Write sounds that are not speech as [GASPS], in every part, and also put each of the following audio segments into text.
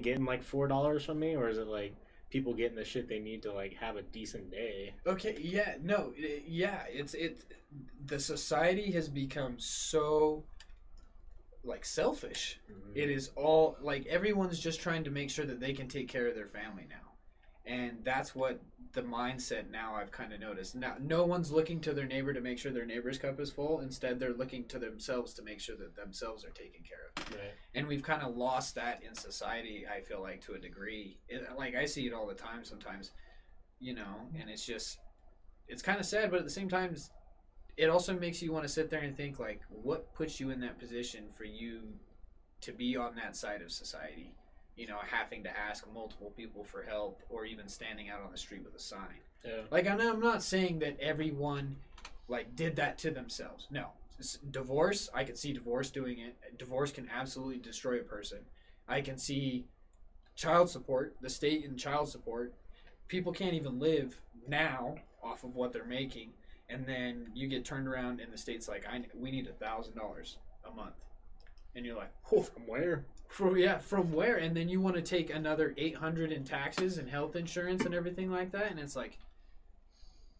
getting like four dollars from me, or is it like people getting the shit they need to like have a decent day? Okay, yeah, no, i- yeah, it's it. The society has become so like selfish. Mm-hmm. It is all like everyone's just trying to make sure that they can take care of their family now, and that's what the mindset now I've kind of noticed. Now, no one's looking to their neighbor to make sure their neighbor's cup is full. Instead, they're looking to themselves to make sure that themselves are taken care of Right. and we've kind of lost that in society i feel like to a degree it, like i see it all the time sometimes you know and it's just it's kind of sad but at the same time it also makes you want to sit there and think like what puts you in that position for you to be on that side of society you know having to ask multiple people for help or even standing out on the street with a sign Yeah. like I'm I'm not saying that everyone like did that to themselves. No. Divorce, I can see divorce doing it. Divorce can absolutely destroy a person. I can see child support, the state and child support. People can't even live now off of what they're making, and then you get turned around and the states like I we need a thousand dollars a month, and you're like, "Whew, From where? From yeah, from where? And then you want to take another eight hundred in taxes and health insurance and everything like that, and it's like,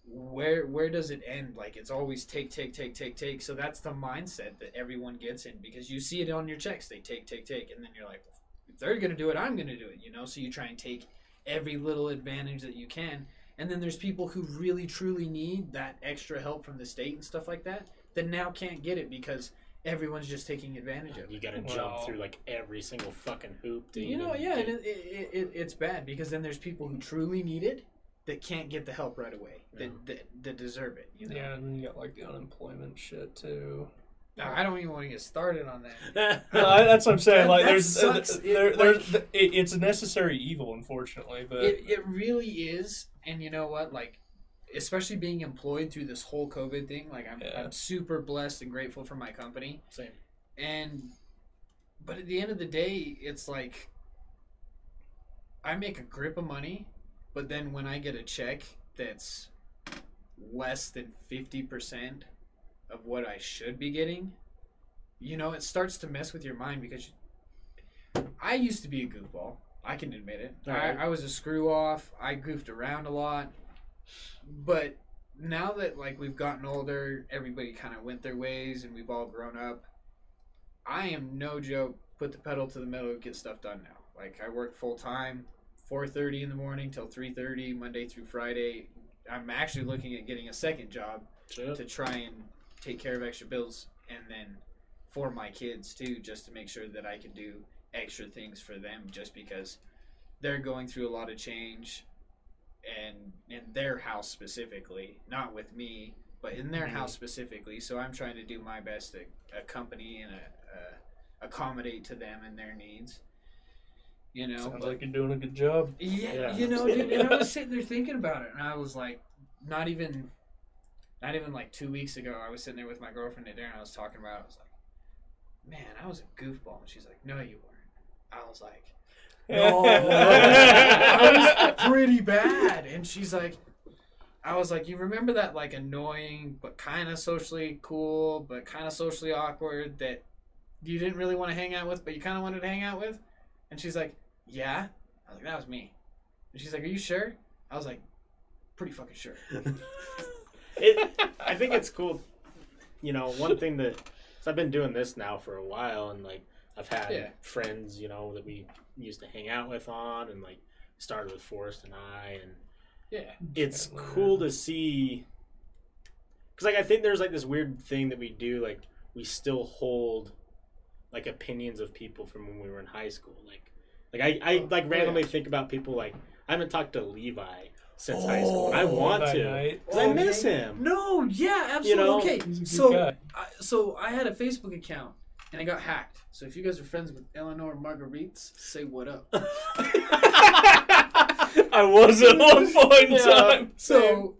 where where does it end? Like it's always take take take take take. So that's the mindset that everyone gets in because you see it on your checks. They take take take, and then you're like, if they're gonna do it, I'm gonna do it. You know, so you try and take every little advantage that you can. And then there's people who really truly need that extra help from the state and stuff like that that now can't get it because everyone's just taking advantage of. You gotta Well- jump through like every single fucking hoop. To You know, even yeah, get- and it, it, it, it's bad because then there's people who truly need it that can't get the help right away that, Yeah. that, that deserve it. You know, Yeah, and you got like the unemployment shit too. No, I don't even want to get started on that. [LAUGHS] No, I- that's what I'm saying. Like, that there's, uh, sucks. It, there's, like- it, it's a necessary evil, unfortunately. But It, it really is, and you know what? Like, especially being employed through this whole COVID thing, like I'm, Yeah. I'm super blessed and grateful for my company. Same. And, but at the end of the day, it's like I make a grip of money, but then when I get a check that's less than 50% of what I should be getting, you know, it starts to mess with your mind because I used to be a goofball. I can admit it. Alright. I, I was a screw off. I goofed around a lot. But now that like we've gotten older, everybody kind of went their ways and we've all grown up. I am no joke. Put the pedal to the metal, get stuff done now. Like I work full time, 4:30 in the morning till 3:30 Monday through Friday. I'm actually looking at getting a second job Shit. to try and take care of extra bills and then for my kids too just to make sure that I can do extra things for them just because they're going through a lot of change and in their house specifically not with me but in their Mhm. house specifically so I'm trying to do my best to accompany and uh, uh, accommodate to them and their needs you know sounds but- like you're doing a good job. yeah, Yeah. you know, dude, and I was sitting there thinking about it, and I was like, not even, not even like two weeks ago, I was sitting there with my girlfriend at dinner, and I was talking about, it. I was like, man, I was a goofball, and she's like, no, you weren't. I was like, [LAUGHS] no, I was pretty bad, and she's like, I was like, you remember that like annoying but kind of socially cool, but kind of socially awkward that you didn't really want to hang out with, but you kind of wanted to hang out with, and she's like, yeah. I was like, that was me. And she's like, Are you sure? I was like, Pretty fucking sure. [LAUGHS] it, I think it's cool. You know, one thing that so I've been doing this now for a while, and like I've had Yeah. friends, you know, that we used to hang out with on, and like started with Forrest and I, and Yeah. it's Chandler. cool to see. Because like I think there's like this weird thing that we do, like we still hold like opinions of people from when we were in high school, like like I, I Oh, like oh, randomly yeah. think about people like I haven't talked to Levi since high school. and I Oh, want to night. because I oh, miss him. No, yeah, absolutely. You know, okay, He's a good so. I, so I had a Facebook account and I got hacked. So if you guys are friends with Eleanor Marguerites, say what up. [LAUGHS] I was at one point in Yeah. time. So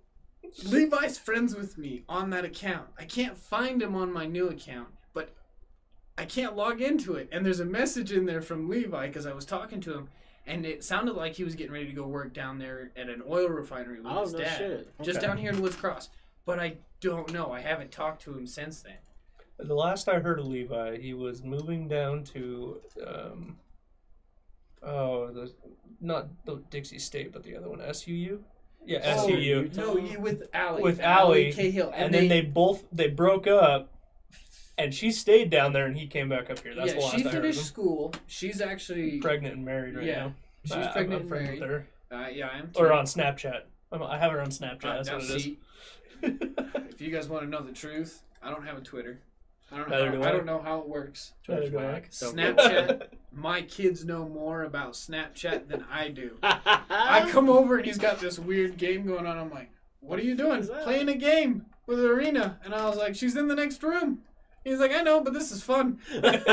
Levi's friends with me on that account. I can't find him on my new account, but I can't log into it. And there's a message in there from Levi because I was talking to him, and it sounded like he was getting ready to go work down there at an oil refinery with Oh his no dad, shit! just Okay. down here in Woods Cross. But I don't know. I haven't talked to him since then. The last I heard of Levi, he was moving down to um, Oh, the not the Dixie State, but the other one, SUU. Yeah, Oh, SUU. No, you with Allie. With Allie Allie, Cahill, And, then they both they broke up, and she stayed down there, and he came back up here. That's yeah, the last she I heard of finished him. school. She's actually Pregnant and married right Yeah, now. she's I- I'm- pregnant I'm and friends married. with her. Uh, yeah, I am. Or on Snapchat. I'm, I have her on Snapchat. Uh, That's what it is. see, [LAUGHS] if you guys want to know the truth, I don't have a Twitter. I don't Neither know. do I I. don't know how it works. Neither do I. Snapchat. [LAUGHS] My kids know more about Snapchat than I do. I I [LAUGHS] come over and he's got this weird game going on. I'm like, "What are you doing? Playing a game with Arena?" And I was like, "She's in the next room." He's like, "I know, but this is fun." [LAUGHS] All right,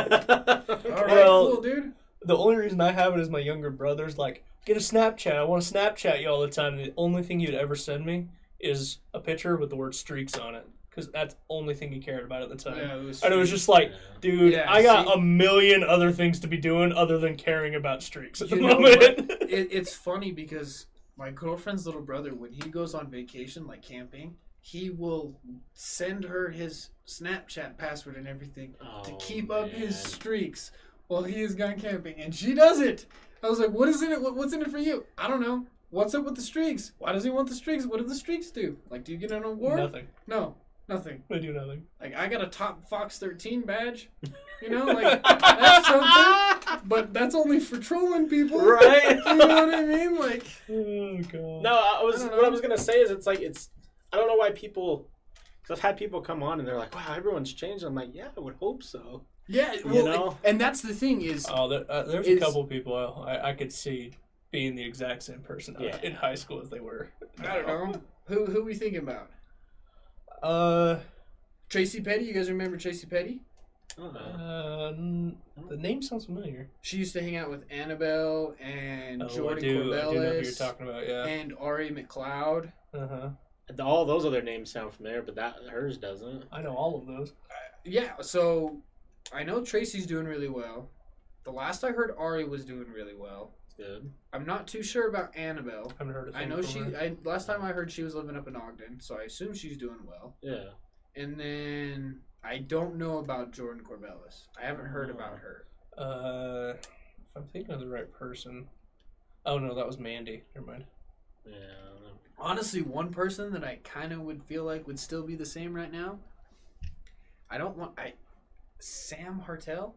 Well- cool, dude. The only reason I have it is my younger brother's like, get a Snapchat. I want to Snapchat you all the time. And the only thing you'd ever send me is a picture with the word streaks on it. Because that's the only thing he cared about at the time. Yeah, it was. And it was just like, dude, Yeah, I got see? a million other things to be doing other than caring about streaks at the moment. [LAUGHS] it, it's funny because my girlfriend's little brother, when he goes on vacation, like camping, he will send her his Snapchat password and everything to Oh, keep up his streaks while he is gone camping, and she does it. I was like, "What is in it? What's in it for you?" I don't know. What's up with the streaks? Why does he want the streaks? What do the streaks do? Like, do you get an award? nothing. No, nothing. I do nothing. Like, I got a top Fox 13 badge. You know, [LAUGHS] like that's something. But that's only for trolling people, [LAUGHS] Right? You know what I mean? Like, Oh, God. No, I was I what I was gonna say is it's like it's I don't know why people. Cause I've had people come on and they're like, "Wow, everyone's changed." I'm like, "Yeah, I would hope so." yeah, You well, know? and that's the thing is, Oh, there, uh, there's Is- a couple people I, I could see being the exact same person Yeah. in high school as they were. I don't know who who are we thinking about. Uh, Tracy Petty, you guys remember Tracy Petty? Uh, n- the name sounds familiar. She used to hang out with Annabelle and Oh, I Jordan do, I do know who you're talking about. Yeah. and Ari McLeod. Uh huh. All those other names sound familiar, but that hers doesn't. I know all of those. Yeah, so I know Tracy's doing really well. The last I heard, Ari was doing really well. Good. I'm not too sure about Annabelle. haven't heard. A thing I know from she. her. I last time I heard she was living up in Ogden, so I assume she's doing well. Yeah. And then I don't know about Jordan Corbellis. I haven't heard Oh. about her. Uh, if I'm thinking of the right person. Oh no, that was Mandy. Never mind. Yeah. I don't know. Honestly, one person that I kind of would feel like would still be the same right now. I don't want I. Sam Hartel,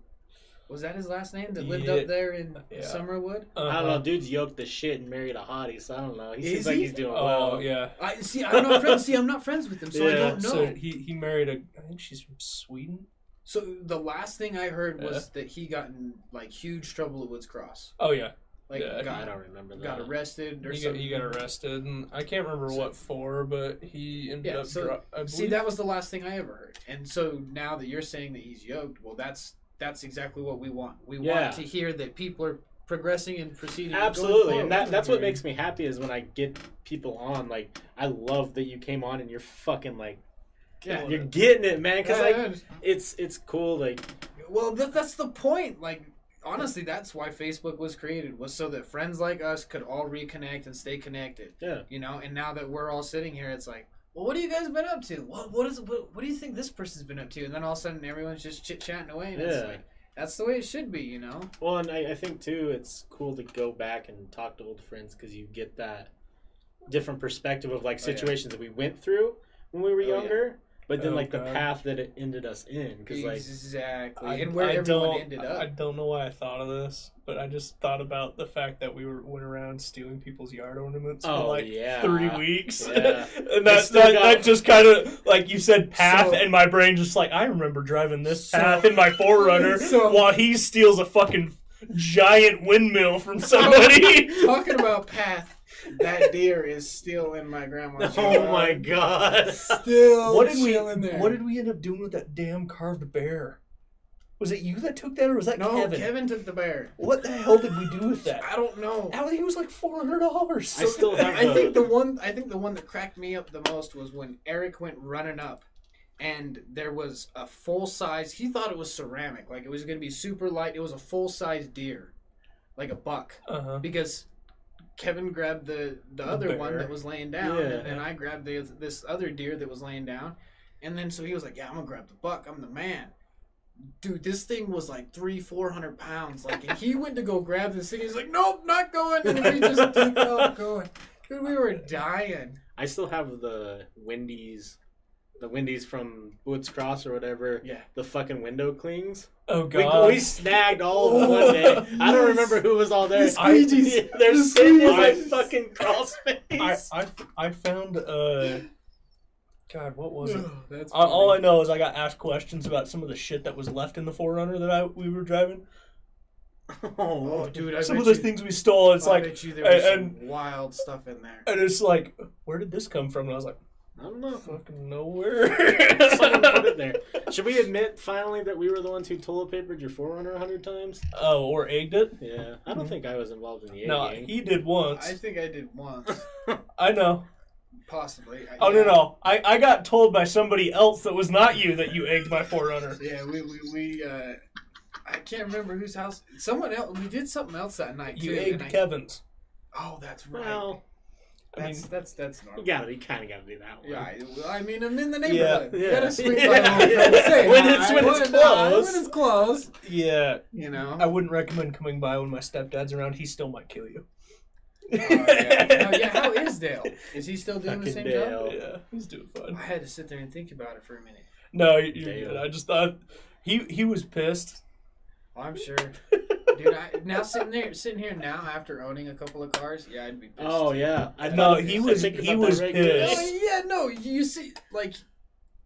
was that his last name that lived Yeah. up there in Yeah. Summerwood? Uh-huh. I don't know. Dude's yoked the shit and married a hottie, so I don't know. He Is seems like he's doing Oh well. yeah. I see. I'm not friends. See, I'm not friends with him, so I don't know. So he he married a. I think she's from Sweden. So the last thing I heard was that he got in like huge trouble at Woods Cross. Oh yeah. Like Yeah, I got, don't remember that. got arrested or He got, he got arrested, and I can't remember So- what for, but he ended Yeah, up. so- dro- I See, that was the last thing I ever heard. And so now that you're saying that he's yoked, well, that's that's exactly what we want. We Yeah. want to hear that people are progressing and proceeding. Absolutely, and that, that's what makes me happy is when I get people on. Like, I love that you came on and you're fucking like, Yeah. you're getting it, man. Because Yeah, like, it's it's cool. Like, well, that, that's the point. Like, honestly, that's why Facebook was created was so that friends like us could all reconnect and stay connected. yeah, You know, and now that we're all sitting here, it's like, well, what have you guys been up to? What what is what, what do you think this person's been up to? And then all of a sudden, everyone's just chit chatting away, and it's Yeah. like that's the way it should be, you know. Well, and I, I think too, it's cool to go back and talk to old friends because you get that different perspective of like Oh, yeah. situations that we went through when we were Oh, yeah. younger, but then Oh, like the path that it ended us in. Because like, exactly, I, and where I everyone don't, ended up. I don't know why I thought of this, but I just thought about the fact that we were went around stealing people's yard ornaments Oh, for like yeah. three weeks, Yeah. [LAUGHS] and They that that, got- that just kind of like you said path, So- and my brain just like I remember driving this So- path in my Forerunner [LAUGHS] So- while he steals a fucking giant windmill from [LAUGHS] somebody. Talking about path, that deer is still in my grandma's. [LAUGHS] oh yard. my god, Still what did we there. What did we end up doing with that damn carved bear? Was it you that took that, or was that no, Kevin? Kevin. took the bear. What the hell did we do with that? I don't know. Allie, it was like four hundred dollars. I still have I think the one. I think the one that cracked me up the most was when Eric went running up, and there was a full size. He thought it was ceramic, like it was going to be super light. It was a full size deer, like a buck, Uh huh. because Kevin grabbed the the other one that was laying down, Yeah. and then I grabbed the this other deer that was laying down, and then so he was like, "Yeah, I'm gonna grab the buck. I'm the man." dude, this thing was like three, four hundred pounds. Like, and he went to go grab this thing. He's like, nope, not going. And we just off going. Dude, we were dying. I still have the Wendy's, the Wendy's from Woods Cross or whatever. Yeah. The fucking window clings. Oh We, god. we snagged all of them one day. [LAUGHS] I don't remember who was all there. The squeegees. I- [LAUGHS] They're The sitting in my fucking crawl space. I, I I found uh God, what was it? [SIGHS] That's All- All I know is I got asked questions about some of the shit that was left in the Forerunner that I we were driving. [LAUGHS] Oh, dude, I some of the you, things we stole. It's I like, bet you there was and- some wild stuff in there. and it's like, where did this come from? And I was like, I don't know. fucking nowhere. [LAUGHS] Someone put it there. [LAUGHS] Should we admit finally that we were the ones who toilet papered your Forerunner a hundred times? Oh, or egged it? Yeah, I don't think I was involved in the No, egging. he did once. I think I did once, [LAUGHS] I know. possibly. I- Oh yeah. no no! I, I got told by somebody else that was not you that you egged my Forerunner. Yeah, we we, we uh, I can't remember whose house. Someone else. We did something else that night You too. egged and I- Kevin's. Oh, that's right. well, I that's mean, that's that's you normal. gotta, you kind of gotta do that one. Yeah, I, well, I mean, I'm in the neighborhood. Yeah. You gotta Yeah. swing Yeah. by the old say When hi, it's- when it's hi, close. When it's close, yeah, you know. I wouldn't recommend coming by when my stepdad's around. He still might kill you. Oh, yeah. No, yeah, how [LAUGHS] is Dale? Is he still doing the same Dale. job? Yeah, he's doing fine. I had to sit there and think about it for a minute. No, you- you're good. I just thought he he was pissed. Well, I'm sure, [LAUGHS] dude. I, now sitting there, sitting here now after owning a couple of cars, yeah, I'd be pissed. Oh yeah. I No, thought- he was- he was regularly. pissed. Oh, yeah, no, you see, like,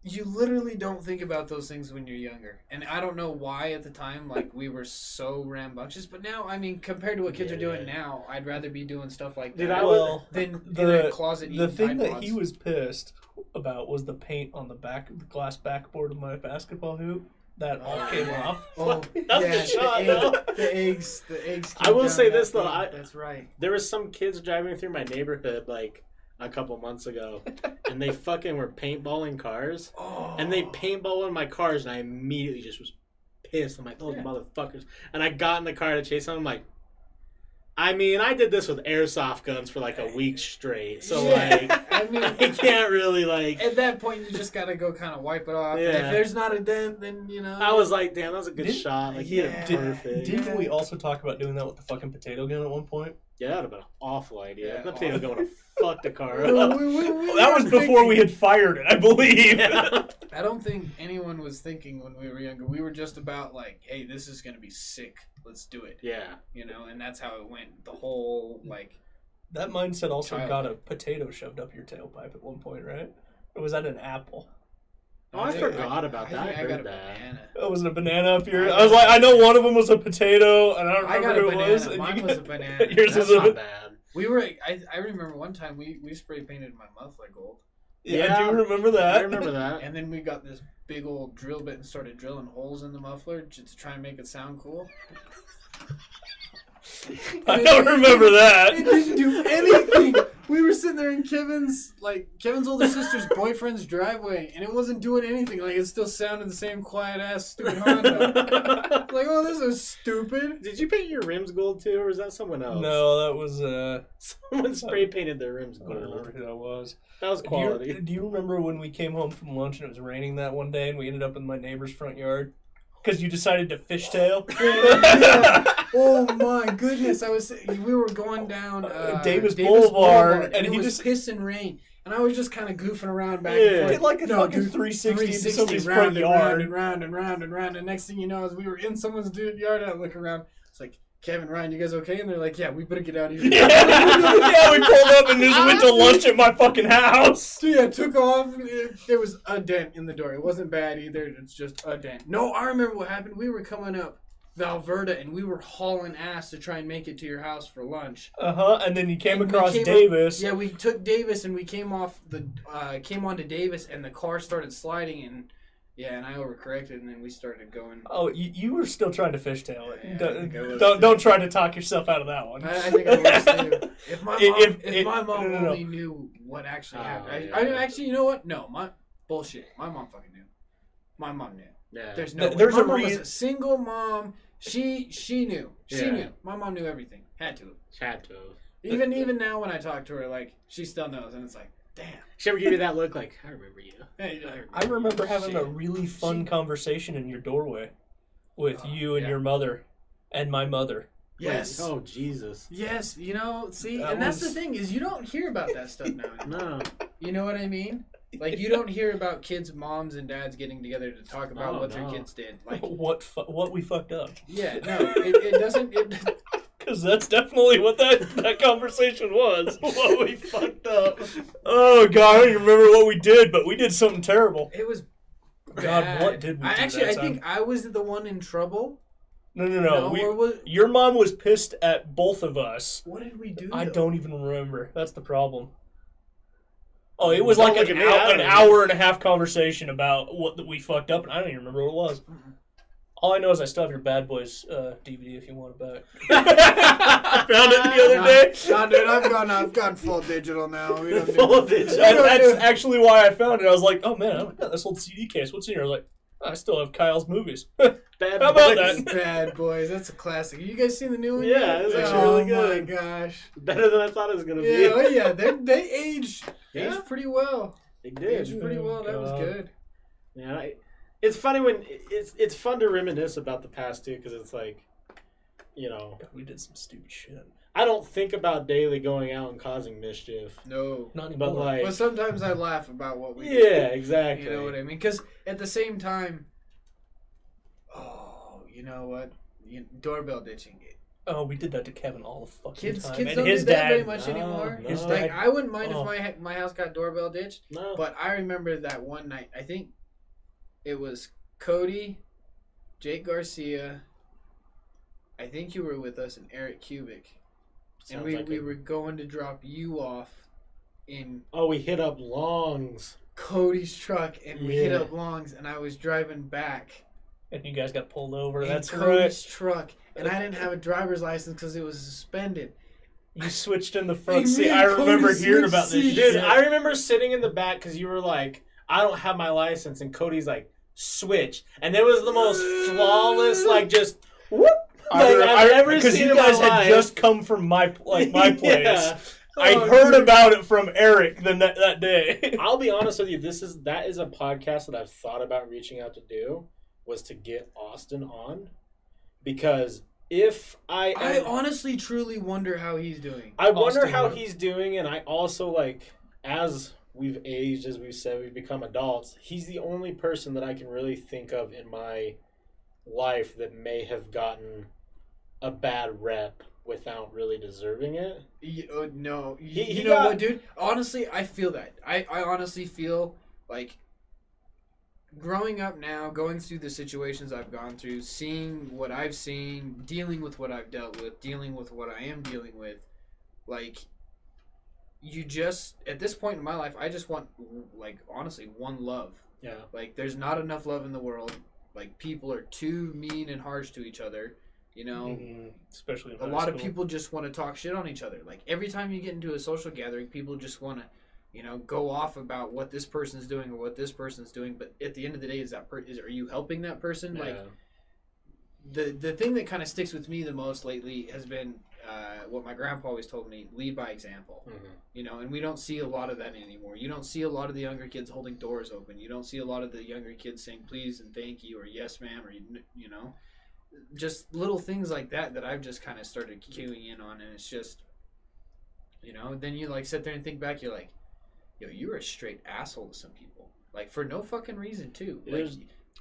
you literally don't think about those things when you're younger. And I don't know why at the time, like, we were so rambunctious. But now, I mean, compared to what kids are doing Yeah. now, I'd rather be doing stuff like Dude, that I Well, than in the- a closet the thing that Pods. he was pissed about was the paint on the back, the glass backboard of my basketball hoop. That all [LAUGHS] Oh, came yeah. off. Oh, That's yeah, the shot, egg- though. the eggs, the eggs. I will down say that this, though. I- That's right. There was some kids driving through my neighborhood like a couple months ago, and they [LAUGHS] fucking were paintballing cars, Oh, and they oh. paintball one of my cars, and I immediately just was pissed. I'm like, those Yeah. motherfuckers, and I got in the car to chase them. I'm like. I mean, I did this with airsoft guns for like a week straight, so Yeah. like, [LAUGHS] I mean, I can't really like. at that point, you just gotta go kind of wipe it off. And Yeah. if there's not a dent, then you know. I was like, damn, that was a good Did- shot. Like, he yeah. it Did, perfect. didn't we also talk about doing that with the fucking potato gun at one point? Yeah, that would have been an awful idea. Yeah, that potato awful. going to fuck the car We- [LAUGHS] up. we- we- we that was weren't before we had fired it, I believe. Yeah. [LAUGHS] I don't think anyone was thinking when we were younger. We were just about like, hey, this is gonna be sick. Let's do it. yeah. You know, and that's how it went. The whole like, That mindset also Child. got a potato shoved up your tailpipe at one point, right? Or was that an apple? Oh, I think forgot about that. I think heard got a that. banana. Oh, was it a banana up here? I was like, I know one of them was a potato, and I don't I remember got a who banana. it was. Mine you was a [LAUGHS] banana. Yours That's was a not bad. We were. I, I remember one time we we spray painted my muffler gold, Yeah, Yeah, I do remember that. I remember that. and then we got this big old drill bit and started drilling holes in the muffler just to try and make it sound cool. I don't remember that. It didn't do anything. We were sitting there in Kevin's like Kevin's older sister's boyfriend's driveway, and it wasn't doing anything. Like it still sounded the same quiet ass stupid Honda. [LAUGHS] like, oh, this is stupid. Did you paint your rims gold too, or was that someone else? No, that was uh, Someone spray painted their rims I don't remember who that was. That was Do quality. you, do you remember when we came home from lunch and it was raining that one day, and we ended up in my neighbor's front yard because you decided to fishtail? [LAUGHS] Yeah. Oh my goodness! I was we were going down uh, Davis Boulevard, and, and it he was just- pissing rain, and I was just kind of goofing around back Yeah. and forth. Like a No, fucking dude, 360, into 360 somebody's round and round and round and round and round. And next thing you know, as we were in someone's dude yard, I look around. It's like Kevin, Ryan, you guys okay? And they're like, Yeah, we better get out [LAUGHS] of here. yeah, we pulled up and just went to lunch at my fucking house. So yeah, took off. And it, there was a dent in the door. It wasn't bad either. It's just a dent. No, I remember what happened. We were coming up Val Verda, and we were hauling ass to try and make it to your house for lunch. Uh huh. And then you came And across came up- Davis. Yeah, we took Davis and we came off the uh, came onto Davis, and the car started sliding, and yeah, and I overcorrected, and then we started going. Oh, you, you were still trying to fishtail it. Yeah, don't, think I was don't, don't try to talk yourself out of that one. I, I think I was too. [LAUGHS] If my mom, If- if, if- my mom no, no, no. only knew what actually Oh, happened, yeah. I, I actually, you know what? No, my bullshit. My mom fucking knew. My mom knew. Yeah. There's no. Th- way. there's my a mom was a single mom. She she knew. She Yeah. knew. My mom knew everything. Had to. Had to. Even even now when I talk to her, like she still knows, and it's like, damn. She ever give you that look like, I remember you. [LAUGHS] Hey, like, I remember having a really fun She- conversation in your doorway with Oh, you and yeah. your mother and my mother. Yes. Oh, Jesus. Yes, you know, see, That and that's the thing is you don't hear about that stuff now. [LAUGHS] No. You know what I mean? Like you [LAUGHS] don't hear about kids, moms, and dads getting together to talk about Oh, what their kids did. Like, what fu- what we fucked up? yeah, no, it, it doesn't. It, Because that's definitely what that, that conversation was. [LAUGHS] what we fucked up. Oh god, I don't even remember what we did, but we did something terrible. it was. God, bad. what did we I do actually, that I think I was the one in trouble. No, no, no. we, was, your mom was pissed at both of us. what did we do? I though? don't even remember. That's the problem. Oh, it was Don't like look an, at me, I hour, an hour and a half conversation about what that we fucked up, and I don't even remember what it was. Mm-mm. All I know is I still have your Bad Boys uh, DVD if you want it back. I [LAUGHS] found it the other day. Nah, dude, I've gone, I've gone full digital now. We don't do Full digital. That- don't that's do- actually why I found it. I was like, oh man, I got this old CD case. What's in here? I was like, I still have Kyle's movies. [LAUGHS] Bad How about boys. that? Bad boys, that's a classic. You guys seen the new one? Yeah, yet? it was actually oh really good. my gosh. Better than I thought it was gonna Yeah, be. oh yeah, they they aged Yeah. aged pretty well. They Aged did. pretty Oh, well. That was God. good. Yeah, I, it's funny when it's it's fun to reminisce about the past too, because it's like, you know, God, we did some stupid shit. I don't think about daily going out and causing mischief, No, Not anymore. but like, but sometimes I laugh about what we. yeah, did. exactly. You know what I mean? Because at the same time, oh, you know what? You, doorbell ditching. oh, we did that to Kevin all the fucking Kids, time. kids and don't his do that dad, very much No, anymore. no. His Like dad, I wouldn't mind oh. if my my house got doorbell ditched, No, but I remember that one night. I think it was Cody, Jake Garcia. I think you were with us and Eric Kubik, and we, like we a- were going to drop you off in Oh, we hit up Longs. Cody's truck, and we hit up Longs, and I was driving back and you guys got pulled over. in That's Cody's right. truck, and I didn't have a driver's license because it was suspended. You switched in the [LAUGHS] front Hey, seat. I and Cody remember hearing about this. Dude, shit. I remember sitting in the back because you were like, I don't have my license, and Cody's like, switch, and it was the most flawless, like just whoop. I, Like, I've never because seen you in my guys had life. just come from my like my [LAUGHS] place. Yeah. I Oh, heard dude. about it from Eric the that, that day. [LAUGHS] I'll be honest with you. This is that is a podcast that I've thought about reaching out to do was to get Austin on because if I I honestly, truly wonder how he's doing. I wonder Austin how would- he's doing, and I also like as we've aged, as we've said, we've become adults. He's the only person that I can really think of in my life that may have gotten a bad rep without really deserving it. Y- uh, no, He- you he know got- what, dude? Honestly, I feel that. I, I honestly feel like growing up now, going through the situations I've gone through, seeing what I've seen, dealing with what I've dealt with, dealing with what I am dealing with, like you just at this point in my life, I just want like honestly one love. Yeah. Like there's not enough love in the world. Like people are too mean and harsh to each other. You know, Mhm. Especially in a lot of people just want to talk shit on each other. Like every time you get into a social gathering, people just want to, you know, go off about what this person's doing or what this person's doing. But at the end of the day, is that per- is are you helping that person? Like the the thing that kind of sticks with me the most lately has been uh, what my grandpa always told me: lead by example. Mhm. You know, and we don't see a lot of that anymore. You don't see a lot of the younger kids holding doors open. You don't see a lot of the younger kids saying please and thank you or yes ma'am or you know, just little things like that that I've just kind of started queuing in on, and it's just, you know, then you like sit there and think back, you're like, yo, you were a straight asshole to some people, like for no fucking reason too. Like,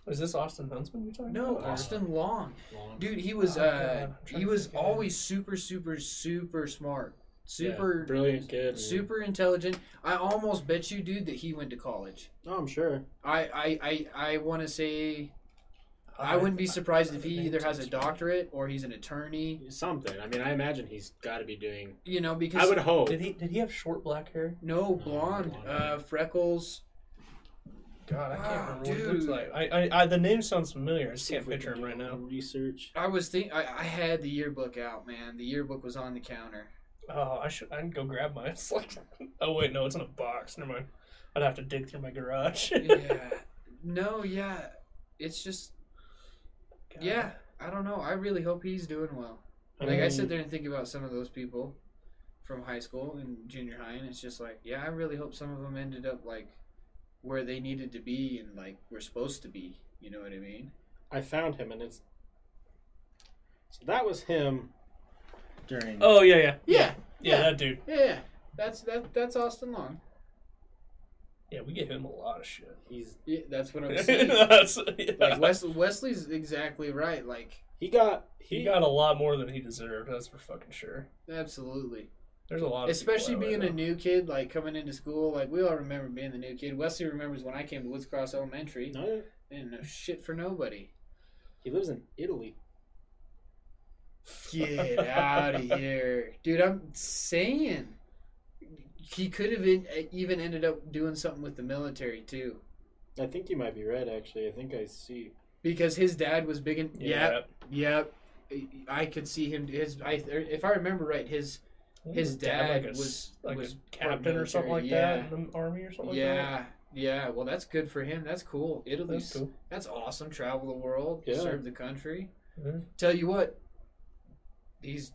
Is this Austin Huntsman you're talking no, about? or- Austin Long. Long. Dude, he was Oh, uh God, I'm trying he to was think of always super super super smart. Yeah, Super brilliant kid. man. super intelligent. I almost bet you dude that he went to college. Oh, I'm sure. I I I, I want to say I wouldn't be surprised if he either has a doctorate or he's an attorney, Something. I mean, I imagine he's got to be doing. you know, because I would hope. Did he did he have short black hair? no blonde, blonde. uh freckles. God, I can't Wow, remember what he looks like. I, I, I the name sounds familiar. I just can't picture him right now. Research. I was think I, I had the yearbook out, man. The yearbook was on the counter. Oh, I should I can go grab mine. [LAUGHS] It's like oh wait, no, it's in a box. Never mind. I'd have to dig through my garage. [LAUGHS] Yeah. no, yeah. It's just God. yeah, I don't know. I really hope he's doing well. I Like I sit there and think about some of those people. from high school and junior high, and it's just like, yeah, I really hope some of them ended up like where they needed to be and like were supposed to be. You know what I mean? I found him, and it's so that was him during. Oh yeah, yeah, Yeah, yeah. Yeah. That dude. yeah, yeah. That's that. That's Austin Long. Yeah, we give him a lot of shit. he's Yeah, that's what I'm [LAUGHS] saying. That's, yeah. like Wes- Wesley's exactly right. Like he got he he, got a lot more than he deserved. That's for fucking sure. absolutely. There's a lot, of Especially being a new kid, like coming into school. Like we all remember being the new kid. Wesley remembers when I came to Woods Cross Elementary. no, I didn't know shit for nobody. he lives in Italy. Get out of [LAUGHS] here, dude! I'm saying he could have in, even ended up doing something with the military too, I think you might be right. Actually, I think I see. because his dad was big in. Yeah. Yep, yep. I could see him. His, I, if I remember right, his His dad like a, was- like was a captain or something like military, that in the army or something like yeah, yeah. Well, that's good for him. That's cool. that. Italy's That's cool. That's awesome. Travel the world, Yeah. serve the country. Mhm. Tell you what, he's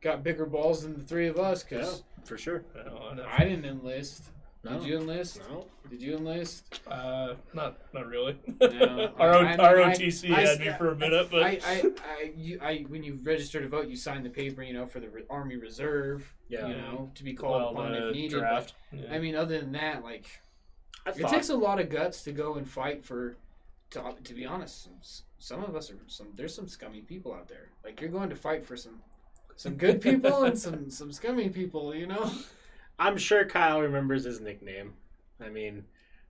got bigger balls than the three of us. Yeah, for sure. I. I didn't enlist. No. Did you enlist? No, Did you enlist? Uh, not not really. No. [LAUGHS] our I- I mean, ROTC I- I- had me for a minute, but I, I, I, you, I, when you register to vote, you sign the paper, you know, for the re- Army Reserve, yeah. you know, to be called well, upon if needed. draft. But, yeah. I mean, other than that, like, I it takes a lot of guts to go and fight for. To, to be honest, some, some of us are some. There's some scummy people out there. Like you're going to fight for some, some good people and some some scummy people. You know. [LAUGHS] I'm sure Kyle remembers his nickname. I mean,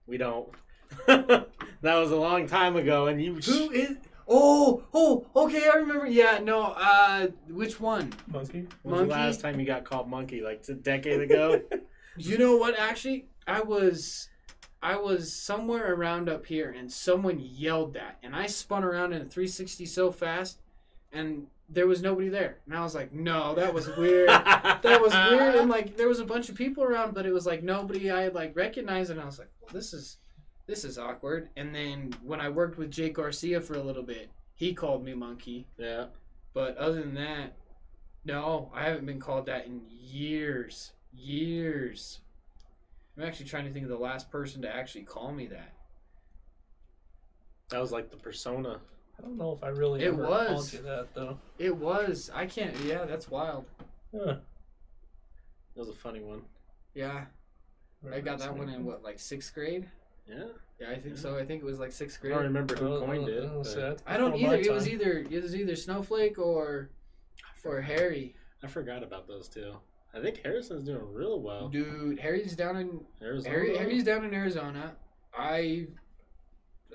we don't. [LAUGHS] that was a long time ago, and you. Who is? Oh, oh, okay, I remember. Yeah, no. Uh, which one? monkey. When was Monkey? the last time you got called monkey? Like a decade ago. [LAUGHS] [LAUGHS] You know what? Actually, I was, I was somewhere around up here, and someone yelled that, and I spun around in a 360 so fast, and there was nobody there, and I was like, no, that was weird. that was weird, and like there was a bunch of people around, but it was like nobody I like recognized, and I was like, well, this is, this is awkward. And then when I worked with Jake Garcia for a little bit, he called me monkey. yeah. But other than that, no, I haven't been called that in years. Years. I'm actually trying to think of the last person to actually call me that. That was like the persona. I don't know if I really It ever was. called that though. It was. I can't. Yeah, that's wild. Huh. That was a funny one. Yeah, I got that one in what, like sixth grade? Yeah. Yeah, I think so. I think it was like sixth grade. I grade. don't remember who Oh, coined it. oh, but so that's I don't either. It was either it was either Snowflake or or Harry. I forgot about those two. I think Harrison's doing real well. Dude, Harry's down in Arizona. Harry, Harry's down in Arizona. I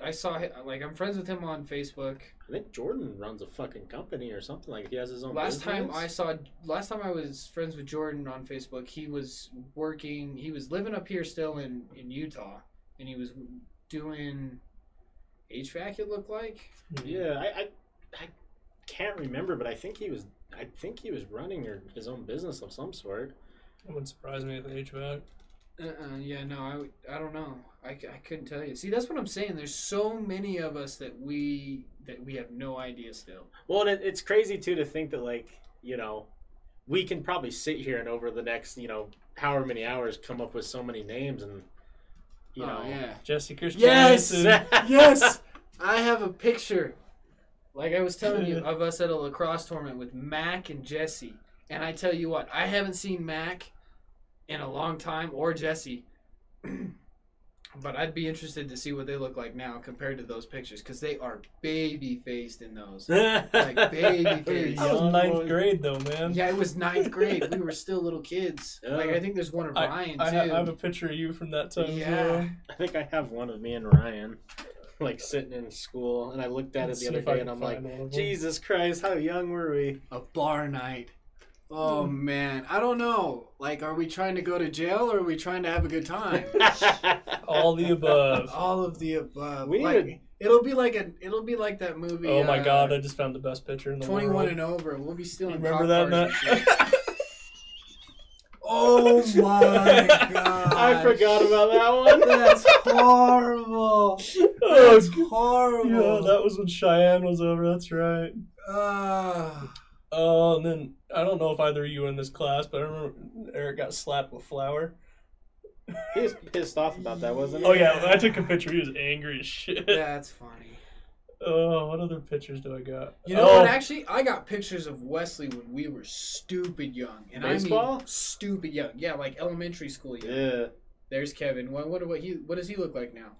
I saw him, like I'm friends with him on Facebook. I think Jordan runs a fucking company or something. Like he has his own. Last time I saw last time I was friends with Jordan on Facebook, he was working he was living up here still in in Utah and he was doing HVAC it looked like. Hmm. Yeah, I, I, I can't remember, but I think he was. I think he was running or his own business of some sort. It wouldn't surprise me with HVAC. Uh-uh, yeah, no, I, would- I don't know. I, I couldn't tell you. See, that's what I'm saying. There's so many of us that we that we have no idea still. Well, and it, it's crazy too to think that like you know, we can probably sit here and over the next you know however many hours come up with so many names and you oh, know. yeah. Jesse Christian. Yes! [LAUGHS] Yes, I have a picture. Like I was telling you, [LAUGHS] of us at a lacrosse tournament with Mac and Jesse. And I tell you what, I haven't seen Mac in a long time or Jesse. [CLEARS THROAT] but I'd be interested to see what they look like now compared to those pictures because they are baby faced in those. [LAUGHS] Like baby faced. That [LAUGHS] was ninth boys. grade though, man. Yeah, it was ninth grade. We were still little kids. [LAUGHS] Yeah. Like I think there's one of I, Ryan I, too. have, I have a picture of you from that time. as Yeah. well. I think I have one of me and Ryan, like sitting in school, and I looked at it Let's the other day, and I'm like, find one of them. Jesus Christ, how young were we? A bar night. Oh man, I don't know. Like, are we trying to go to jail or are we trying to have a good time? [LAUGHS] All the above. All of the above. We need like, to- it'll be like a. It'll be like that movie. oh my uh, god, I just found the best picture in the Twenty-one world. and over. We'll be stealing. You remember that, Matt? [LAUGHS] oh my god! [LAUGHS] I forgot about that one. That's horrible. oh, That's g- horrible. yeah, that was when Cheyenne was over. That's right. Ah. Oh, and then I don't know if either of you were in this class, but I remember Eric got slapped with flour. He was pissed off about that, wasn't he? Oh yeah, when I took a picture. He was angry as shit. That's funny. Oh, what other pictures do I got? You know oh, what? Actually, I got pictures of Wesley when we were stupid young, and I Baseball? mean stupid young. Yeah, like elementary school young. Yeah. There's Kevin. What what what he what does he look like now?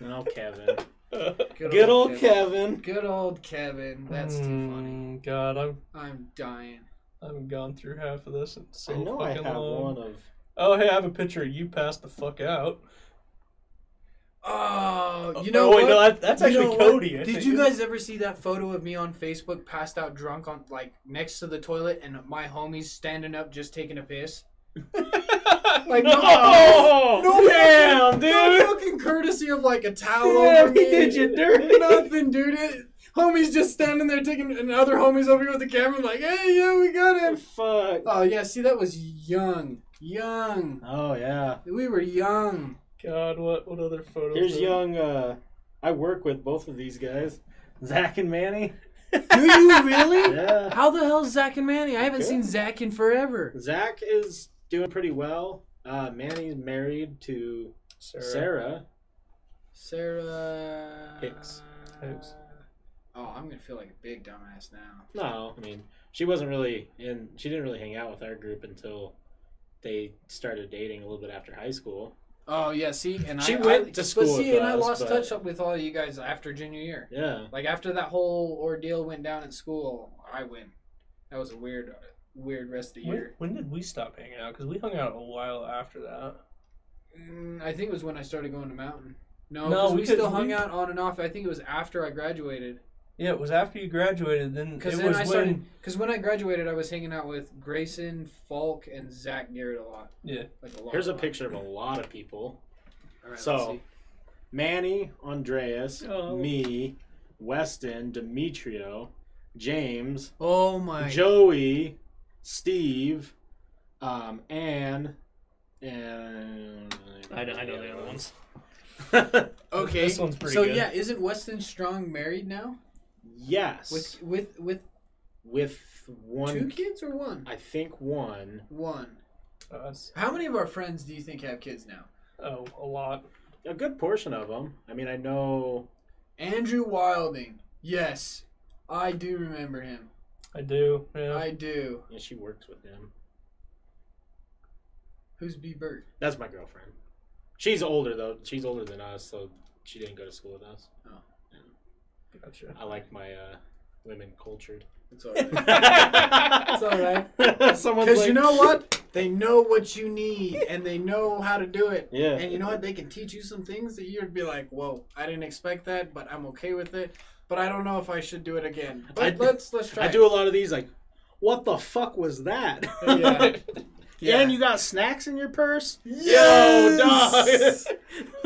No, Kevin. Good, Good old Kevin. Good old Kevin. That's too funny. Mm, God, I'm I'm dying. I haven't gone through half of this. It's so I know I have long. one of. Oh, hey, I have a picture of you passed the fuck out. Oh, you know oh, wait, what? no, that, that's You actually know? Cody. Did you guys ever see that photo of me on Facebook, passed out drunk on like next to the toilet, and my homies standing up just taking a piss? [LAUGHS] [LAUGHS] Like, no, no, no, damn, No dude. fucking courtesy of like a towel Damn, over he me. did you dirty. [LAUGHS] Nothing, dude. It, homies just standing there taking, and other homies over here with the camera, like, hey, yeah, we got him. Fuck. Oh yeah, see, that was young, young. Oh yeah. We were young. God, what what other photos? Here's young. uh I work with both of these guys, Zach and Manny. [LAUGHS] Do you really? Yeah. How the hell's Zach and Manny? I haven't Good. seen Zach in forever. Zach is doing pretty well. Uh, Manny's married to Sarah. Sarah. Sarah Hicks. Hicks. Oh, I'm gonna feel like a big dumbass now. No, I mean she wasn't really in. She didn't really hang out with our group until they started dating a little bit after high school. Oh yeah, see, and She I, went I, to school But see, with and I lost but- touch with all of you guys after junior year. Yeah. Like after that whole ordeal went down at school, I went. That was a weird, weird rest of the When, year. when did we stop hanging out? Because we hung out a while after that. Mm, I think it was when I started going to Mountain. No, No, because we still hung we- out on and off. I think it was after I graduated. Yeah, it was after you graduated. Then it Because was then I when. started. Because when I graduated, I was hanging out with Grayson, Falk, and Zach Garrett a lot. Yeah. Like a lot. Here's a lot. picture of a lot of people. All right, So- let's see. Manny, Andreas, Oh. me, Weston, Demetrio, James, Oh my. Joey, Steve, um, Anne, and I know, I know the other ones. [LAUGHS] [LAUGHS] Okay. This one's pretty so good. yeah, isn't Weston Strong married now yes, with with with with one. two kids or one? I think one. One. That's- How many of our friends do you think have kids now? oh, a lot. A good portion of them. I mean, I know. Andrew Wilding. Yes, I do remember him. I do. Yeah. I do. Yeah, she works with him. Who's B Bert? That's my girlfriend. She's older though. She's older than us, so she didn't go to school with us. Oh. And gotcha. I like my uh, women cultured. It's alright. [LAUGHS] it's alright. [LAUGHS] Someone's Because like, you know [LAUGHS] what? They know what you need and they know how to do it. Yeah. And you know what? They can teach you some things that you'd be like, "Whoa, I didn't expect that, but I'm okay with it." But I don't know if I should do it again. But I- let's let's try. I do a lot of these like, what the fuck was that? [LAUGHS] Yeah. [LAUGHS] Yeah. And you got snacks in your purse? Yes! Yo, dog. Yes! [LAUGHS]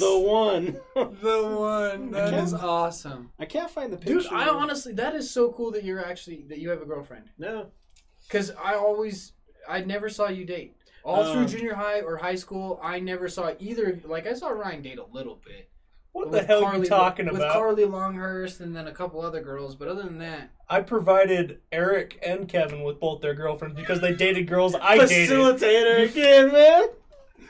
the one. the one That is awesome, I can't find the picture. dude. I honestly, that is so cool that you're actually that you have a girlfriend. no. Because I always, I never saw you date. All Um, through junior high or high school, I never saw either. Like I saw Ryan date a little bit. What With the hell are Carly- you talking with about? Carly Longhurst and then a couple other girls, but other than that, I provided Eric and Kevin with both their girlfriends because they dated girls I dated. Facilitator again, man.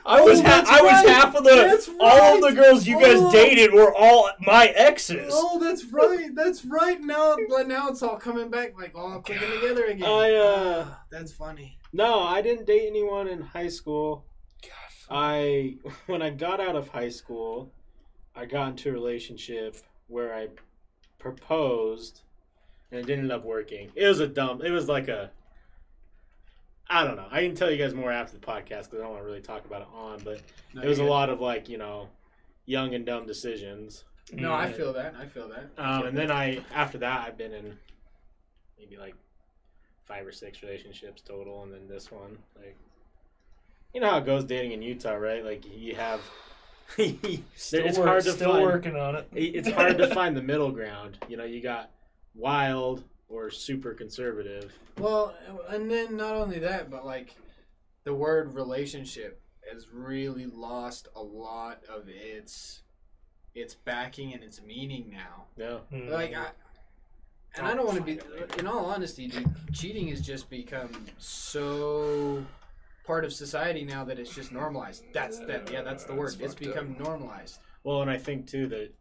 I was Oh, ha- that's I was half of the That's all of the girls you guys Oh. dated were all my exes. oh, that's right, that's right. Now, but now it's all coming back, like all clicking together again. I uh Ah, that's funny. no, I didn't date anyone in high school. I [LAUGHS] when I got out of high school, I got into a relationship where I proposed and it didn't end up working. It was a dumb. It was like a I don't know. I can tell you guys more after the podcast because I don't want to really talk about it on, but No, it was a lot of like you know, young and dumb decisions. good. No, I feel that. I feel that. Um, and then I after that I've been in maybe like five or six relationships total, and then this one like you know how it goes dating in Utah, right? Like you have Still it's work- hard to still find. working on it. It's hard to find the middle ground. You know, you got wild or super conservative. Well, and then not only that, but like the word relationship has really lost a lot of its its backing and its meaning now. Yeah, Hmm. Like I And I don't want to be. In all honesty, dude, cheating has just become so part of society now that it's just normalized. That's that. Yeah, that's the word. it's It's fucked up. become normalized. Well, and I think too that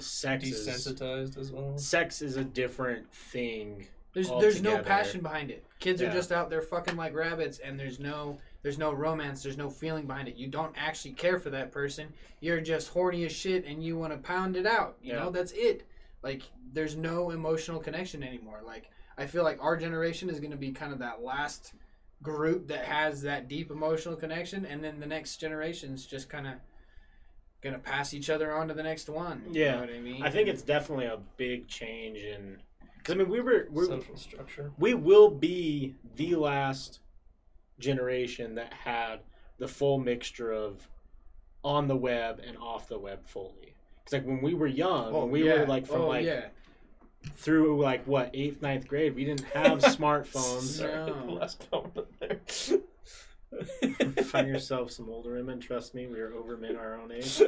sex is Desensitized as well. sex is a different thing. There's there's no passion behind it. Kids are just out there fucking like rabbits, and there's no there's no romance. There's no feeling behind it. You don't actually care for that person. You're just horny as shit, and you want to pound it out. You Yeah. know that's it. Like there's no emotional connection anymore. Like I feel like our generation is going to be kind of that last group that has that deep emotional connection, and then the next generation's just kind of gonna pass each other on to the next one. You Yeah. know what I mean? I think it's definitely a big change in. Because I mean, we were we're, Social structure. we will be the last generation that had the full mixture of on the web and off the web fully. It's like when we were young, oh, when we Oh, yeah. were like from oh, like yeah. Through like what eighth, ninth grade, we didn't have [LAUGHS] smartphones. Sorry, No. [LAUGHS] last comment there. Find [LAUGHS] yourself some older women. Trust me, we are over men our own age.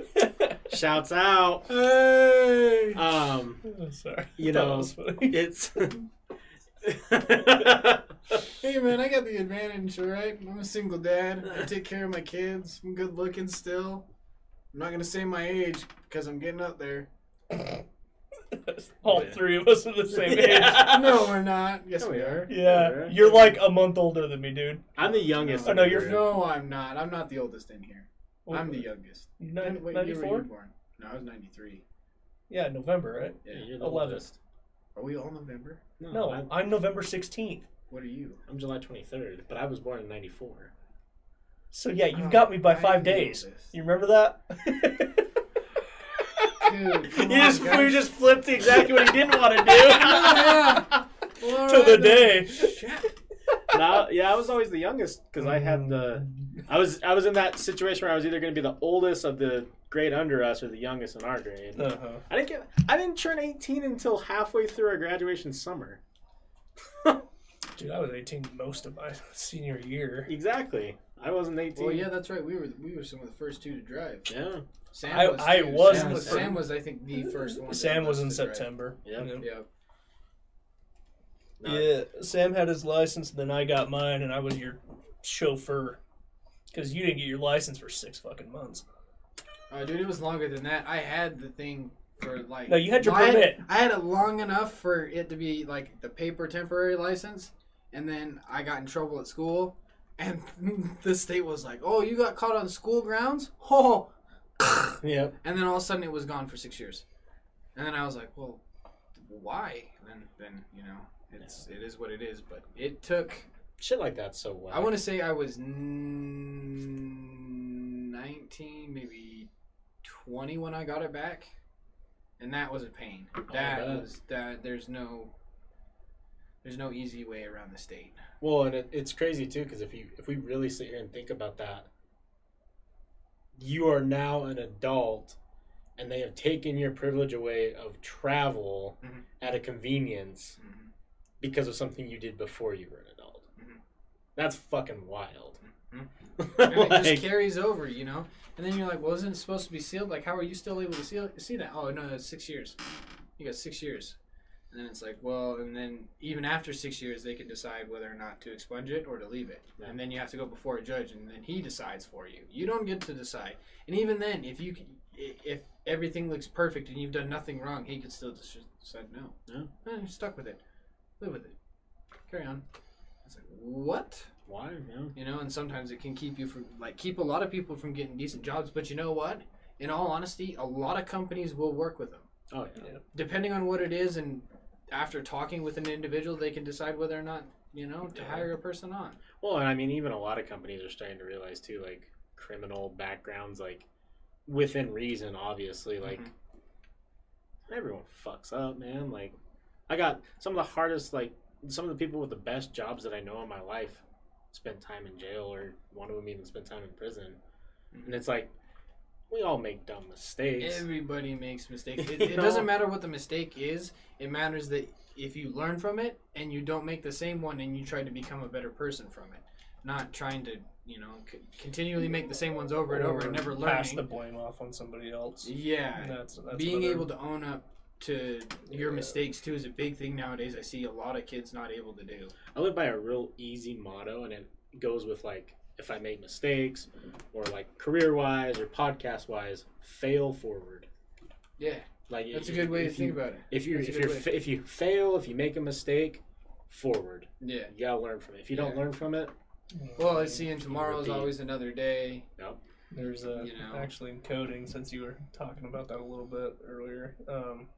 Shouts out. Hey. Um, Sorry. You Thought know, it was funny. it's. Hey man, I got the advantage, alright? I'm a single dad. I take care of my kids. I'm good looking still. I'm not gonna say my age because I'm getting up there. [LAUGHS] All three of us are the [LAUGHS] same age. No, we're [LAUGHS] not. Yes, Yeah, we we are. Yeah, you're like a month older than me, dude. I'm the youngest. Oh, no, you're- No, I'm not. I'm not the oldest in here. I'm the youngest. Nin- When- what you 94? born? No, I was 93. Yeah, November, right? Yeah, Yeah. you're the 11th. oldest. Are we all November? No, I'm, I'm November 16th. What are you? I'm July 23rd, but I was born in '94. So yeah, you've Oh, got me by I'm five days. You remember that? Dude, come You on, just, guys. we just flipped exactly what he didn't want to do. [LAUGHS] yeah. Well, to the alright then. day. Shit. No, yeah, I was always the youngest because I had the. I was I was in that situation where I was either going to be the oldest of the grade under us or the youngest in our grade. Uh-huh. I didn't get. I didn't turn 18 until halfway through our graduation summer. [LAUGHS] Dude, I was 18 most of my senior year. Exactly. I wasn't 18. Well, yeah, that's right. We were we were some of the first two to drive. Yeah. Sam I- was. I was Sam was, first- Sam was, I think, the [LAUGHS] first one. Sam was in. September. Yeah. Yeah. Yeah. No, Yeah, Sam had his license, and then I got mine, and I was your chauffeur. Because you didn't get your license for six fucking months. Oh, dude, it was longer than that. I had the thing for like. No, you had your I had- permit. I had it long enough for it to be like the paper temporary license, and then I got in trouble at school, and [LAUGHS] the state was like, "Oh, you got caught on school grounds." [LAUGHS] Oh, Yep. [LAUGHS] and then all of a sudden it was gone for six years, and then I was like, "Well, why?" And then, then you know, it's it is what it is. But it took. Shit like that so well. I want to say I was n- 19, maybe 20 when I got it back. And that was a pain. That was that there's no there's no easy way around the state. Well, and it, it's crazy too because if you if we really sit here and think about that, you are now an adult, and they have taken your privilege away of travel Mhm. at a convenience because of something you did before you were an adult. Mhm. That's fucking wild. Mhm. And it just [LAUGHS] carries over, you know? And then you're like, well, isn't it supposed to be sealed? Like, how are you still able to seal, see that? Oh, no, it's six years. You got six years. And then it's like, well, and then even after six years, they can decide whether or not to expunge it or to leave it. Yeah. And then you have to go before a judge, and then he decides for you. You don't get to decide. And even then, if you can- if everything looks perfect and you've done nothing wrong, he could still just decide no. Yeah. Eh, you're stuck with it. Live with it. Carry on. It's like what? why? Yeah. you know and sometimes it can keep you from like keep a lot of people from getting decent jobs but you know what in all honesty a lot of companies will work with them Oh yeah. depending on what it is and after talking with an individual they can decide whether or not you know to Yeah. hire a person on Well, and I mean, even a lot of companies are starting to realize too, like criminal backgrounds, like within reason, obviously. Like Mhm. everyone fucks up, man. Like I got some of the hardest, like some of the people with the best jobs that I know in my life spent time in jail, or one of them even spent time in prison. And it's like we all make dumb mistakes. everybody makes mistakes [LAUGHS] it, it doesn't matter what the mistake is it matters that if you learn from it and you don't make the same one and you try to become a better person from it not trying to you know c- continually make the same ones over and over and never learn. Pass the blame off on somebody else. yeah That's, that's being able to own up to your mistakes too is a big thing nowadays. I see a lot of kids not able to do. I live by a real easy motto, and it goes with like if I make mistakes, or like career wise or podcast wise, fail forward. Yeah, Like that's a good way to if think about it. If you if you fa- if you fail, if you make a mistake, forward. Yeah. You gotta learn from it. If you don't Yeah. learn from it, Well, I see, and tomorrow's Repeat. always another day. There's a You know. actually in coding since you were talking about that a little bit earlier. Um,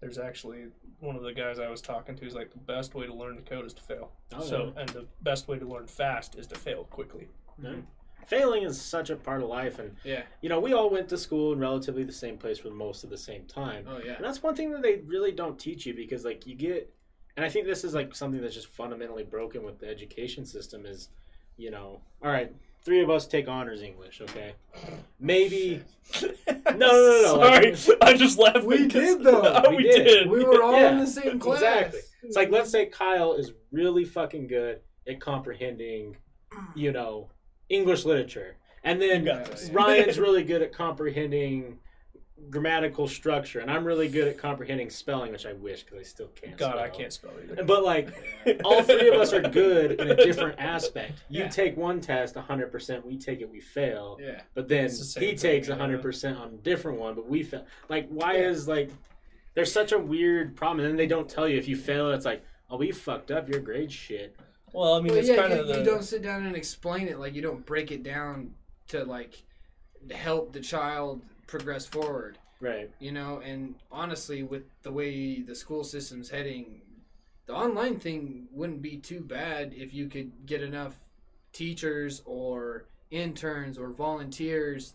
there's actually one of the guys I was talking to is like the best way to learn to code is to fail. Oh, so and the best way to learn fast is to fail quickly. Yeah. failing is such a part of life, and Yeah. you know we all went to school in relatively the same place for most of the same time. Oh yeah. And that's one thing that they really don't teach you because like you get and I think this is like something that's just fundamentally broken with the education system is, you know, all right, three of us take honors English, okay? [LAUGHS] Maybe [LAUGHS] no, no, no, no, Sorry, I just laughed. We did, though. [LAUGHS] Oh, we, We did. did. We were all Yeah, in the same class. exactly. It's like let's say Kyle is really fucking good at comprehending, you know, English literature. And then You got this. Ryan's really good at comprehending grammatical structure and I'm really good at comprehending spelling, which I wish because I still can't. God, I can't spell either. But like [LAUGHS] all three of us are good in a different aspect. You Yeah. take one test 100%, we take it, we fail. Yeah. But then the he thing, takes 100% on a different one, but we fail. Like, why Yeah. is like, there's such a weird problem. And then they don't tell you if you fail, it's like, oh, we fucked up, your grade shit. well, I mean, Well, it's yeah, kind you, of the. you don't sit down and explain it like you don't break it down to like help the child progress forward. Right. You know, and honestly, with the way the school system's heading, the online thing wouldn't be too bad if you could get enough teachers or interns or volunteers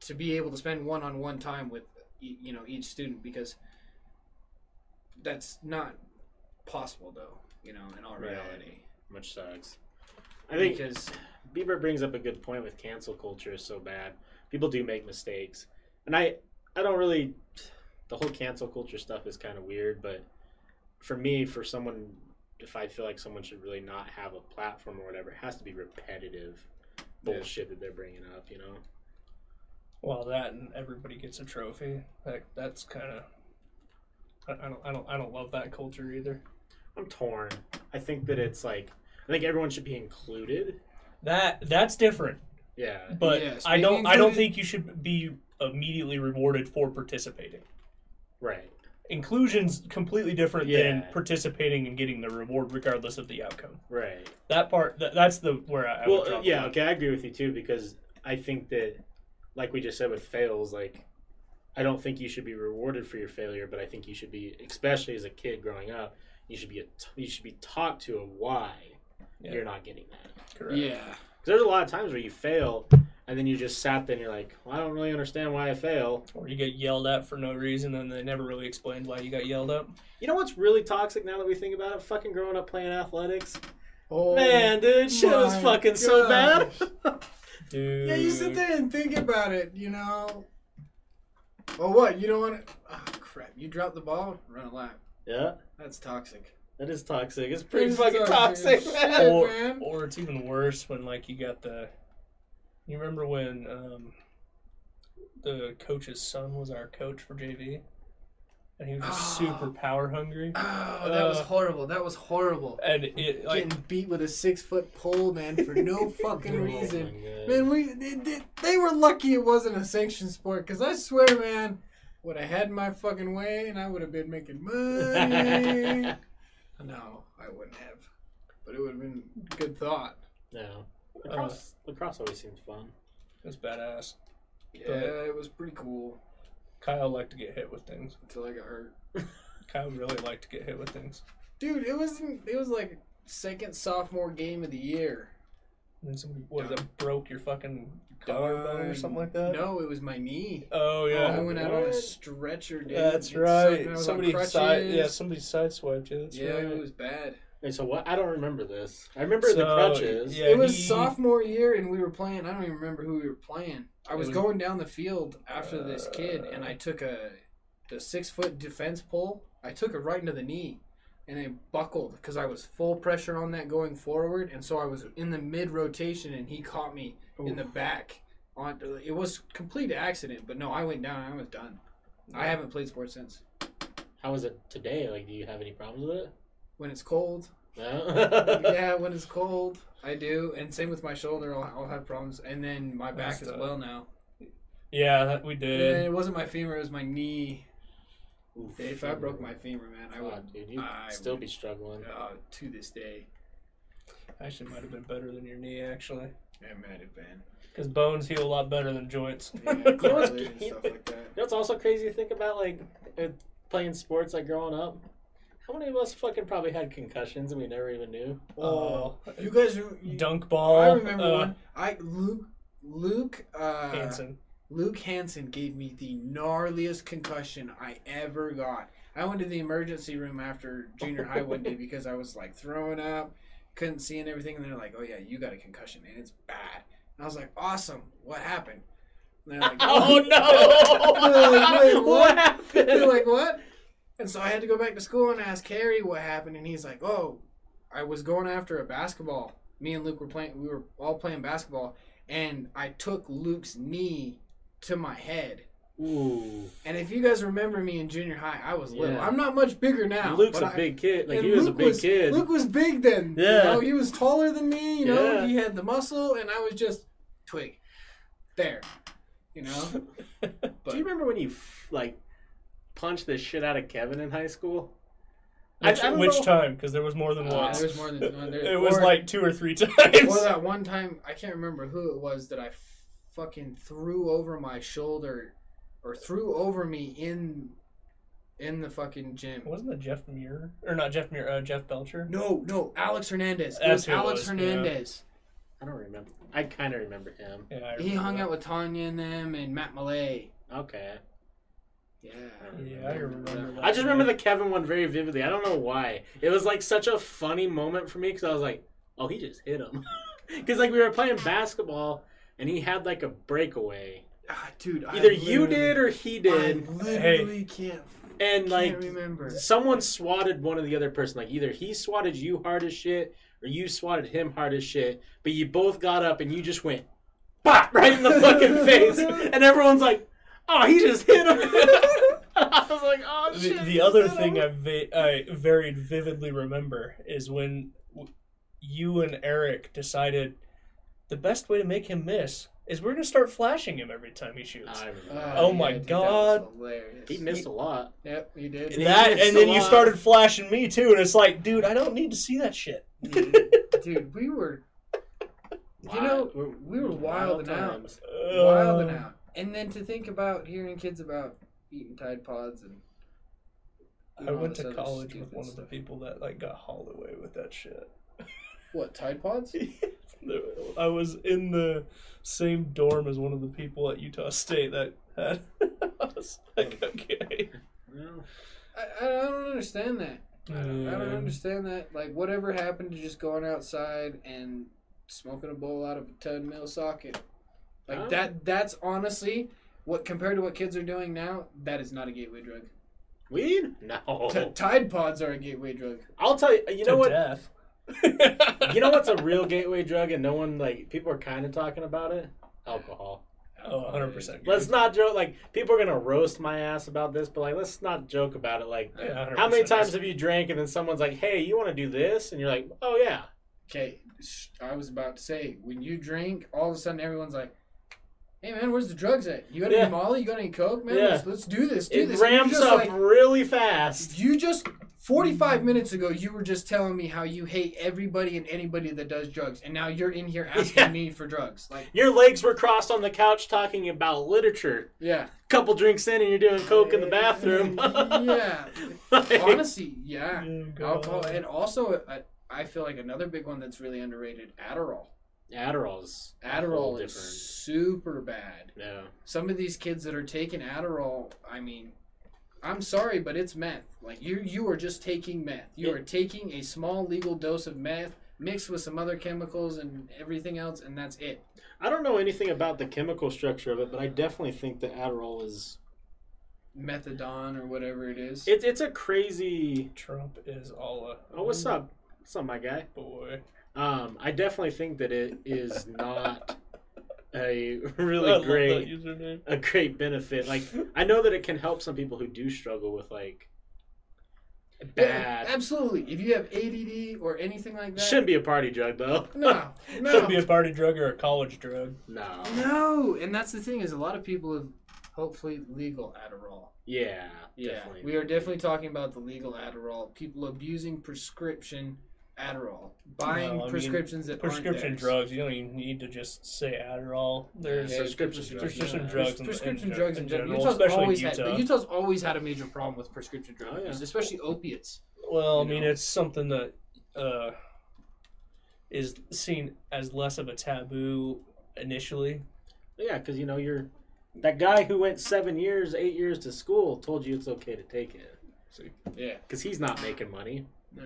to be able to spend one-on-one time with you know each student because that's not possible though you know in Right. reality Which sucks. I think because Bieber brings up a good point with cancel culture is so bad. People do make mistakes. And I, I don't really, the whole cancel culture stuff is kind of weird, but for me, for someone, if I feel like someone should really not have a platform or whatever, it has to be repetitive Yeah. bullshit that they're bringing up, you know? Well, that and everybody gets a trophy. Like that's kind of. I, I don't. I don't. I don't love that culture either. I'm torn. I think that it's like, I think everyone should be included. That that's different. Yeah. But Yes, I don't. I don't think you should be immediately rewarded for participating. Right. Inclusion's completely different Yeah. than participating and getting the reward, regardless of the outcome. Right. That part. That, that's the where I, I well, draw yeah, okay, I agree with you too because I think that, like we just said with fails, like I don't think you should be rewarded for your failure, but I think you should be, especially as a kid growing up, you should be a, you should be taught to a why Yeah. you're not getting that. Correct. yeah Because there's a lot of times where you fail and then you just sat there and you're like, well, I don't really understand why I fail. Or you get yelled at for no reason, and they never really explained why you got yelled at. You know what's really toxic now that we think about it? Fucking growing up playing athletics. oh Man, dude, shit was my fucking so bad. Dude. [LAUGHS] Yeah, you sit there and think about it, you know. Well, what? You don't want to. Oh, ah, crap. You drop the ball, run a lap. yeah, That's toxic. that is toxic. It's pretty It's fucking toxic. toxic, [LAUGHS] man. or, man. or it's even worse when like you got the you remember when um the coach's son was our coach for JV and he was just Oh. [GASPS] super power hungry Oh, that was Uh, horrible. That was horrible. and it like Getting beat with a six foot pole, man, for no [LAUGHS] fucking Oh, reason. my Man, we they, they, they were lucky it wasn't a sanctioned sport, because I swear, man, would have had my fucking way and I would have been making money. [LAUGHS] no, I wouldn't have. But it would have been good thought. No. Lacrosse, uh, lacrosse always seems fun. it was badass Yeah, But- it was pretty cool Kyle liked to get hit with things until I got hurt. [LAUGHS] Kyle really liked to get hit with things Dude, it was it was like second sophomore game of the year. and then somebody what that broke your fucking collarbone or something like that No, it was my knee. oh yeah. I went out on a what? stretcher, dude. that's It sucked, right and I was on somebody crutches. side yeah somebody sideswiped you that's yeah, right it was bad. Wait, so what? I don't remember this. I remember the crutches. yeah. it was he- sophomore year, and we were playing. I don't even remember who we were playing. I was was- going down the field after this kid, and Uh. I took a the six foot defense pull. I took it right into the knee, and it buckled because I was full pressure on that going forward, and so I was in the mid rotation, and he caught me in the back. On it was complete accident, but no, I went down. and I was done. I haven't played sports since. How is it today? Like, do you have any problems with it? When it's cold, No. yeah, when it's cold, I do, and same with my shoulder. I'll, I'll have problems, and then my back as tough. well now. Yeah, that we And did. it wasn't my femur; it was my knee. Oof. If I broke my femur, man, I would. Dude, you'd I still would- be struggling. Uh, to this day, Actually, might have been better than your knee, actually. it might have been. Because bones heal a lot better than joints. Yeah, [LAUGHS] know what's- and stuff like. You know what's also crazy to think about, like, uh, playing sports, like, growing up? How many of us fucking probably had concussions and we never even knew? Oh, Oh. you guys, re- you, Dunk ball. I remember uh, one. I Luke Luke uh, Hansen. Luke Hansen gave me the gnarliest concussion I ever got. I went to the emergency room after junior high one day [LAUGHS] because I was like throwing up, couldn't see and everything, and they're like, "Oh yeah, you got a concussion and it's bad." And I was like, "Awesome, what happened?" And they're like, [LAUGHS] Oh [LAUGHS] They're like, "Wait, no! what?" what They're happened? like, "What?" And so I had to go back to school and ask Harry what happened, and he's like, "Oh, I was going after a basketball. Me and Luke were playing. We were all playing basketball, and I took Luke's knee to my head." Ooh, And if you guys remember me in junior high, I was little. Yeah. I'm not much bigger now. Luke's a I- big kid. Like he was Luke a big kid. Luke was big then. Yeah. You know, he was taller than me. You know, Yeah. he had the muscle, and I was just twig. There. You know. [LAUGHS] But Do you remember when you like punched the shit out of Kevin in high school? Which, I don't which time? Because there was more than Uh, yeah, once. there's more than one. There, [LAUGHS] it was or- like two or three times. Or that one time, I can't remember who it was that I fucking threw over my shoulder, or threw over me in, in the fucking gym. Wasn't it Jeff Muir? Or not Jeff Muir, uh, Jeff Belcher? No, no, Alex Hernandez. It That's was who it Alex was, yeah. Hernandez. I don't remember. I kind of remember him. Yeah, I He hung that. out with Tanya and them and Matt Malay. Okay. Yeah. Yeah, I remember. I just remember the Kevin one very vividly. I don't know why. It was like such a funny moment for me because I was like, "Oh, he just hit him." [LAUGHS] Because like we were playing basketball and he had like a breakaway. Ah, dude, I Either you did or he did. I did, literally can't, and can't like remember. someone swatted one of the other person. Like either he swatted you hard as shit or you swatted him hard as shit. But you both got up and you just went, "Bop!" [LAUGHS] right in the fucking face, and everyone's like, "Oh, he just hit him." [LAUGHS] I was like, "Oh The, shit." the he other thing. I, va- I very vividly remember is when w- you and Eric decided the best way to make him miss is we're going to start flashing him every time he shoots. I remember. Ah, Oh my dude, God. was hilarious. He missed a lot. Yep, he did. He that missed and then you started flashing me too, and it's like, dude, I don't need to see that shit. Dude, [LAUGHS] we were You know, we were wilding out. times. wilding Uh, out. And then to think about hearing kids about eating Tide Pods and I went to college with stupid one of the people that like got hauled away with that shit. [LAUGHS] What Tide Pods? [LAUGHS] I was in the same dorm as one of the people at Utah State that had. [LAUGHS] I was like, oh. okay. Well, I, I don't understand that. I don't, I don't understand that. Like, whatever happened to just going outside and smoking a bowl out of a Tud Mill socket? Like Oh. that. That's honestly what compared to what kids are doing now. That is not a gateway drug. weed? No. T- Tide Pods are a gateway drug. I'll tell you. You know to what? Death. [LAUGHS] You know what's a real gateway drug, and no one like people are kind of talking about it. Alcohol. Oh, 100%. Let's not joke. Like people are gonna roast my ass about this, but like let's not joke about it. Like Yeah, how many times have you drank and then someone's like, "Hey, you want to do this?" and you're like, "Oh yeah." Okay, I was about to say when you drink, all of a sudden everyone's like, "Hey man, where's the drugs at? You got Yeah. any Molly? You got any coke, man? Yeah. Let's, let's do this. Do It this." Ramps up like- really fast. You just 45 minutes ago you were just telling me how you hate everybody and anybody that does drugs, and now you're in here asking Yeah. me for drugs. Like, Your legs were crossed on the couch talking about literature. yeah, Couple drinks in, and you're doing coke in the eh, bathroom. [LAUGHS] yeah. [LAUGHS] Like, Honestly, yeah. Oh, Alcohol, and also I, I feel like another big one that's really underrated: Adderall. Adderall's a whole Adderall is different. super bad. Yeah. some of these kids that are taking Adderall, I mean, I'm sorry, but it's meth. Like you, you are just taking meth. You Yeah. are taking a small legal dose of meth mixed with some other chemicals and everything else, and that's it. I don't know anything about the chemical structure of it, but I definitely think that Adderall is. Methadone or whatever it is. It's it's a crazy. Trump is all a. Oh, what's up? What's up, my guy? Boy. Um, I definitely think that it is not a [LAUGHS] really love great a great benefit. Like I know that it can help some people who do struggle with like bad. Yeah, absolutely. If you have ADD or anything like that, Shouldn't be a party drug though. [LAUGHS] no, [LAUGHS] no, Should be a party drug or a college drug. no. no. And that's the thing is, a lot of people have hopefully legal Adderall. Yeah, Yeah, definitely. we are definitely talking about the legal Adderall. People abusing prescription Adderall, buying Well, I mean, prescriptions that Prescription aren't theirs. drugs. You don't even need to just say Adderall. There's Yeah, prescription prescription drugs, prescription yeah. drugs. in- prescription in, drugs in in general. general, Utah's especially always Utah. had Utah's always had a major problem with prescription drug Oh, yeah. use, especially opiates. Well, I you mean, know? it's something that uh, is seen as less of a taboo initially. Yeah, because you know you're that guy who went seven years, eight years to school told you it's okay to take it Yeah, because he's not making money. No,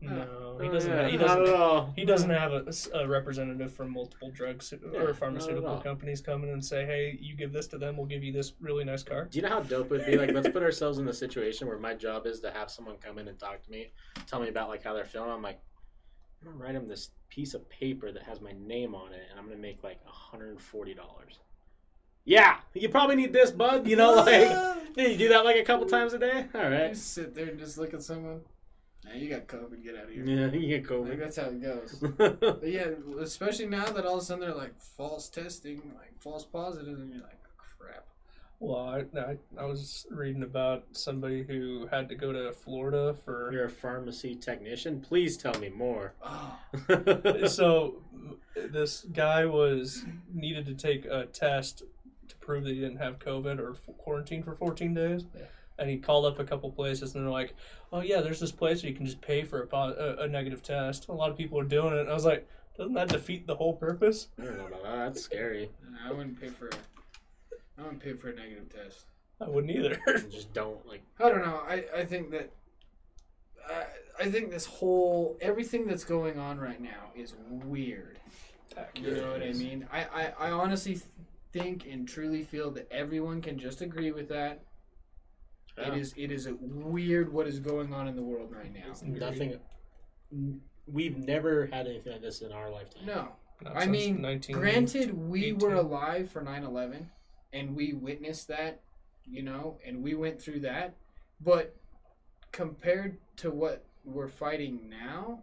he Oh, doesn't. yeah, Have, he doesn't. at all. He doesn't have a, a representative from multiple drugs Yeah, or not pharmaceutical companies coming in and say, "Hey, you give this to them, we'll give you this really nice car." Do you know how dope it would be? Like, let's put ourselves in the situation where my job is to have someone come in and talk to me, tell me about like how they're feeling. I'm like, I'm gonna write them this piece of paper that has my name on it, and I'm gonna make like hundred and forty dollars. Yeah, you probably need this, bud. You know, like, did [LAUGHS] [LAUGHS] you do that like a couple times a day? All right. you sit there and just look at someone. Nah, you got COVID. Get out of here. Yeah, [LAUGHS] you get Like, COVID. that's how it goes. [LAUGHS] But yeah, especially now that all of a sudden they're like false testing, like false positives, and you're like, oh, crap. Well, I, I, I was reading about somebody who had to go to Florida for. You're a pharmacy technician. Please tell me more. [GASPS] Oh, [LAUGHS] so this guy was needed to take a test to prove that he didn't have COVID or f- quarantine for 14 days. Yeah. And he called up a couple places, and they're like, "Oh yeah, there's this place where you can just pay for a, po- a, a negative test." A lot of people are doing it. And I was like, "Doesn't that defeat the whole purpose?" I don't know about that. That's scary. I wouldn't pay for. I wouldn't pay for a negative test. I wouldn't either. [LAUGHS] Just don't like. I don't know. I, I think that I, I think this whole everything that's going on right now is weird. You know what I mean? I, I, I honestly think and truly feel that everyone can just agree with that. Yeah. It is it is a weird what is going on in the world right now. It's nothing. We've never had anything like this in our lifetime. No. Not I mean, 19 Granted, we were alive for 9 11 and we witnessed that, you know, and we went through that. But compared to what we're fighting now,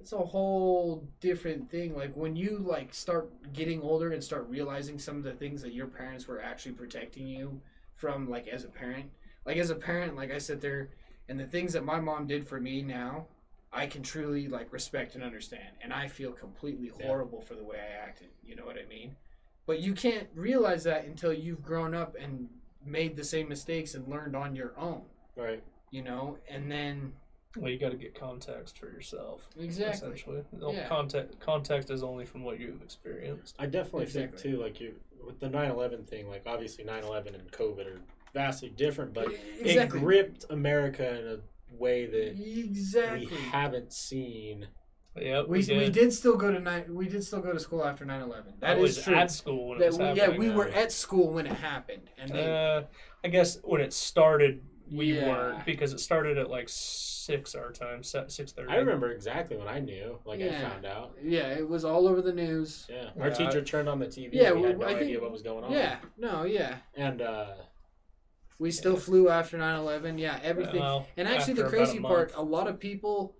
it's a whole different thing. Like when you like start getting older and start realizing some of the things that your parents were actually protecting you from, like as a parent. Like as a parent, like I sit there, and the things that my mom did for me now, I can truly like respect and understand, and I feel completely Yeah. horrible for the way I acted. You know what I mean? But you can't realize that until you've grown up and made the same mistakes and learned on your own. Right. You know, and then Well, you got to get context for yourself. exactly, Essentially, Yeah. context context is only from what you've experienced. I definitely Exactly. think too, like you with the 9/11 thing. Like obviously 9/11 and COVID are vastly different, but exactly, it gripped America in a way that exactly. we haven't seen. Yep, We, we did still go to night. We did still go to school after 9-11. I That was is true. at school when it That was we, yeah, we yeah. were at school when it happened, and they, Uh, I guess when it started, we Yeah. weren't because it started at like six our time, six thirty. I remember exactly when I knew, like I found out. yeah, it was all over the news. Yeah, our Yeah, teacher turned on the TV. Yeah, and we had no I think- idea what was going on. Yeah, no, yeah. and uh, We still flew after 9-11. Yeah, everything. Well, And actually, the about a crazy part, a lot of people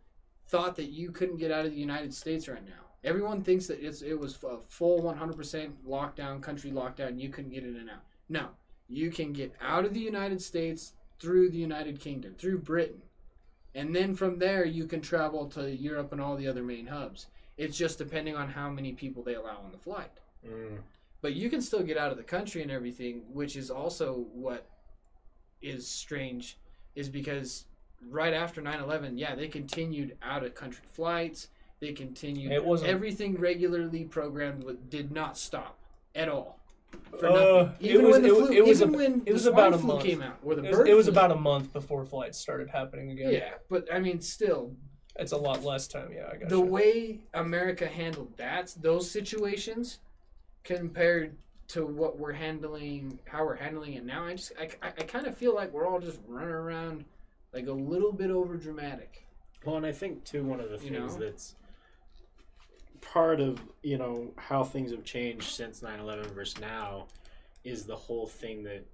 thought that you couldn't get out of the United States right now. Everyone thinks that it's it was a full 100% lockdown, country lockdown, and you couldn't get in and out. No, you can get out of the United States through the United Kingdom, through Britain. And then from there, you can travel to Europe and all the other main hubs. It's just depending on how many people they allow on the flight. mm, But you can still get out of the country and everything, which is also what is strange, is because right after 9 11, yeah, they continued out of country flights. They continued. It wasn't- everything regularly programmed with, did not stop at all. For Uh, nothing. it Even was- when the it was- flu, it was when it was about a flu month. came out, or the It was, bird it was flu. about a month before flights started happening again. yeah. But I mean, still, it's a lot less time. Yeah, I guess the you. way America handled that those situations compared to what we're handling how we're handling it now I just I, I, I kind of feel like we're all just running around like a little bit over dramatic well, and I think too one of the You things know? that's part of you know how things have changed since 9/11 versus now is the whole thing that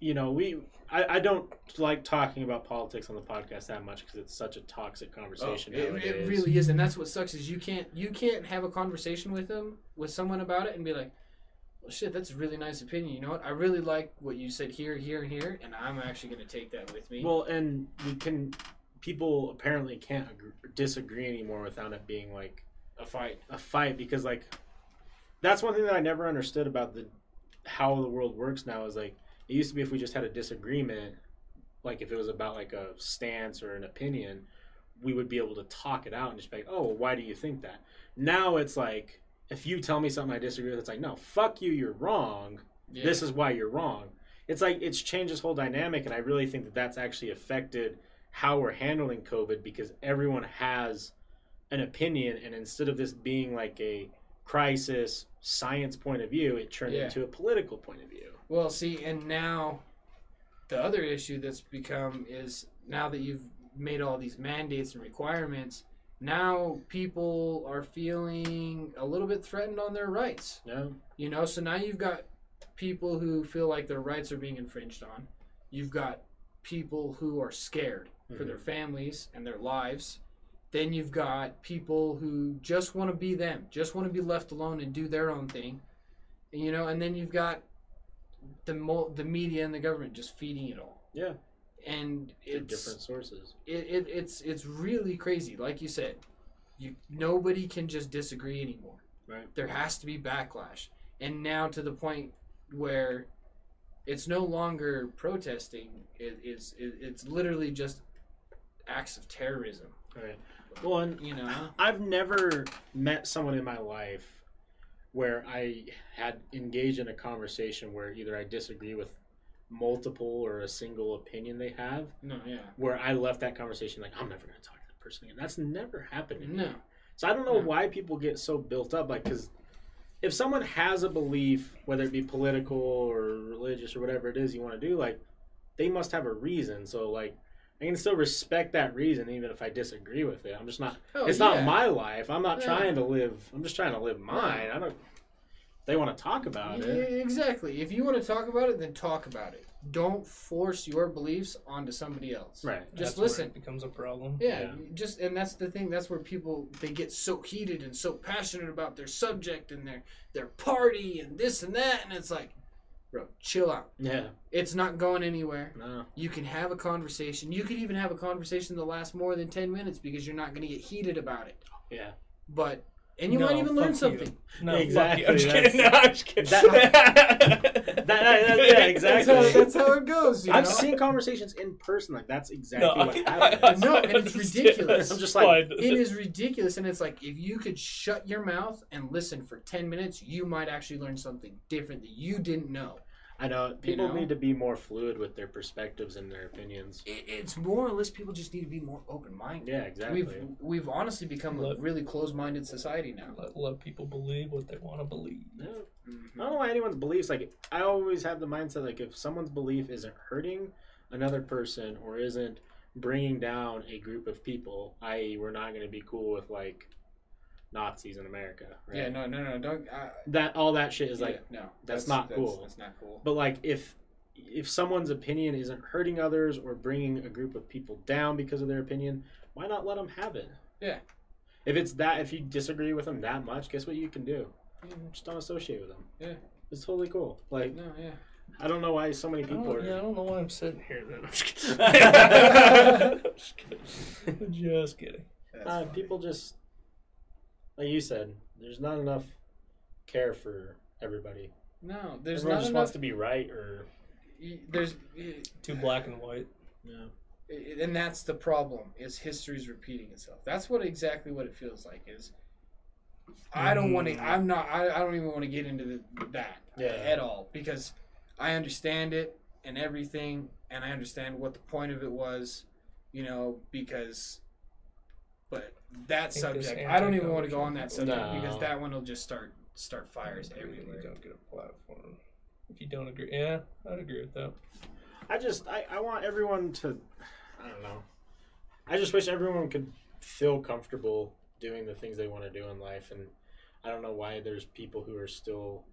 you know, we I, I don't like talking about politics on the podcast that much because it's such a toxic conversation. Oh, it, it really is, and that's what sucks is you can't you can't have a conversation with them with someone about it and be like, well, shit, that's a really nice opinion. You know what? I really like what you said here, here, and here, and I'm actually going to take that with me. Well, and we can. People apparently can't agree, disagree anymore without it being like a fight. a fight because like that's one thing that I never understood about the how the world works now is like it used to be if we just had a disagreement like if it was about like a stance or an opinion we would be able to talk it out and just be like oh well, why do you think that now it's like if you tell me something I disagree with it's like no fuck you you're wrong Yeah. this is why you're wrong it's like it's changed this whole dynamic and i really think that that's actually affected how we're handling covid because everyone has an opinion and instead of this being like a crisis science point of view it turned Yeah. into a political point of view Well, see, and now the other issue that's become is now that you've made all these mandates and requirements, now people are feeling a little bit threatened on their rights. no You know, so now you've got people who feel like their rights are being infringed on. You've got people who are scared for Mhm. their families and their lives. Then you've got people who just want to be them, just want to be left alone and do their own thing. You know, and then you've got the mo- the media and the government just feeding it all. yeah And they're it's different sources it, it, it's it's really crazy. Like you said, you nobody can just disagree anymore. Right. There has to be backlash, and now to the point where it's no longer protesting. It is it, it's literally just acts of terrorism. right well and You know. I've never met someone in my life where I had engaged in a conversation where either I disagree with multiple or a single opinion they have, No. Yeah. where I left that conversation like I'm never going to talk to that person again. That's never happened to me. No. So I don't know No. why people get so built up like cuz if someone has a belief whether it be political or religious or whatever it is you want to do like they must have a reason. So like I can still respect that reason even if I disagree with it. I'm just not Oh, it's yeah. not my life. I'm not Yeah. trying to live. I'm just trying to live mine. I don't. They want to talk about Yeah, it. exactly. If you want to talk about it, then talk about it. Don't force your beliefs onto somebody else. Right. Just That's where listen. it becomes a problem. Yeah, Yeah. just and that's the thing. That's where people they get so heated and so passionate about their subject and their their party and this and that, and it's like, bro, chill out. Yeah. It's not going anywhere. No. You can have a conversation. You could even have a conversation that lasts more than ten minutes because you're not going to get heated about it. Yeah. But and you No, might even learn fuck you. something. No, Exactly, I'm just kidding. [LAUGHS] No, I'm just kidding. That- that- [LAUGHS] that- yeah, That's exactly. how, that's how it goes. You I've know? seen conversations in person like that's exactly No, what [LAUGHS] I- I- happens. No, and it's ridiculous. I'm just like- it is ridiculous and it's like if you could shut your mouth and listen for 10 minutes you might actually learn something different that you didn't know I know people know? need to be more fluid with their perspectives and their opinions. it, it's more or less people just need to be more open-minded Yeah, exactly. we've we've honestly become a really closed-minded society now Let, let people believe what they want to believe. Yeah. Mm-hmm. I don't know why anyone's beliefs like I always have the mindset like if someone's belief isn't hurting another person or isn't bringing down a group of people, i.e., we're not going to be cool with like Nazis in America. Right? yeah no no no don't uh, that all that shit is yeah, like. no that's not cool. that's not cool But like if if someone's opinion isn't hurting others or bringing a group of people down because of their opinion, why not let them have it? Yeah. If it's that, if you disagree with them that much, guess what you can do? Just don't associate with them. Yeah. It's totally cool. Like no yeah I don't know why so many people are. yeah, I don't know why I'm sitting here then. [LAUGHS] [LAUGHS] I'm just kidding. [LAUGHS] just kidding. Just kidding. Uh, people just, like you said, there's not enough care for everybody. no there's Everyone not just enough wants to be right, or there's Too black and white. yeah, and that's the problem is history's repeating itself that's what exactly what it feels like is i don't mm-hmm. want to i'm not I, I don't even want to get into the, that Yeah. at all because i understand it and everything and i understand what the point of it was you know because but that subject i don't even want to go on that subject No. because that one will just start start fires You everywhere don't get a platform. If you don't agree, yeah, I'd agree with that. I just I, I want everyone to I don't know. I just wish everyone could feel comfortable doing the things they want to do in life and I don't know why there's people who are still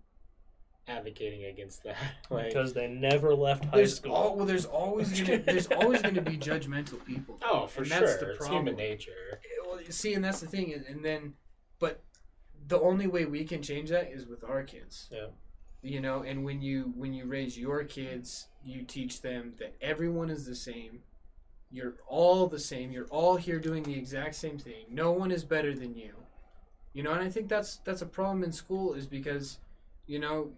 advocating against that. [LAUGHS] like, because they never left high There's school. all well. There's always gonna there's always gonna be judgmental people. [LAUGHS] oh, for and sure, that's the it's problem. human nature. Eh, well, see, and that's the thing, and- and then, but the only way we can change that is with our kids. Yeah. You know, and when you when you raise your kids, you teach them that everyone is the same. You're all the same. You're all here doing the exact same thing. No one is better than you. You know, and I think that's that's a problem in school is because, you know,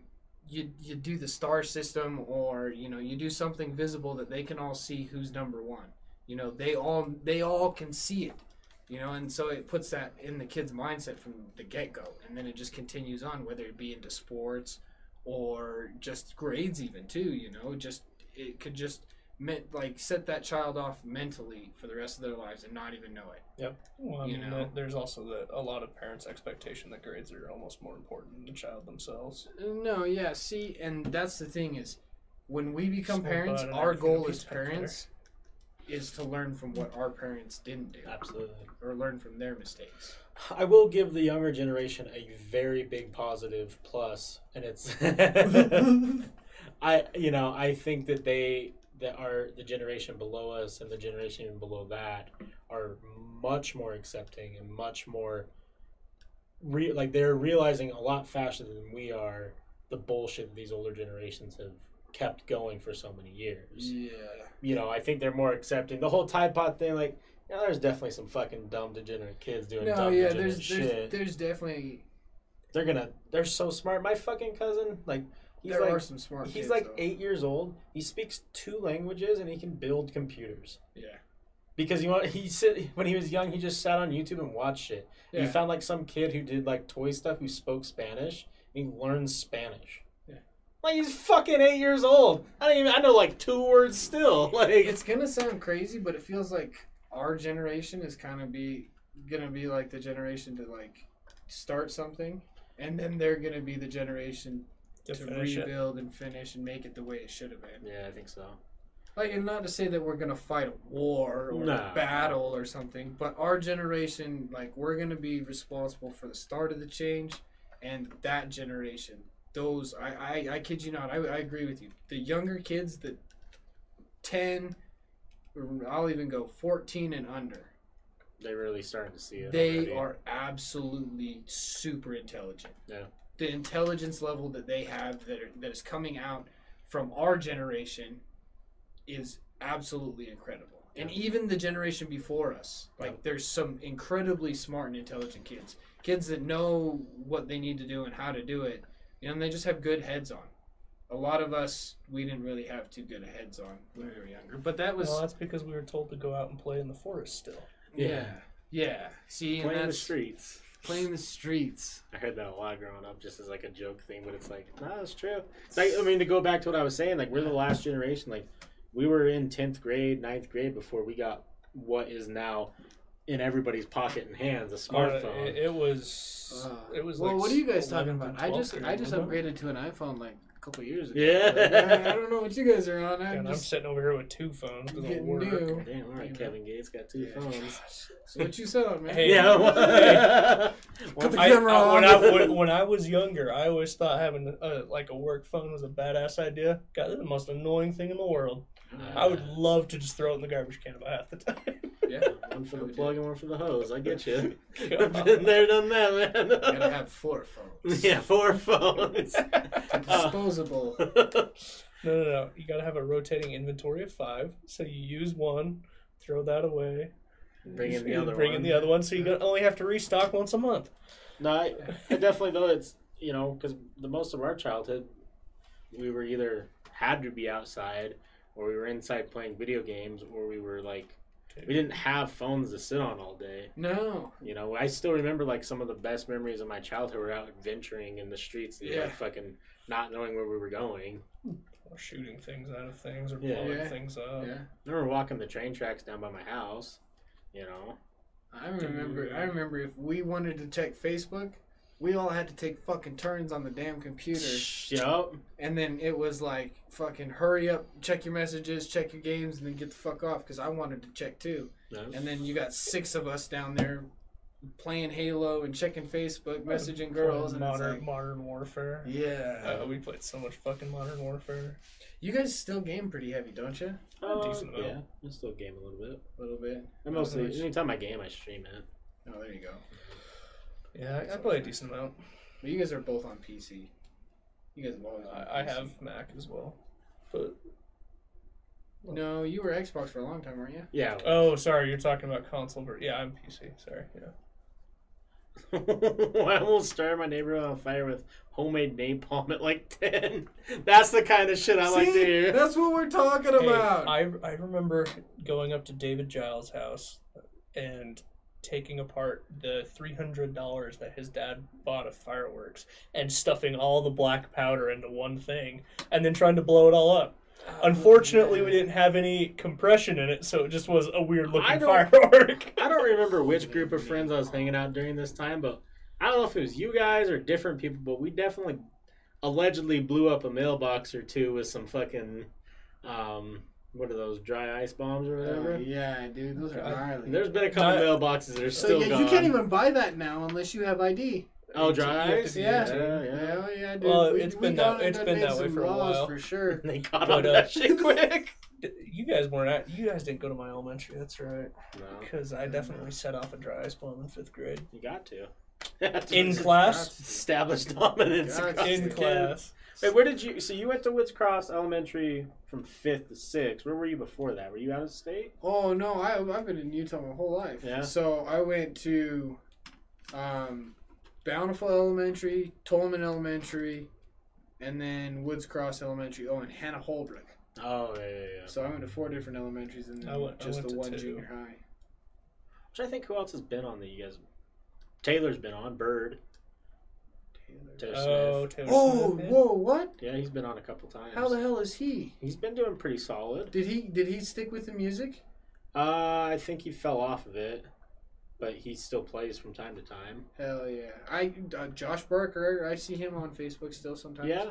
you you do the star system or you know you do something visible that they can all see who's number one. You know, they all they all can see it. You know, and so it puts that in the kid's mindset from the get go, and then it just continues on, whether it be into sports or just grades, even too. You know, just it could just meant like set that child off mentally for the rest of their lives and not even know it. Yep. Well, I you know. that- there's also the, a lot of parents' expectation that grades are almost more important than the child themselves. Uh, no, yeah, see, and that's the thing is, when we become Small parents, our goal as be spectacular. parents is to learn from what our parents didn't do Absolutely. or learn from their mistakes. I will give the younger generation a very big positive plus, and it's [LAUGHS] I you know I think that they that are the generation below us and the generation even below that are much more accepting and much more re- like they're realizing a lot faster than we are the bullshit that these older generations have kept going for so many years. Yeah. You know, I think they're more accepting. The whole Tide Pod thing, like, you know, there's definitely some fucking dumb degenerate kids doing No, dumb yeah, degenerate there's there's, there's definitely They're gonna. They're so smart. My fucking cousin, like, he's there like, are some smart. he's kids, like though. eight years old. He speaks two languages and he can build computers. Yeah. Because you want he sit when he was young, he just sat on YouTube and watched shit. Yeah. He found like some kid who did like toy stuff who spoke Spanish. And he learned Spanish. Yeah. Like he's fucking eight years old. I don't even. I know like two words still. [LAUGHS] Like It's gonna sound crazy, but it feels like our generation is kind of be gonna be like the generation to like start something, and then they're gonna be the generation To to, finish it. rebuild and finish and make it the way it should have been. Yeah, I think so. Like, and not to say that we're gonna fight a war or No. a battle or something, but our generation, like, we're gonna be responsible for the start of the change, and that generation, those, I, I, I kid you not, I, I agree with you. The younger kids, the ten, I'll even go fourteen and under, They're really starting to see it. they already. are absolutely super intelligent. Yeah. The intelligence level that they have that are, that is coming out from our generation is absolutely incredible. And even the generation before us, like Yeah. there's some incredibly smart and intelligent kids, kids that know what they need to do and how to do it, you know, and they just have good heads on. A lot of us, we didn't really have too good heads on when we were younger, but that was Well, that's because we were told to go out and play in the forest still. yeah, yeah. See, and playing the streets. Playing the streets. I heard that a lot growing up, just as like a joke thing, but it's like, no, it's true. It's like, I mean, to go back to what I was saying, like we're the last generation. Like we were in tenth grade, 9th grade before we got what is now in everybody's pocket and hands, a Uh, smartphone. it, it was. Uh, it was. well, like what are you guys talking about? I just I just upgraded to an iPhone like a couple years ago. Yeah. Like, I, I don't know what you guys are on. I'm And I'm sitting over here with two phones. of getting work. new. Damn, all right, Kevin Gates got two Yeah. phones. [LAUGHS] So what you selling, man? Hey. Yeah. Put the I, camera I- when. I, when, when I was younger, I always thought having a, like a work phone was a badass idea. God, it's the most annoying thing in the world. I would love to just throw it in the garbage can about half the time. Yeah, one for the I would plug and one for the hose. I get you. [LAUGHS] God. Been there, done that, man. gotta have four phones. [LAUGHS] yeah, four phones. [LAUGHS] Disposable. No, no, no. You gotta have a rotating inventory of five. So you use one, throw that away, Bring in the other bring one. in the other one. So you got- only have to restock once a month. No, I, I definitely though it's you know because the most of our childhood, we were either had to be outside or we were inside playing video games or we were like we didn't have phones to sit on all day. No. You know, I still remember like some of the best memories of my childhood were out adventuring in the streets, and, Yeah. like fucking not knowing where we were going. Or shooting things out of things or Yeah. blowing Yeah. things up. Yeah. I remember walking the train tracks down by my house. You know, I remember. Dude. I remember if we wanted to check Facebook, we all had to take fucking turns on the damn computer. Yup. And then it was like, fucking hurry up, check your messages, check your games, and then get the fuck off because I wanted to check too. No. And then you got six of us down there playing Halo and checking Facebook, messaging girls, and it's modern like, modern warfare. yeah. Uh, we played so much fucking modern warfare. you guys still game pretty heavy, don't you? Uh, decent amount. yeah, I still game a little bit. A little bit. I mostly much? anytime I game, I stream it. Oh, there you go. Yeah, I, I play a decent amount. But you guys are both on PC. You guys have always. been I, I PC. have Mac as well, but No, you were Xbox for a long time, weren't you? Yeah. oh, sorry, you're talking about console. Ver- yeah, I'm PC. Sorry. Yeah. [LAUGHS] I almost started my neighborhood on fire with homemade napalm at like ten. That's the kind of shit I like to See? hear. That's what we're talking Hey, about. I I remember going up to David Giles' house and taking apart the three hundred dollars that his dad bought of fireworks and stuffing all the black powder into one thing and then trying to blow it all up. Oh, Unfortunately, we didn't have any compression in it, so it just was a weird looking don't- firework. [LAUGHS] I don't remember which group of friends I was hanging out during this time, but I don't know if it was you guys or different people, but we definitely allegedly blew up a mailbox or two with some fucking um what are those dry ice bombs or whatever. Uh, yeah, dude, those are God. gnarly. There's been a couple Not- mailboxes that are so still yeah, gone. you can't even buy that now unless you have ID. Oh, dry ice? be Yeah, yeah, yeah. Yeah, dude. Well, We- it's we been got that- it's been made that way for a while. for sure. [LAUGHS] They got But, on uh, that shit [LAUGHS] quick. You guys weren't at. You guys didn't go to my elementary. That's right. No, Because I definitely set off a dry ice bomb in fifth grade you got to. [LAUGHS] In class. establish dominance Got across to. In class. Wait, where did you? So you went to Woods Cross Elementary from fifth to sixth. Where were you before that? Were you out of state? Oh no, I I've been in Utah my whole life. Yeah? So I went to um, Bountiful Elementary, Tolman Elementary, and then Woods Cross Elementary. Oh, and Hannah Holbrook. Oh yeah, yeah, yeah. So I went to four different elementaries and then I went- I just went the to one two. junior high. Which I think who else has been on that you guys? Taylor's been on Bird. Taylor Oh, Smith. Taylor Oh, Smith, yeah. whoa! What? Yeah, he's been on a couple times. How the hell is he? He's been doing pretty solid. Did he did he stick with the music? Uh, I think he fell off of it, but he still plays from time to time. Hell yeah! I uh, Josh Barker. I see him on Facebook still sometimes. Yeah,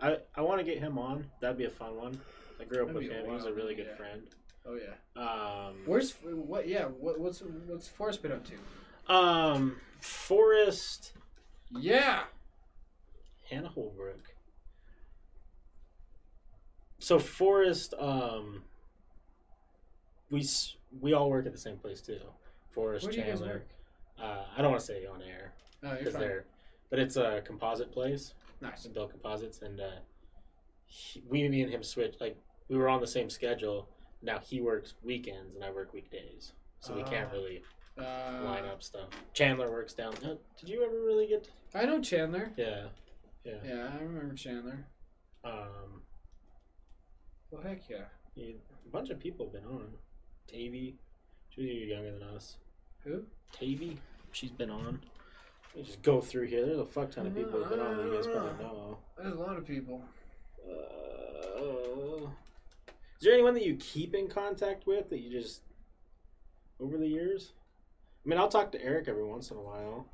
I I want to get him on. That'd be a fun one. I grew up That'd with be a him. He's a wild really one, good yeah. friend. Oh yeah. Um, Where's what? Yeah. What, what's what's Forrest been up to? um Forrest Yeah. Hannah Holbrook. So Forrest, um, we we all work at the same place too. Forrest Where Chandler. Uh, I don't want to say on air because fine. they're, but it's a composite place. Nice. Built composites, and uh, he, we, me and him switched. Like we were on the same schedule. Now he works weekends and I work weekdays, so we can't Ah. really Uh, line up stuff. Chandler works down. Uh, did you ever really get? I know Chandler. Yeah, yeah. Yeah, I remember Chandler. Um, Well, heck yeah. yeah, a bunch of people have been on. Tavy, she's a year younger than us. Who? Tavy, she's been on. Let me just go through here. There's a fuck ton of people who've been on that you guys probably know. There's a lot of people. Uh, is there anyone that you keep in contact with that you just over the years? I mean, I'll talk to Eric every once in a while.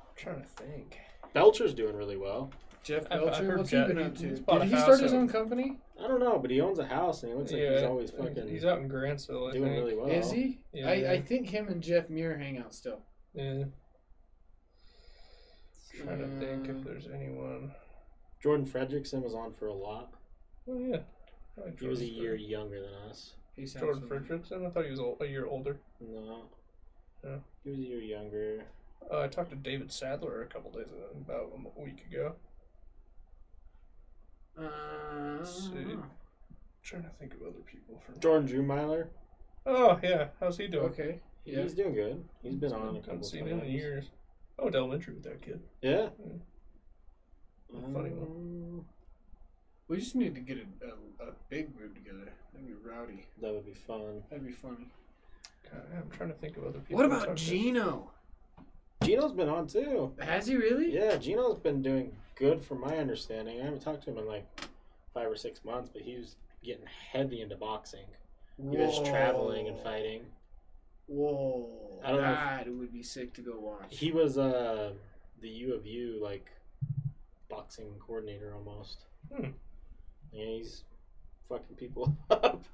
I'm trying to think. Belcher's doing really well. Jeff I've- I've Belcher. heard What's Jeff- he been up he- he's to? bought Did a he house start his out- own company? I don't know, but he owns a house and he looks like he's always fucking He's out in Grantsville, I doing think. really well. Is he? Yeah. I, I think him and Jeff Muir hang out still. Yeah. Trying to think Uh, if there's anyone. Jordan Fredrickson was on for a lot. Oh yeah. I like He was a Jordan year Fred- younger than us. He sounds Jordan familiar. Fredrickson. I thought he was ol- a year older. No. Yeah. He was a year younger. Uh, I talked to David Sadler a couple days ago, about a week ago. Uh, see. trying to think of other people from. Jordan Drewmeiler. Oh yeah, how's he doing? Okay. Yeah. He's doing good. He's been on a Haven't couple seen times. him in years. I went to elementary with that kid. Yeah. Funny Um, We just need to get a, a, a big group together. That'd be rowdy. That would be fun. That'd be funny. God, I'm trying to think of other people. What about talked to. Gino? Gino's been on too. Has he really? Yeah, Gino's been doing good from my understanding. I haven't talked to him in like five or six months, but he was getting heavy into boxing. He was traveling and fighting. Whoa. I don't know if- that would be sick to go watch. He was uh the U of U like boxing coordinator almost. Hmm. Yeah, he's fucking people [LAUGHS] up.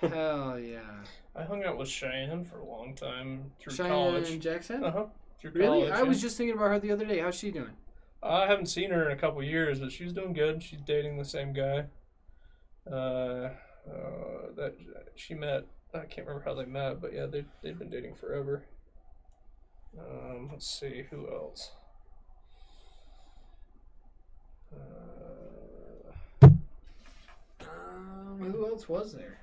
Hell yeah. I hung out with Cheyenne for a long time through Cheyenne college. Jackson? Uh huh. Through Really? college. I was just thinking about her the other day. How's she doing? I haven't seen her in a couple years, but she's doing good. She's dating the same guy. Uh, uh, that she met. I can't remember how they met, but yeah, they they've been dating forever. Um, let's see who else. Uh, Um, who else was there?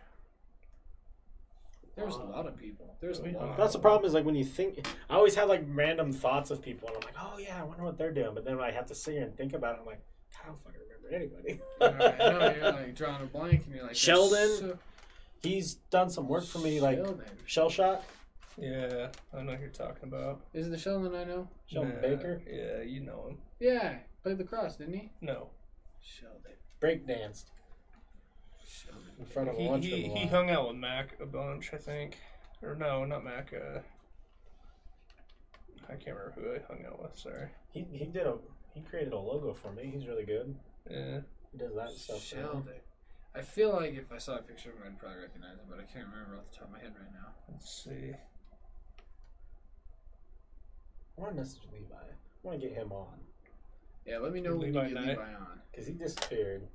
There was a lot of people. There's a We hung lot. That's the problem is like when you think, I always have like random thoughts of people, and I'm like, oh yeah, I wonder what they're doing. But then when I have to sit here and think about it, I'm like, I don't fucking remember anybody. Alright, no, you're like drawing a blank, and you're like Sheldon? so- He's done some work for me, like Sheldon. Shell Shot, yeah, I know who you're talking about. Is it the Sheldon I know? Sheldon Nah, Baker, Yeah, you know him. Yeah, played lacrosse, didn't he? No, Sheldon. break danced Sheldon. In front of he lunch he, he hung out with Mac a bunch, I think, or no, not Mac. Uh, I can't remember who I hung out with. Sorry. He he did a he created a logo for me. He's really good. Yeah. He does that stuff. now. Sheldon. I feel like if I saw a picture of him, I'd probably recognize him, but I can't remember off the top of my head right now. Let's see. I want to message Levi. I want to get him on Yeah, let me know when Levi you get Knight? Levi on. because he disappeared.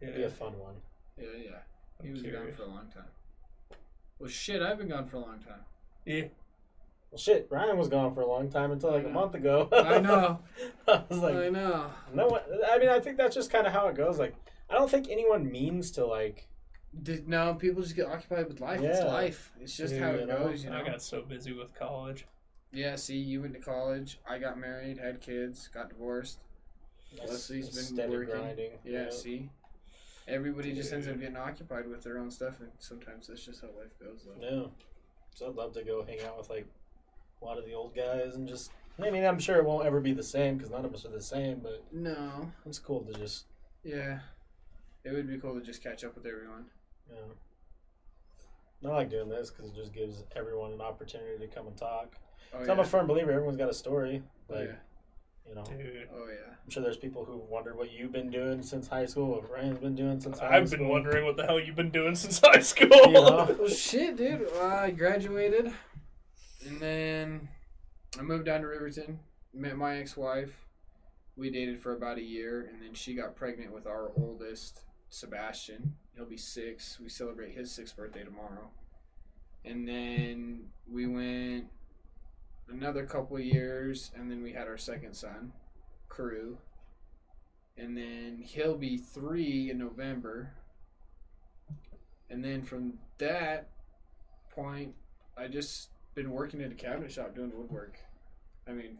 It'd be a fun one. Yeah, yeah. He I'm was gone for a long time. Well, shit, I've been gone for a long time. Yeah. Well, shit, Ryan was gone for a long time until like a month ago. I know. [LAUGHS] I was like, I know. no. one- I mean, I think that's just kind of how it goes. Like, I don't think anyone means to like. Did, no, people just get occupied with life. It's life. It's just how You it know? goes, you know. I got so busy with college. Yeah, see, you went to college. I got married, had kids, got divorced. Leslie's been working. grinding. Yeah, see? Everybody just ends up getting occupied with their own stuff, and sometimes that's just how life goes, though. Yeah. So I'd love to go hang out with like a lot of the old guys and just. I mean, I'm sure it won't ever be the same because none of us are the same, but No. it's cool to just. Yeah. It would be cool to just catch up with everyone. Yeah. I like doing this because it just gives everyone an opportunity to come and talk. Oh, yeah. I'm a firm believer everyone's got a story. oh, Like, yeah. You know, Dude. Oh, yeah. I'm sure there's people who wondered what you've been doing since high school, what Ryan's been doing since high I've school. been wondering what the hell you've been doing since high school. You know? Well, [LAUGHS] oh, shit, dude. I graduated, and then I moved down to Riverton. Met my ex-wife. We dated for about a year, and then she got pregnant with our oldest, Sebastian. He'll be six. We celebrate his sixth birthday tomorrow. And then we went another couple years, and then we had our second son, Crew. And then he'll be three in November. And then from that point, I just been working at a cabinet shop doing woodwork. I mean,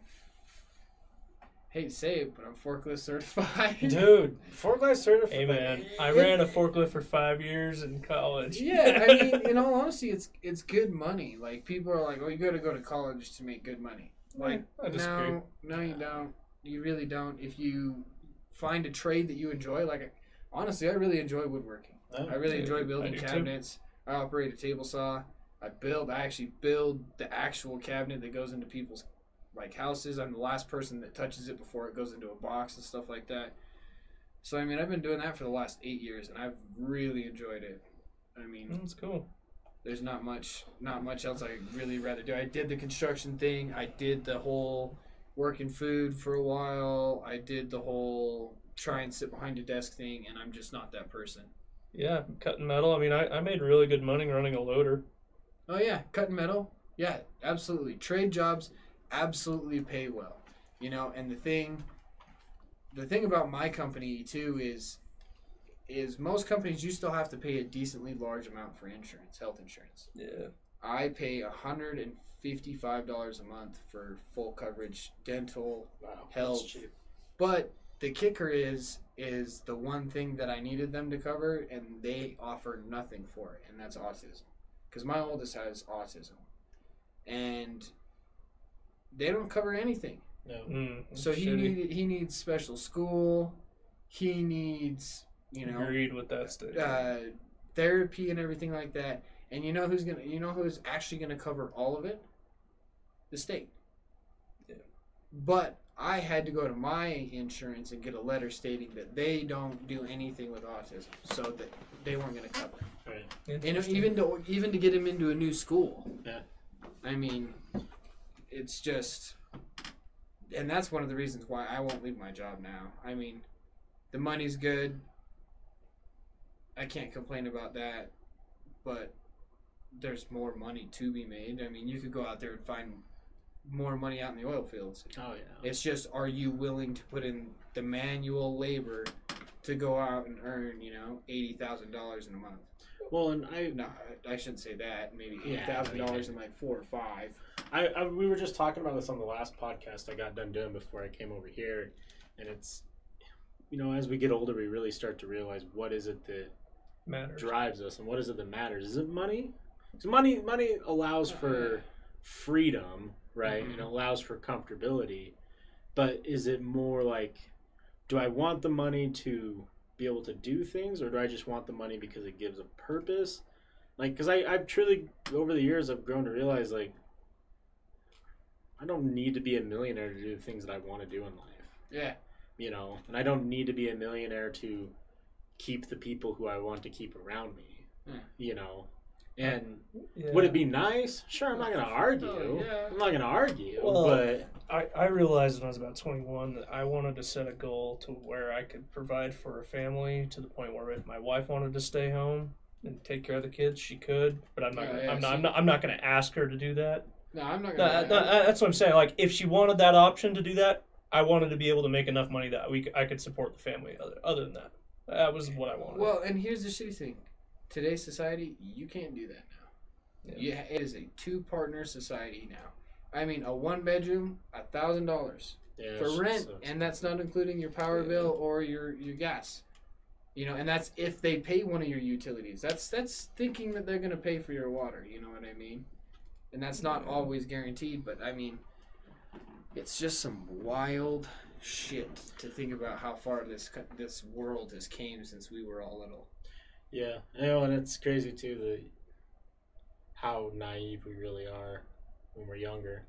hate to say it, but I'm forklift certified. Dude, [LAUGHS] forklift certified. Hey man, I ran a forklift for five years in college. yeah, I mean, [LAUGHS] in all honesty, it's it's good money. Like people are like, "Oh, you got to go to college to make good money." Eh, like, I disagree. no, no, you don't. You really don't. If you find a trade that you enjoy, like honestly, I really enjoy woodworking. No, I really Dude, enjoy I building too. cabinets. I operate a table saw. I build. I actually build the actual cabinet that goes into people's like houses. I'm the last person that touches it before it goes into a box and stuff like that. So I mean, I've been doing that for the last eight years, and I've really enjoyed it. I mean, That's cool. there's not much, not much else I really rather do. I did the construction thing. I did the whole working food for a while. I did the whole try and sit behind a desk thing, and I'm just not that person. Yeah, cutting metal. I mean, I, I made really good money running a loader. Oh yeah, cutting metal. Yeah, absolutely. Trade jobs absolutely pay well. You know, and the thing the thing about my company too is is most companies you still have to pay a decently large amount for insurance, health insurance. Yeah. I pay hundred and fifty five dollars a month for full coverage dental, wow, Help. that's cheap. but the kicker is is the one thing that I needed them to cover, and they offer nothing for it, and that's autism. Because my oldest has autism, and they don't cover anything. No. Mm, So he shitty. needed he needs special school, he needs you know agreed with that statement. uh, therapy and everything like that. And you know who's gonna you know who's actually gonna cover all of it? The state. Yeah. But I had to go to my insurance and get a letter stating that they don't do anything with autism, so that they weren't gonna cover. Right. Right. and even to even to get him into a new school. Yeah. I mean, it's just, and that's one of the reasons why I won't leave my job now. I mean, the money's good. I can't complain about that, but there's more money to be made. I mean, you could go out there and find more money out in the oil fields. Oh yeah. It's just, are you willing to put in the manual labor to go out and earn, you know, eighty thousand dollars in a month? Well, and I, No, I shouldn't say that. Maybe eight thousand dollars in like four or five. I, I, we were just talking about this on the last podcast I got done doing before I came over here, and it's, you know, as we get older, we really start to realize what is it that matters. drives us, and what is it that matters? Is it money? 'Cause money, money allows for freedom, right, and Mhm. it allows for comfortability, but is it more like, do I want the money to be able to do things, or do I just want the money because it gives a purpose? Like, because I, I've truly over the years I've grown to realize like I don't need to be a millionaire to do the things that I want to do in life, Yeah. you know, and I don't need to be a millionaire to keep the people who I want to keep around me, Yeah. you know. And Yeah. would it be nice? Sure, I'm not going to oh, argue. Oh, yeah. I'm not going to argue, Well, but I, I realized when I was about 21 that I wanted to set a goal to where I could provide for a family to the point where if my wife wanted to stay home and take care of the kids, she could. But I'm not. Yeah, gonna, yeah, I'm not. I'm not. I'm not going to ask her to do that. No, I'm not gonna. no, that's what I'm saying. Like, if she wanted that option to do that, I wanted to be able to make enough money that we c- I could support the family. Other, other than that, that was what I wanted. well, and here's the shitty thing: today's society, you can't do that now. Yeah. Yeah, it is a two-partner society now. I mean, a one-bedroom, a thousand dollars for rent, so- and that's not including your power Yeah. bill or your your gas. You know, and that's if they pay one of your utilities. That's that's thinking that they're gonna pay for your water. You know what I mean? And that's not always guaranteed, but I mean, it's just some wild shit to think about how far this co- this world has came since we were all little. Yeah, you know, and it's crazy too that how naive we really are when we're younger.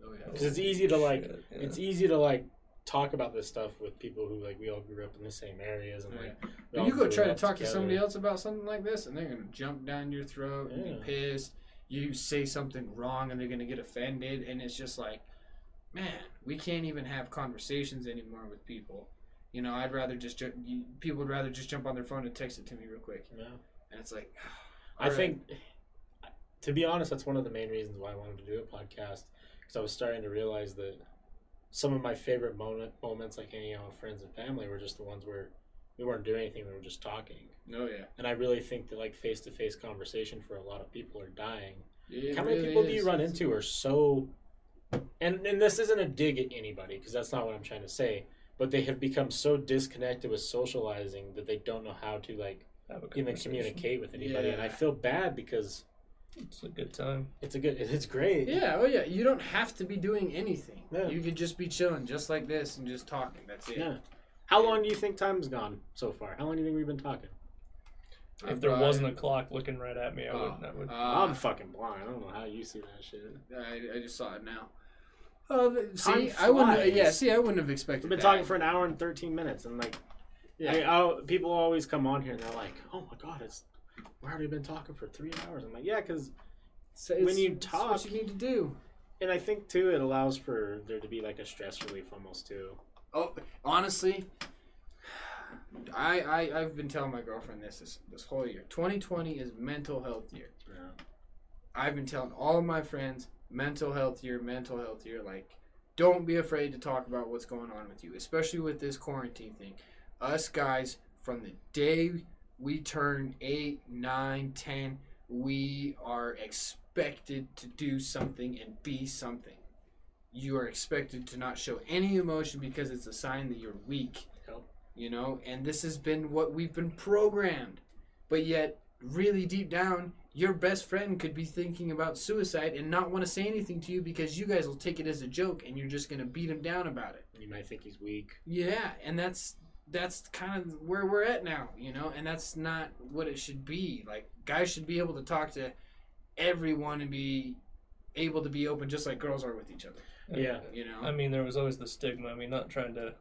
Oh yeah. Because it's easy to like, Shit, yeah. it's easy to like talk about this stuff with people who like we all grew up in the same areas and oh, like. we all you go try to up talk to somebody else about something like this, and they're gonna jump down your throat and Yeah. be pissed. You say something wrong, and they're gonna get offended, and it's just like, man, we can't even have conversations anymore with people. You know, I'd rather just ju- you, people would rather just jump on their phone and text it to me real quick, Yeah. and it's like, I right. think, to be honest, that's one of the main reasons why I wanted to do a podcast because I was starting to realize that some of my favorite moment, moments, like hanging out with friends and family, were just the ones where we weren't doing anything; we were just talking. oh yeah, And I really think that like face to face conversation for a lot of people are dying. It How many really people do you run into are so? And and this isn't a dig at anybody because that's not what I'm trying to say. But they have become so disconnected with socializing that they don't know how to like even communicate with anybody. And I feel bad because It's a good time. it's a good, [LAUGHS] it's great. Yeah, oh yeah. You don't have to be doing anything. Yeah. You could just be chilling, just like this, and just talking. That's it. Yeah. How long do you think time's gone so far? How long do you think we've been talking? If there uh, wasn't a clock looking right at me, I Oh, would. I would. uh, I'm fucking blind. I don't know how you see that shit. I, I just saw it now. Uh, th- see, I wouldn't. Uh, yeah, see, I wouldn't have expected. We've been that. talking for an hour and 13 minutes, and like, Yeah. I, I'll, people always come on here and they're like, "Oh my god, it's we've already been talking for three hours." I'm like, "Yeah, because," So when it's- you it's talk- what you need to do. and I think too, it allows for there to be like a stress relief almost too. Oh, honestly, I, I I've been telling my girlfriend this this, this whole year. 2020 is mental health year. Yeah. I've been telling all of my friends mental health year, mental health year. Like, don't be afraid to talk about what's going on with you, especially with this quarantine thing. Us guys, from the day we turn 8, 9, 10, we are expected to do something and be something. You are expected to not show any emotion because it's a sign that you're weak. Yep. You know, and this has been what we've been programmed. But yet, really deep down, your best friend could be thinking about suicide and not want to say anything to you because you guys will take it as a joke and you're just going to beat him down about it. You might think he's weak. Yeah, and that's that's kind of where we're at now, you know, and that's not what it should be. Like guys should be able to talk to everyone and be able to be open just like girls are with each other, Yeah. [LAUGHS] you know. I mean, there was always the stigma. I mean, not trying to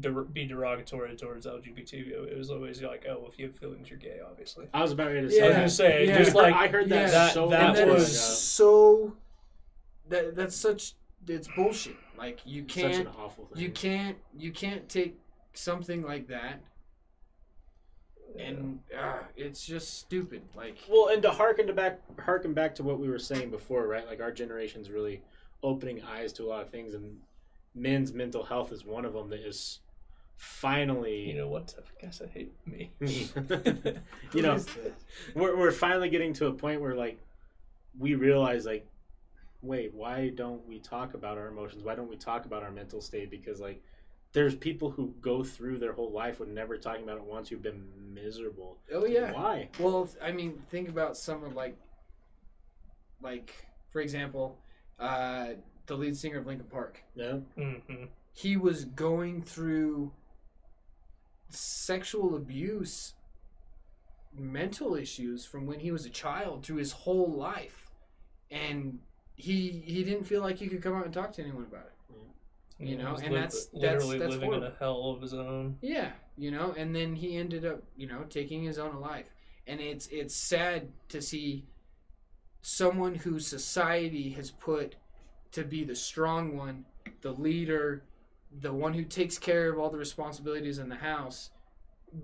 der- be derogatory towards LGBT. It was always like, oh, if you have feelings, you're gay, obviously. I was about ready to I say was Yeah. gonna say, Yeah. just like I heard that, Yeah. That- so that and much that was- is so that that's such it's bullshit. Like you It's such an can't awful thing. you can't you can't take something like that and uh, it's just stupid. Like Well, and to harken to back, harken back to what we were saying before, right? Like our generation's really opening eyes to a lot of things, and men's mental health is one of them that is finally, you know what? I guess I hate me. [LAUGHS] [LAUGHS] you know, who is this? we're we're finally getting to a point where like we realize like, wait, why don't we talk about our emotions? Why don't we talk about our mental state? Because like. There's people who go through their whole life with never talking about it once who've been miserable. Oh yeah. Why? Well, I mean, think about someone like, like for example, uh, the lead singer of Linkin Park. Yeah. hmm He was going through sexual abuse, mental issues from when he was a child through his whole life, and he he didn't feel like he could come out and talk to anyone about it. You know, and li- that's- that's- literally that's living in a hell of his own. Yeah, you know, and then he ended up, you know, taking his own life. And it's it's sad to see someone who society has put to be the strong one, the leader, the one who takes care of all the responsibilities in the house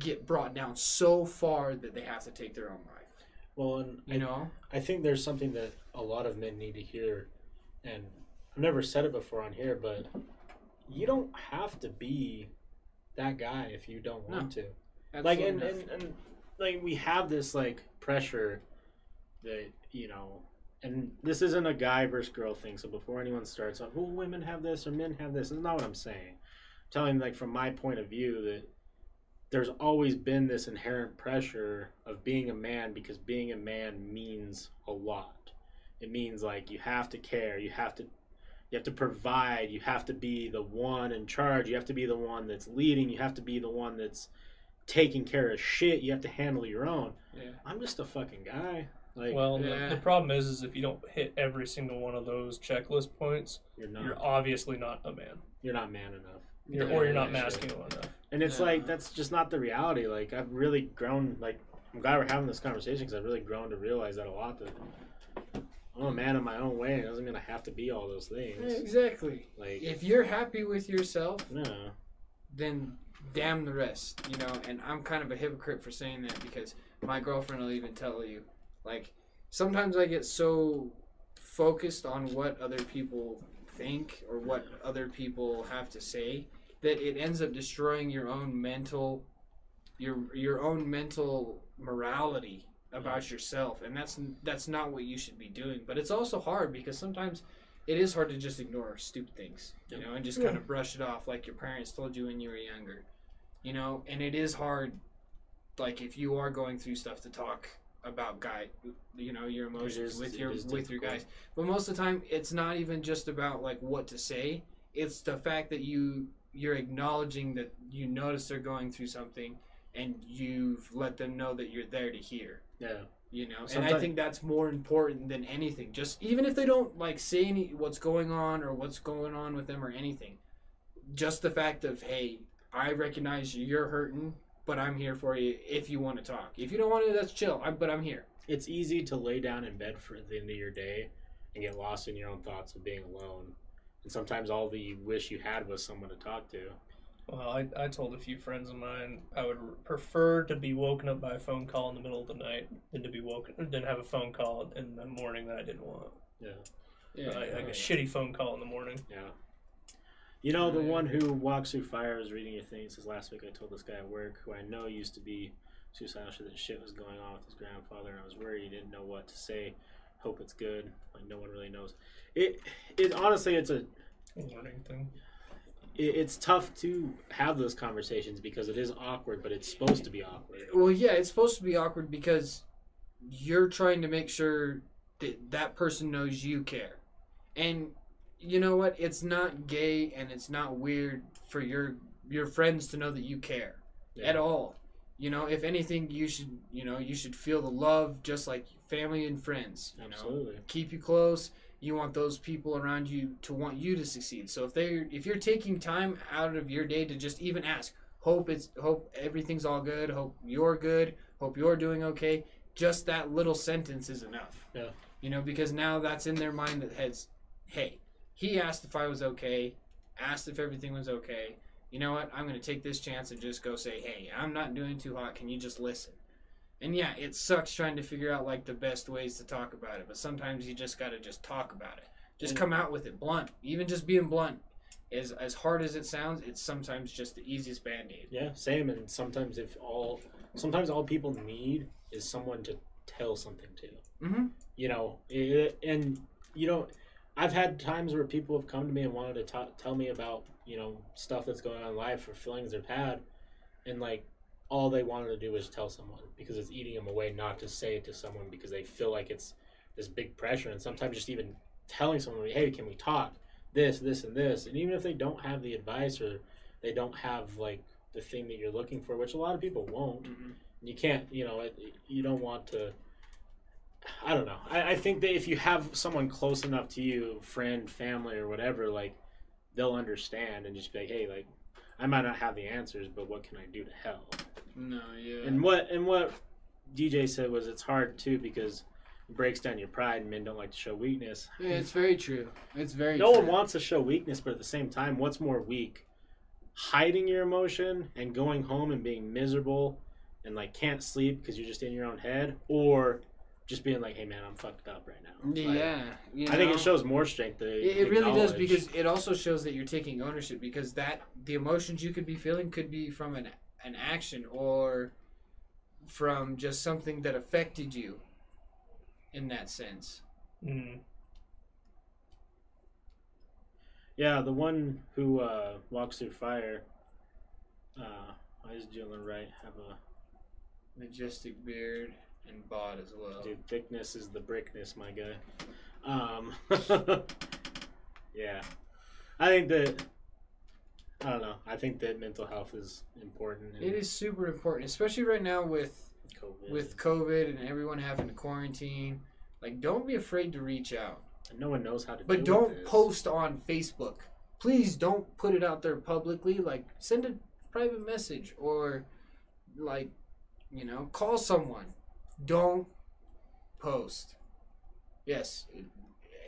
get brought down so far that they have to take their own life. Well, and You know? I think there's something that a lot of men need to hear, and I've never said it before on here, but you don't have to be that guy if you don't want to. Like, and, and, and like we have this like pressure that you know, and this isn't a guy versus girl thing. So before anyone starts, like, well, women have this or men have this, that's not what I'm saying. I'm telling like from my point of view that there's always been this inherent pressure of being a man because being a man means a lot. It means like you have to care, you have to you have to provide, you have to be the one in charge, you have to be the one that's leading, you have to be the one that's taking care of shit, you have to handle your own. yeah. I'm just a fucking guy. Like Well, Yeah. the, the problem is, is if you don't hit every single one of those checklist points, you're not you're you're, obviously not a man. You're not man enough. You're, Yeah, or you're not yeah, masculine enough. And it's Yeah. like that's just not the reality. Like I've really grown. Like I'm glad we're having this conversation because I've really grown to realize that a lot. That I'm a man in my own way. It doesn't mean I have to be all those things. Exactly. Like If you're happy with yourself, no, then damn the rest, you know. And I'm kind of a hypocrite for saying that because my girlfriend will even tell you, like, sometimes I get so focused on what other people think or what other people have to say that it ends up destroying your own mental, your your own mental morality about mm-hmm. yourself, and that's that's not what you should be doing. But it's also hard because sometimes it is hard to just ignore stupid things, you Yep. know, and just kind of brush it off like your parents told you when you were younger, you know. And it is hard, like if you are going through stuff to talk about guy, you know, your emotions is- with your with your guys. But most of the time, it's not even just about like what to say. It's the fact that you you're acknowledging that you notice they're going through something, and you've let them know that you're there to hear. Yeah, you know? And i think that's more important than anything. Just even if they don't like say any what's going on or what's going on with them or anything. Just the fact of hey i recognize you're hurting but i'm here for you if you want to talk if you don't want to that's chill i but i'm here it's easy to lay down in bed for the end of your day and get lost in your own thoughts of being alone. And sometimes all that you wish you had was someone to talk to. Well, I, I told a few friends of mine I would prefer to be woken up by a phone call in the middle of the night than to be woken than have a phone call in the morning that I didn't want. Yeah, yeah like, like a shitty phone call in the morning. yeah. You know, the one who walks through fire is reading your thing. It says last week I told this guy at work who I know used to be suicidal shit that shit was going on with his grandfather and I was worried he didn't know what to say. Hope it's good. Like no one really knows. It it honestly it's a Morning thing. it, it's tough to have those conversations because it is awkward, but it's supposed to be awkward. well yeah it's supposed to be awkward because you're trying to make sure that that person knows you care and you know what it's not gay and it's not weird for your your friends to know that you care Yeah. at all you know if anything you should you know you should feel the love just like family and friends you know Absolutely. keep you close you want those people around you to want you to succeed. So if they if you're taking time out of your day to just even ask, hope it's hope everything's all good, hope you're good, hope you're doing okay, just that little sentence is enough. Yeah. You know, because now that's in their mind that has, hey, he asked if I was okay, asked if everything was okay. You know what? I'm going to take this chance and just go say, hey, I'm not doing too hot. Can you just listen? And yeah, it sucks trying to figure out like the best ways to talk about it, but sometimes you just got to just talk about it. Just come out with it blunt. Even just being blunt is as hard as it sounds, it's sometimes just the easiest band-aid. Yeah, same. And sometimes if all, sometimes all people need is someone to tell something to. Mhm. You know, it, and you know, I've had times where people have come to me and wanted to ta tell me about you know stuff that's going on in life or feelings they've had, and like all they wanted to do was tell someone because it's eating them away not to say it to someone because they feel like it's this big pressure and sometimes just even telling someone hey can we talk this this and this and even if they don't have the advice or they don't have like the thing that you're looking for which a lot of people won't Mhm. you can't you know it, you don't want to i don't know I, I think that if you have someone close enough to you friend family or whatever like they'll understand and just be like hey like i might not have the answers but what can i do to help No, yeah. and what and what dj said was it's hard too because it breaks down your pride and men don't like to show weakness Yeah, it's very true. It's very no true. one wants to show weakness but at the same time what's more weak hiding your emotion and going home and being miserable and like can't sleep because you're just in your own head or just being like hey man i'm fucked up right now Like, Yeah, you i think it shows more strength to It, it really does because it also shows that you're taking ownership because that the emotions you could be feeling could be from an an action or from just something that affected you in that sense. Mm. yeah the one who uh walks through fire uh why is Jalen Wright have a Majestic beard and bod as well. Dude, thickness is the brickness, my guy. Um, [LAUGHS] yeah, I think that I don't know. I think that mental health is important. It is super important, especially right now with COVID. with COVID and everyone having to quarantine. Like, don't be afraid to reach out. And no one knows how to. But deal don't this. post on Facebook. Please don't put it out there publicly. Like send a private message or like you know, call someone. Don't post. Yes, it,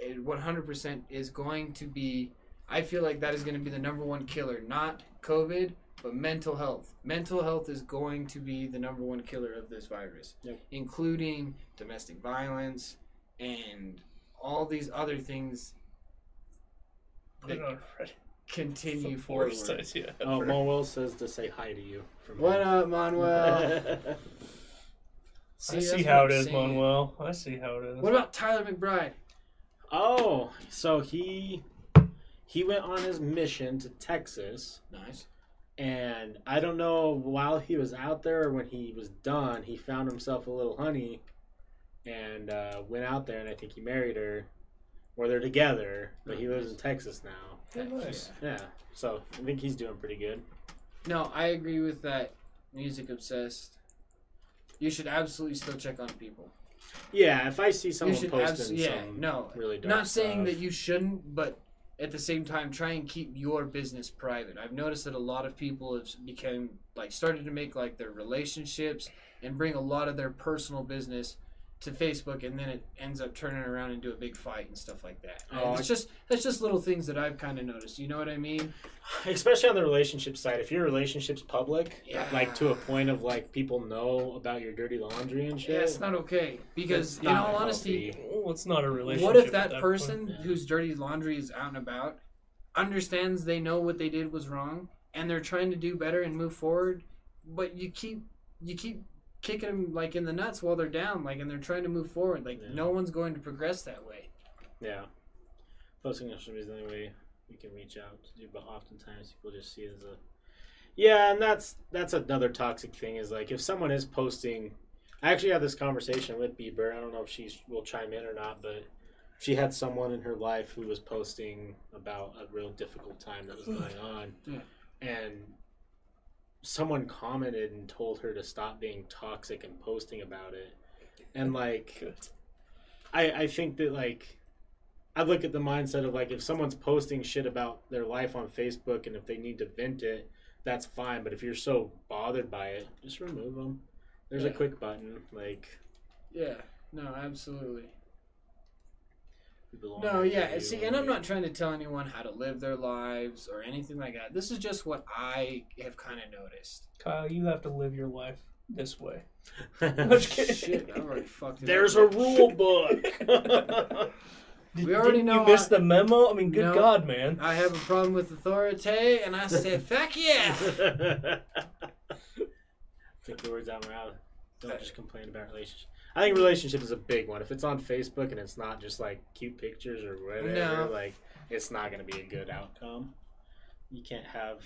it 100% is going to be I feel like that is going to be the number one killer, not COVID, but mental health. Mental health is going to be the number one killer of this virus, Yep. including domestic violence and all these other things Put it on Reddit. continue It's the worst forward. idea Oh, ever. Mo Will says to say hi to you. From What up, Manuel? [LAUGHS] I see what how I'm it is, saying. Manuel. I see how it is. What about Tyler McBride? oh, so he he went on his mission to Texas. Nice. And I don't know while he was out there or when he was done, he found himself a little honey and uh, went out there, and I think he married her, or they're together, but he lives in Texas now. Nice. Yeah, so I think he's doing pretty good. No, I agree with that. Music obsessed. You should absolutely still check on people. Yeah, if I see someone posting yeah, no, really dark Not saying stuff, that you shouldn't, but at the same time, try and keep your business private. I've noticed that a lot of people have become like started to make like their relationships and bring a lot of their personal business to Facebook, and then it ends up turning around into a big fight and stuff like that. And Oh, it's I- just that's just little things that I've kind of noticed. You know what I mean? [SIGHS] especially on the relationship side, if your relationship's public, Yeah. like to a point of like people know about your dirty laundry and shit. Yeah, it's not okay because That's in not all honesty, healthy. Well, it's not a relationship. What if at that, point. person Yeah. whose dirty laundry is out and about understands they know what they did was wrong and they're trying to do better and move forward, but you keep you keep kicking them like in the nuts while they're down, like and they're trying to move forward. Like Yeah. no one's going to progress that way. Yeah. Posting on social media is the only way you can reach out to do, but oftentimes people just see it as a. Yeah, and that's that's another toxic thing is like if someone is posting. I actually had this conversation with Bieber. I don't know if she will chime in or not, but she had someone in her life who was posting about a real difficult time that was hmm. going on, Yeah. and someone commented and told her to stop being toxic and posting about it, and [LAUGHS] like Good. I, I think that like I look at the mindset of like if someone's posting shit about their life on Facebook and if they need to vent it, that's fine. But if you're so bothered by it, just remove them. There's a quick button. Like Yeah. No, absolutely. People No, yeah. to See, and I'm not trying to tell anyone how to live their lives or anything like that. This is just what I have kind of noticed. Kyle, you have to live your life this way. [LAUGHS] Shit, I've already fucked it There's a rule book. [LAUGHS] Did, We already know you miss I- the memo. I mean, good No. God, man. I have a problem with authority, and I say, [LAUGHS] fuck yeah. Take the words out of my mouth. Don't just complain about relationships. I think relationship is a big one. If it's on Facebook and it's not just like cute pictures or whatever, No. like it's not going to be a good outcome. You can't have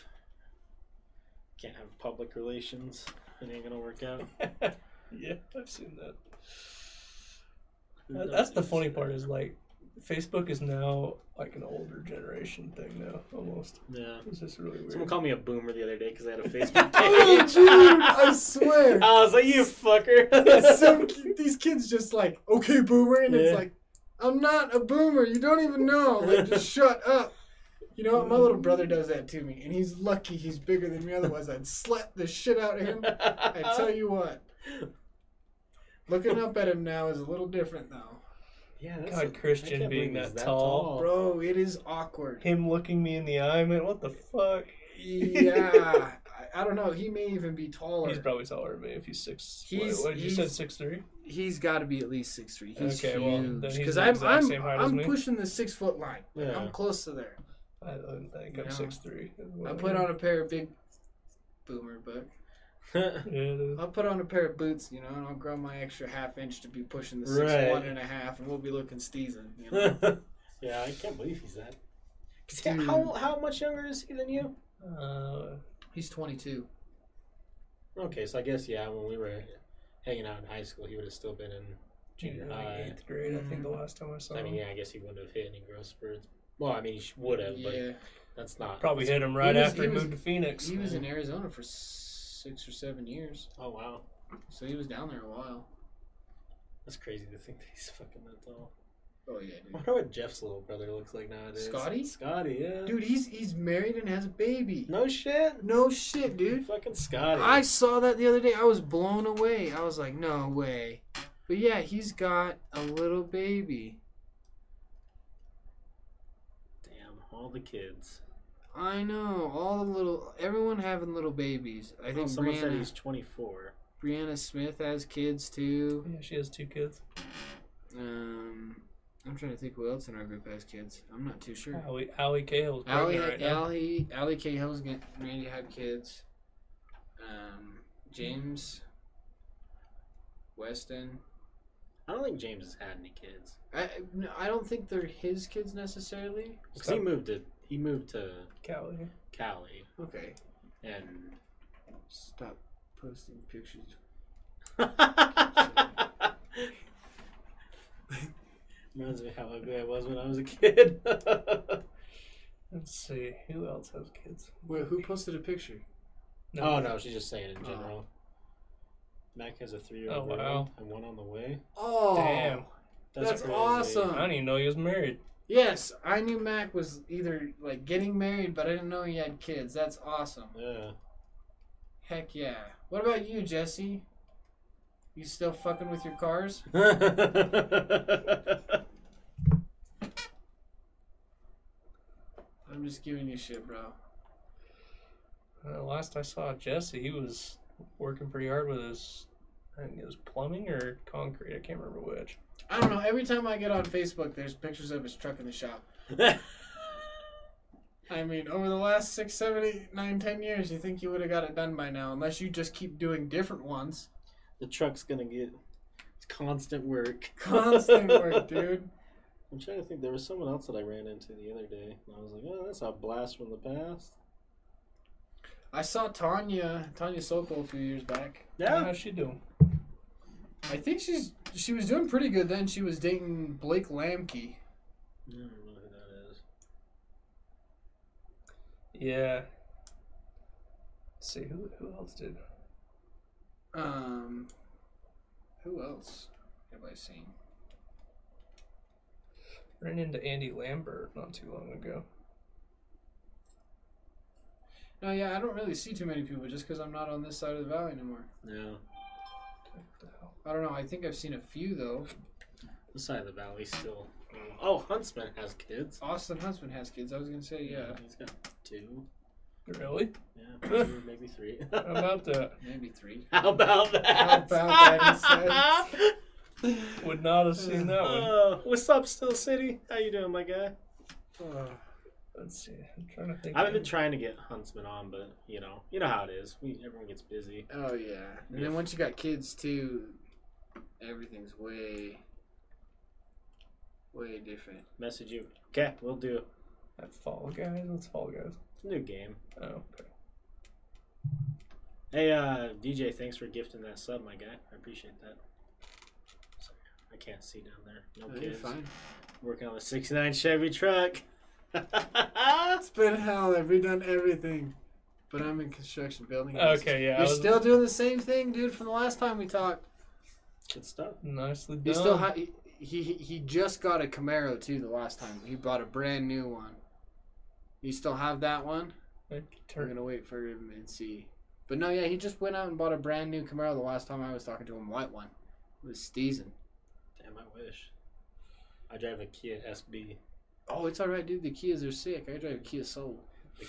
can't have public relations. It ain't gonna work out. [LAUGHS] yeah, I've seen. That- That's the funny part is like, Facebook is now like an older generation thing now, almost. Yeah. It's just really weird. Someone called me a boomer the other day because I had a [LAUGHS] Facebook Oh, page. dude, I swear. [LAUGHS] I was like, "You fucker!" [LAUGHS] Some these kids just like, okay, boomer, and Yeah. it's like, I'm not a boomer. You don't even know. Like, just shut up. You know what? My little brother does that to me, and he's lucky he's bigger than me. Otherwise, I'd slap the shit out of him. I tell you what. Looking up at him now is a little different, though. Yeah, that's God, a- Christian being believe he's that tall. Bro, it is awkward. Him looking me in the eye, man. What the fuck? Yeah. [LAUGHS] I, I don't know. He may even be taller. He's probably taller than me if he's six. He's- what, what did you said six three? he's got to be at least six three. He's Okay, well, huge. he's Because the I'm exact I'm, same height I'm me. pushing the six foot line. Yeah. I'm close to there. I don't think Yeah. I'm six three. I put on a pair of big boomer book. Yeah, [LAUGHS] it is. I'll put on a pair of boots, you know, and I'll grow my extra half inch to be pushing the six Right. one and a half, and we'll be looking steezing. You know? [LAUGHS] yeah, I can't believe he's that. Dude. How how much younger is he than you? Uh, He's 22. Okay, so I guess yeah, when we were hanging out in high school, he would have still been in junior junior like high. eighth grade, I think the Mhm. last time I saw I mean, him. yeah, I guess he wouldn't have hit any growth spurts. Well, I mean, he would have, but that's not Probably that's- hit him right was- after he he, was- moved to Phoenix. he was in Arizona for six or seven years, Oh wow, so he was down there a while. that's crazy to think [LAUGHS] that he's fucking that tall. Oh yeah, I dude. wonder what Jeff's little brother looks like nowadays. Scotty? Scotty, yeah. Dude, he's he's married and has a baby. no shit. No shit, dude. Fucking Scotty. I saw that the other day. I was blown away. I was like, no way. But yeah, he's got a little baby. Damn, all the kids. I know. All the little everyone having little babies. I I think think someone said he's 24. Brianna Smith has kids too. Yeah, she has two kids. Um I'm trying to think who else in our group has kids. I'm not too sure. Allie, Allie Cahill's Allie, pregnant right now. Allie, Allie Cahill's getting ready to have kids. Um, James Weston. I don't think James has had any kids. I no, I don't think they're his kids necessarily. Because he moved to he moved to Cali. Cali Okay, and stop posting pictures. [LAUGHS] reminds me how ugly I was when I was a kid. [LAUGHS] Let's see, who else has kids? Wait, who posted a picture? oh no, she's just saying in oh. general. Mac has a three-year-old Oh, wow. and one on the way. Oh, Damn, That's crazy. awesome. I didn't even know he was married. Yes, I knew Mac was either like getting married, but I didn't know he had kids. That's awesome. Yeah. Heck yeah. What about you, Jesse? You still fucking with your cars? [LAUGHS] I'm just giving you shit, bro. Uh, last I saw Jesse, he was working pretty hard with his, I think it was plumbing or concrete. I can't remember which. I don't know. Every time I get on Facebook, there's pictures of his truck in the shop. [LAUGHS] I mean, over the last six, seven, eight, nine, ten years, you think you would have got it done by now, unless you just keep doing different ones. the truck's gonna get it's constant work. Constant work, [LAUGHS] dude. I'm trying to think. There was someone else that I ran into the other day, and I was like, "Oh, that's a blast from the past." I saw Tanya, Tanya Sokol a few years back. Yeah, how's she doing? I think she's she was doing pretty good then. She was dating Blake Lamke. I don't know who that is. Yeah. Let's see, who, who else did? Um, who else have I seen? Ran into Andy Lambert not too long ago. No, yeah, I don't really see too many people just because I'm not on this side of the valley anymore. Yeah. What the hell? I don't know. I think I've seen a few though. This side of the valley still. Oh, Huntsman has kids. Austin Huntsman has kids. I was gonna say yeah, He's got two. Really? Yeah. two, [LAUGHS] maybe three. How about that? maybe three. [LAUGHS] How about that? How about that, [LAUGHS] Would not have seen that one. Uh, what's up, Still City? How you doing, my guy? Let's see. I'm trying to think. I haven't been trying to get Huntsman on, but you know, you know how it is. We everyone gets busy. Oh yeah, and then once you got kids too, everything's way, way different. Message you. Okay, we'll do. That Fall Guys. What's Fall Guys? It's a new game. Oh, okay. Hey, uh, DJ, thanks for gifting that sub, my guy. I appreciate that. Sorry, I can't see down there. No No, you're kids. fine. Working on the '69 Chevy truck. [LAUGHS] It's been hell. I've redone everything, but I'm in construction building. Okay, yeah. You're was- still doing the same thing, dude, from the last time we talked. Good stuff. nicely done. He still ha- he, he he just got a Camaro too. The last time he bought a brand new one. You still have that one? I I'm gonna wait for him and see. But no, yeah, he just went out and bought a brand new Camaro. The last time I was talking to him, white one. It was Steezen. Damn, I wish. I drive a Kia SB. Oh, it's all right, dude. The Kias are sick. I drive a Kia Soul. The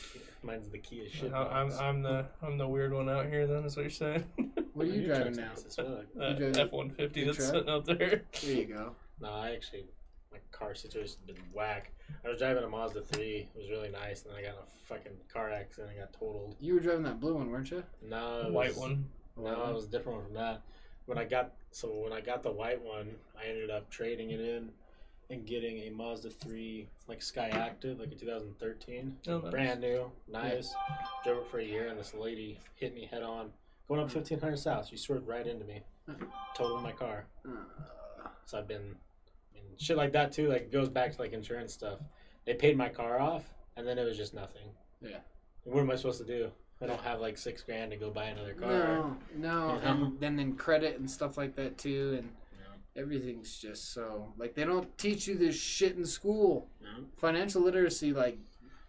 mine's the Kia shit. I- I'm I'm the I'm the weird one out here. Then is what you're saying? [LAUGHS] What are you driving now? That uh, drive F one fifty that's truck? sitting out there. There you go. No, I actually, my car situation's been whack. I was driving a Mazda 3. It was really nice. And then I got in a fucking car accident. I got totaled. You were driving that blue one, weren't you? No, it White was- one. No, it was a different one from that. When I got so when I got the white one, I ended up trading it in and getting a Mazda 3 like Skyactiv, like a 2013, Oh, nice. brand new, nice. Drove it for a year, and this lady hit me head on going up 1500 south. She swerved right into me, totaled my car. Uh, So I've been, I mean, shit like that too. Like it goes back to like insurance stuff. They paid my car off, and then it was just nothing. Yeah. And what am I supposed to do? I don't have like six grand to go buy another car. no, no, Yeah. and then then credit and stuff like that too, and Yeah. Everything's just so like they don't teach you this shit in school. No. Financial literacy like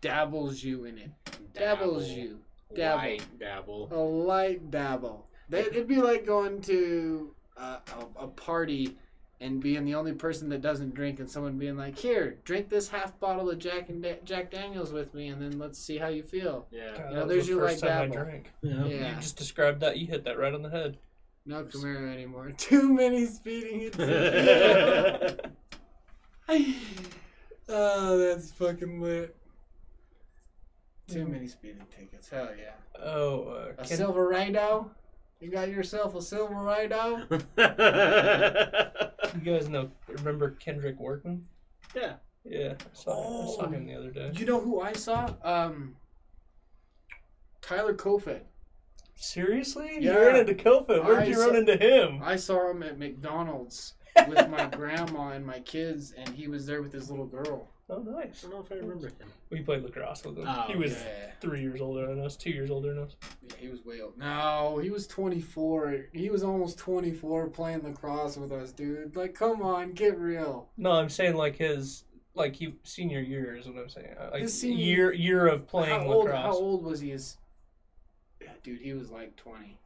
dabbles you in it, dabbles Dabble. you, dabble. Light dabble. a light dabble. They, it'd be like going to a, a, a party and being the only person that doesn't drink, and someone being like, "Here, drink this half bottle of Jack and da- Jack Daniels with me, and then let's see how you feel." Yeah. God, You know, that was there's the your first like time I dabble. drank. Yeah. Yeah. You just described that. You hit that right on the head. No Camaro anymore. [LAUGHS] Too many speeding [LAUGHS] hits. [LAUGHS] oh, that's fucking lit. Too many speeding tickets. Hell yeah. Oh, uh, A Ken- Silverado? You got yourself a Silverado? you guys know remember Kendrick Workman? yeah. Yeah, I saw, I saw Oh. him the other day. You know who I saw? Um, Tyler Kofed. Seriously? Yeah. You ran into Kofa. Where'd I you saw- run into him? I saw him at McDonald's [LAUGHS] with my grandma and my kids, and he was there with his little girl. Oh, nice. I don't know if I remember him. We played lacrosse with him. Oh, he was Yeah. three years older than us, two years older than us. Yeah, he was way old. No, he was 24. He was almost 24 playing lacrosse with us, dude. Like, come on, get real. No, I'm saying like his like he senior year is what I'm saying. Uh, Like His senior- year year of playing how old? lacrosse. How old was he? Is yeah, dude, he was like 20.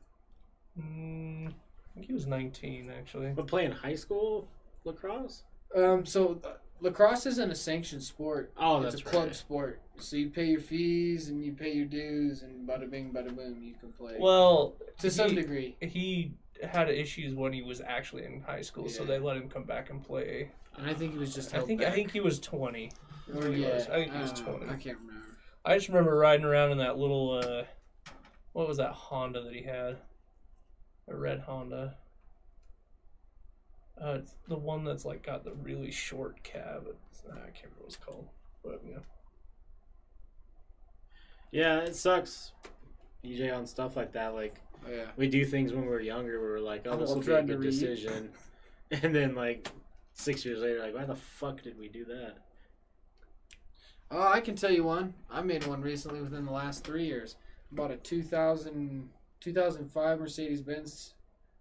Mm, I think he was 19 actually. But playing high school lacrosse? Um, so uh, lacrosse isn't a sanctioned sport. Oh, it's that's a club right. sport. So you pay your fees and you pay your dues, and bada bing, bada boom, you can play. Well, to some he- degree. he had issues when he was actually in high school, so Yeah. they let him come back and play. And I think he was just. I held think I back. think he was 20. is Or, what he yeah, was. I think he was don't 20. I can't remember. I just remember riding around in that little uh, what was that Honda that he had? A red Honda. Uh, it's the one that's like got the really short cab. It's, I can't remember what it's called, but yeah. Yeah, it sucks. DJ on stuff like that. Like Oh, yeah. we do things when we're younger. we're like, "Oh, this all will be a good decision," [LAUGHS] and then like six years later, like, "Why the fuck did we do that?" Oh, I can tell you one. I made one recently within the last three years. Bought a 2000, 2005 Mercedes Benz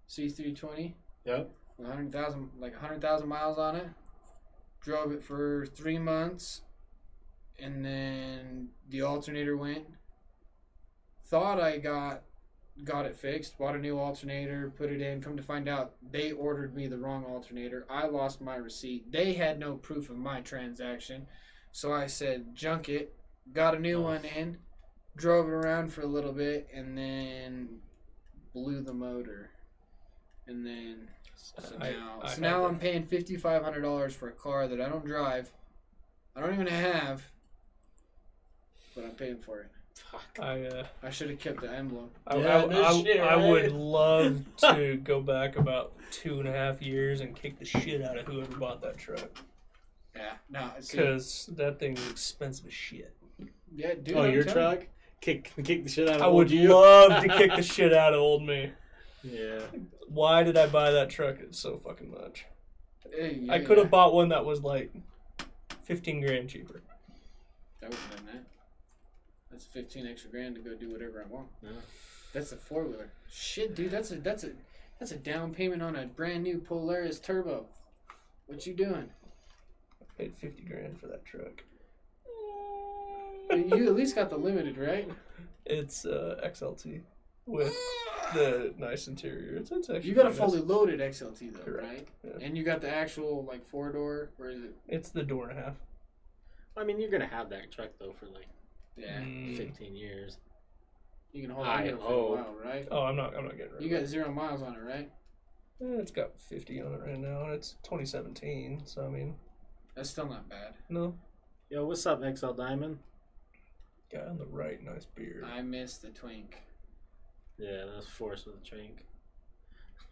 C320. Yep. 100,000, like 100,000 miles on it. drove it for three months, and then the alternator went. Thought I got got it fixed, bought a new alternator, put it in. Come to find out, they ordered me the wrong alternator. I lost my receipt. They had no proof of my transaction, so I said junk it. Got a new Oh. one in, drove it around for a little bit, and then blew the motor. And then so I- now, I so had now that. I'm paying fifty five hundred dollars for a car that I don't drive. I don't even have, but I'm paying for it. Fuck. I uh, I should have kept the emblem. I, Yeah, I, no I, shit, I would love [LAUGHS] to go back about two and a half years and kick the shit out of whoever bought that truck Yeah, no, because that thing is expensive as shit. yeah, dude. oh, I'm your telling truck? Kick, kick the shit out of I old would you. love to kick the [LAUGHS] shit out of old me. Yeah. Why did I buy that truck It's so fucking much? Hey, I could have bought one that was like fifteen grand cheaper. That would have done that. That's fifteen extra grand to go do whatever I want. Yeah. That's a four wheeler. Shit, dude. That's a that's a that's a down payment on a brand new Polaris Turbo. What you doing? I paid fifty grand for that truck. You at least got the limited, right? It's uh, XLT with the nice interior. It's, it's actually You got a pretty nice. fully loaded XLT though, Correct, right? yeah. And you got the actual like four door, or is it? It's the door and a half. I mean, you're gonna have that truck though for like Yeah, Mm. 15 years. you can hold I on it for a while, right? Oh, I'm not. I'm not getting rid You of got it. zero miles on it, right? Eh, it's got 50 on it right now, and it's 2017. So I mean, That's still not bad. no Yo, what's up, XL Diamond? Guy on the right, nice beard. I miss the twink. Yeah, that's forced with a drink. [LAUGHS]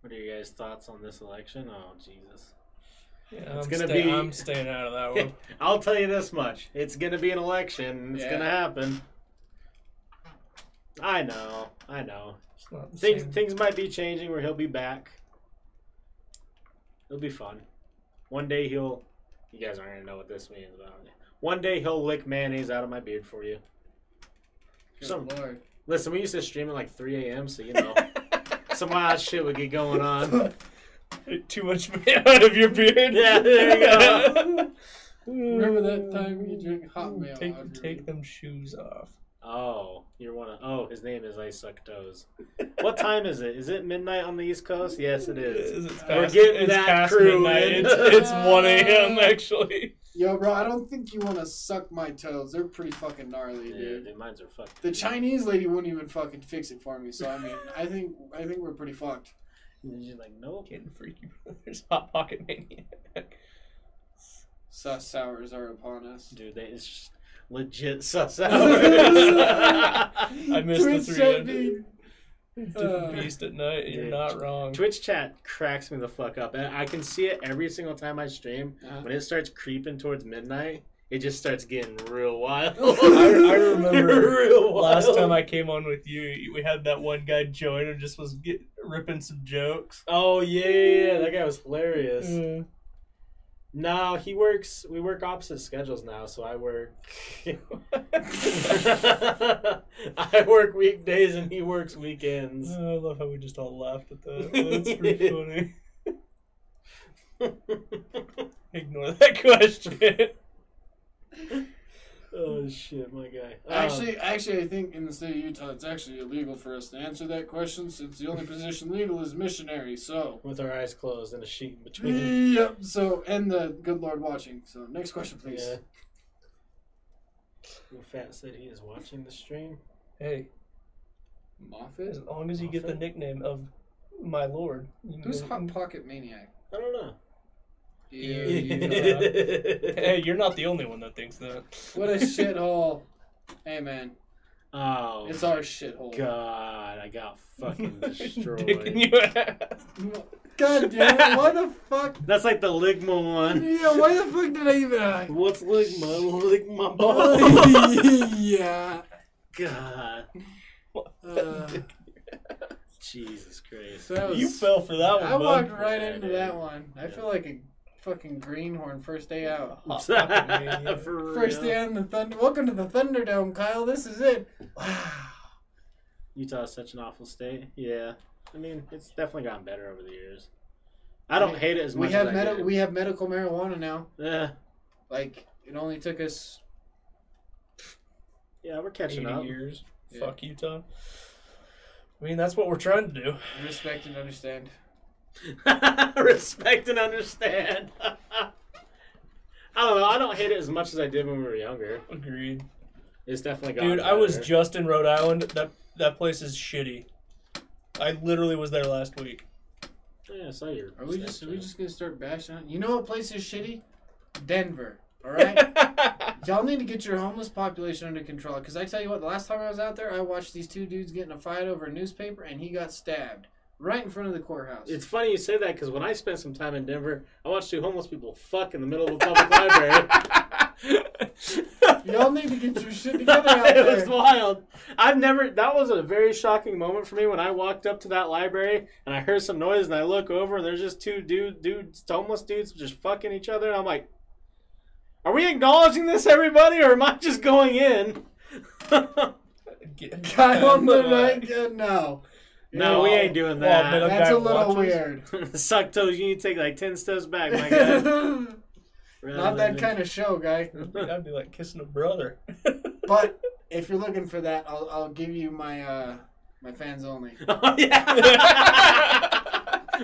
what are your guys' thoughts on this election? Oh, Jesus. Yeah, It's I'm, gonna stay- be- I'm staying out of that [LAUGHS] one. I'll tell you this much: it's gonna be an election. It's Yeah. gonna happen. I know, I know. It's not the Things same. things might be changing where he'll be back. It'll be fun. One day he'll. You guys aren't gonna know what this means, but one day he'll lick mayonnaise out of my beard for you. Good Some- lord. Listen, we used to stream at like 3 a.m., so you know [LAUGHS] some wild shit would get going on. [LAUGHS] Too much man [LAUGHS] out of your beard. Yeah, there you go. Remember that time you drank hot mayo Take out of your take beard? them shoes off. Oh, you're one of. Oh, his name is I Suck Toes. What time is it? Is it midnight on the East Coast? Yes, it is. It's We're getting it's that past crew midnight. in. It's, it's 1 a.m. actually. Yo, bro, I don't think you want to suck my toes. They're pretty fucking gnarly, Yeah, dude. dude, mine's are fucked. The Chinese lady wouldn't even fucking fix it for me. So I mean, I think I think we're pretty fucked. And You're like, nope. Getting freaky brothers. [LAUGHS] Hot pocket maniac. Sus sours are upon us. Dude, that is just legit sus [LAUGHS] [LAUGHS] I hours. missed the Twitch three chat hundred. beat. Different Uh, beast at night. You're dude. not wrong. Twitch chat cracks me the fuck up. And I can see it every single time I stream. Uh-huh. When it starts creeping towards midnight, it just starts getting real wild. [LAUGHS] I, I remember [LAUGHS] real last wild. time I came on with you, we had that one guy join and just was get, ripping some jokes. Oh yeah, yeah, yeah, that guy was hilarious. Mm. No, he works. We work opposite schedules now. So I work. [LAUGHS] I work weekdays and he works weekends. I love how we just all laughed at that. [LAUGHS] That's pretty funny. [LAUGHS] Ignore that question. Oh shit, my guy. Um, Actually, actually, I think in the state of Utah, it's actually illegal for us to answer that question since the only position legal is missionary. So, with our eyes closed and a sheet in between. yep. So, and the good Lord watching. So, next question, please. Yeah. Will Fat said he is watching the stream. Hey, Moffat. as long as you get the nickname of my lord. Who's can- Hot Pocket Maniac? I don't know. Yeah, you [LAUGHS] Hey, you're not the only one that thinks that. What a [LAUGHS] shithole. Hey, man. oh, It's our shithole. God, I got fucking destroyed. [LAUGHS] Dick in your ass. God damn it. Why the fuck? That's like the Ligma one. Yeah, why the fuck did I even. What's Ligma? Ligma ball. yeah. God, Uh, Jesus Christ. that was, You fell for that one, I bud. walked right into dude. that one. I feel like a fucking greenhorn first day out. [LAUGHS] Hot pocket First day on the thunder. Welcome to the Thunderdome, Kyle. This is it. Wow. [SIGHS] Utah is such an awful state. Yeah, I mean it's definitely gotten better over the years. I don't We- hate it as we much have as I medi- we have medical marijuana now. Yeah, Like it only took us. yeah, we're catching 80 up. years. Yeah. Fuck Utah. I mean, that's what we're trying to do. Respect and understand. [LAUGHS] Respect and understand. [LAUGHS] I don't know. I don't hate it as much as I did when we were younger. Agreed. It's definitely gotten Dude, I was just in Rhode Island. That that place is shitty. I literally was there last week. Yeah, I saw your. Are we just are we just gonna start bashing on? You know what place is shitty? Denver. All right. [LAUGHS] Y'all need to get your homeless population under control. Because I tell you what, the last time I was out there, I watched these two dudes get in a fight over a newspaper, and he got stabbed right in front of the courthouse. It's funny you say that because when I spent some time in Denver, I watched two homeless people fuck in the middle of a public [LAUGHS] library. [LAUGHS] Y'all need to get your shit [LAUGHS] together out it was there. wild. I've never. That was a very shocking moment for me when I walked up to that library and I heard some noise and I look over and there's just two dude dudes, homeless dudes, just fucking each other. And I'm like, "Are we acknowledging this, everybody, or am I just going in?" Get- Guy on the Bye-bye. right, uh, no. No, we ain't doing Well, that. That's guy a little watches. weird. [LAUGHS] Suck toes. You need to take like ten steps back, my guy. [LAUGHS] Not that kind of show, guy. [LAUGHS] That'd be like kissing a brother. But if you're looking for that, I'll, I'll give you my uh, my fans only. Oh, yeah.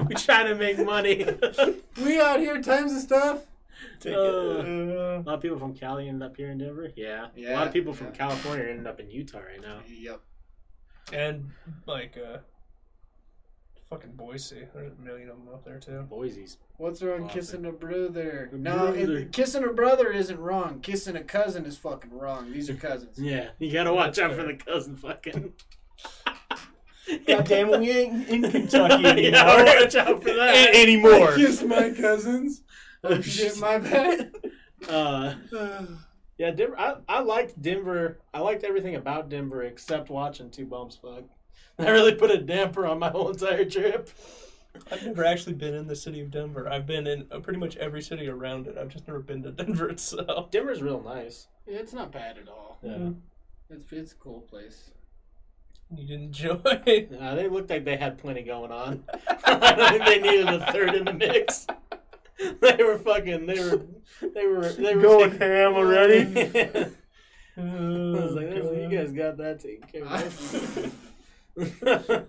we trying to make money. We out here times of stuff. Take Uh. A lot of people from Cali ended up here in Denver. Yeah. yeah a lot of people from yeah. California ended up in Utah right now. Yep. and like uh, fucking Boise. There's a million of them up there too. Boise's. What's wrong Awesome. kissing a brother? A No, it- kissing a brother isn't wrong. Kissing a cousin is fucking wrong. These are cousins. [LAUGHS] Yeah, you gotta watch That's out for the cousin fucking. [LAUGHS] God damn it, we ain't in [LAUGHS] Kentucky anymore. yeah, watch out for A- that. anymore. Kiss my cousins. Oh shit, my bad. Uh, yeah, Denver. I, I liked Denver. I liked everything about Denver except watching two bums fuck. [LAUGHS] That really put a damper on my whole entire trip. I've never actually been in the city of Denver. I've been in uh, pretty much every city around it. I've just never been to [LAUGHS] Denver itself. Denver's real nice. Yeah, it's not bad at all. Yeah. It's it's a cool place. You didn't enjoy. [LAUGHS] Uh, they looked like they had plenty going on. I don't think they needed a third in the mix. They were fucking. They were. They were. They were Going taking- ham already? I I was like, "That's- you guys got that taken care of. [LAUGHS]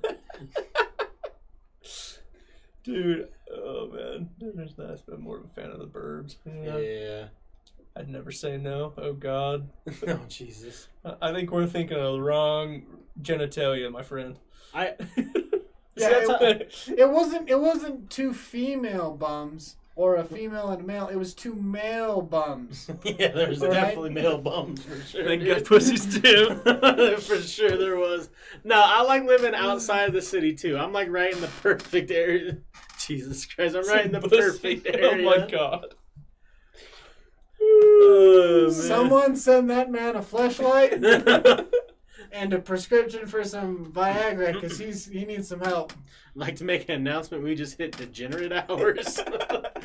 Dude, oh man, Denver's nice, but I'm more of a fan of the burbs. Yeah. yeah. I'd never say no. Oh God, [LAUGHS] Oh Jesus. I- I think we're thinking of the wrong genitalia, my friend. I. [LAUGHS] Yeah, that's how- It wasn't it wasn't two female bums or a female and a male. It was two male bums. [LAUGHS] yeah, there's Right? definitely male bums for sure. They dude. got pussies too. [LAUGHS] for sure there was. No, I like living outside of the city too. I'm like right in the perfect area. [LAUGHS] Jesus Christ, I'm right in the Pussy. perfect area. Oh my God. Oh. Someone send that man a flashlight and a prescription for some Viagra because he's he needs some help. like to make an announcement. We just hit degenerate hours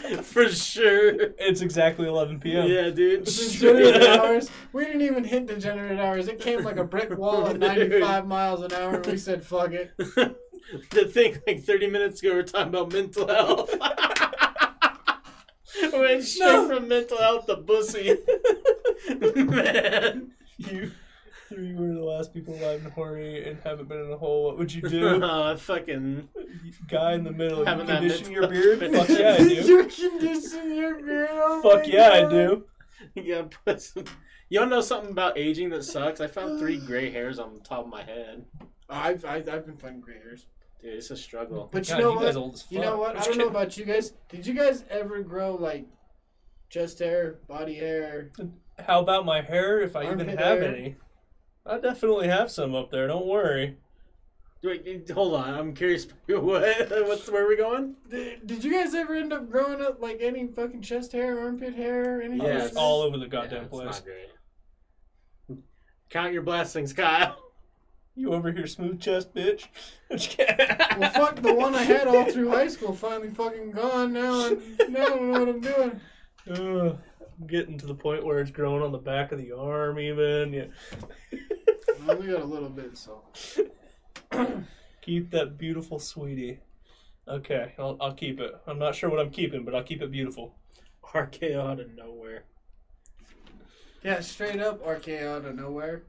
[LAUGHS] for sure. It's exactly 11 p.m. Yeah, dude. Degenerate [LAUGHS] hours. We didn't even hit degenerate hours. It came like a brick wall at [LAUGHS] 95 miles an hour. and We said fuck it. to think like 30 minutes ago we are talking about mental health. we went straight No. from mental health to pussy. Man. You, if you were the last people alive and horny and haven't been in a hole, what would you do? Uh, [LAUGHS] fucking. Guy in the middle, you Having that condition your mental- beard? Fuck yeah, I [LAUGHS] do. you condition your beard. Oh Fuck my yeah, I God. do. You gotta put some. You don't know something about aging that sucks? I found three gray hairs on the top of my head. I've, I've, I've been finding gray hairs. Dude, it's a struggle. But God, you know you what? guys old as You know what? I Just don't know kidding. about you guys. Did you guys ever grow like chest hair, body hair? How about my hair, if I even Armpit have hair. any? I definitely have some up there, don't worry. Wait, hold on. I'm curious. [LAUGHS] What? What's where are we going? Did, did you guys ever end up growing up like any fucking chest hair, armpit hair, anything? Yeah, It's all over the Yeah, goddamn it's place. not great. Count your blessings, Kyle. [LAUGHS] You over here, smooth chest, bitch? [LAUGHS] Well, fuck, the one I had all through high school finally fucking gone. Now, I, now I don't know what I'm doing. Ugh, I'm getting to the point where it's growing on the back of the arm, even. Yeah. I only got a little bit, so. [CLEARS THROAT] Keep that beautiful sweetie. Okay, I'll, I'll keep it. I'm not sure what I'm keeping, but I'll keep it beautiful. RKO out of nowhere. Yeah, straight up RKO out of nowhere.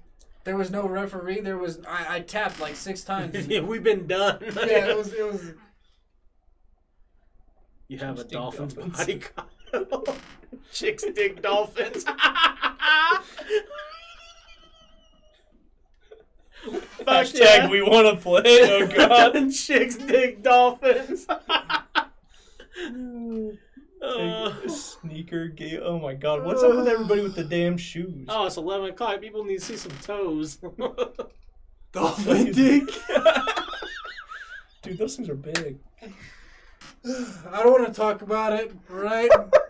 There was no referee. There was I, I tapped like six times. [LAUGHS] yeah, we've been done. yeah, it was it was. You have a Chicks dig dolphin's dolphins. body count. [LAUGHS] Chicks dig dolphins. [LAUGHS] Fuck Hashtag yeah. we want to play. Oh god. [LAUGHS] Chicks dig dolphins. Uh, Sneaker gate. Oh my god, what's up with everybody with the damn shoes? oh, it's 11 o'clock. People need to see some toes. Dolphin dick. Dude, those things are big. I don't want to talk about it. Right?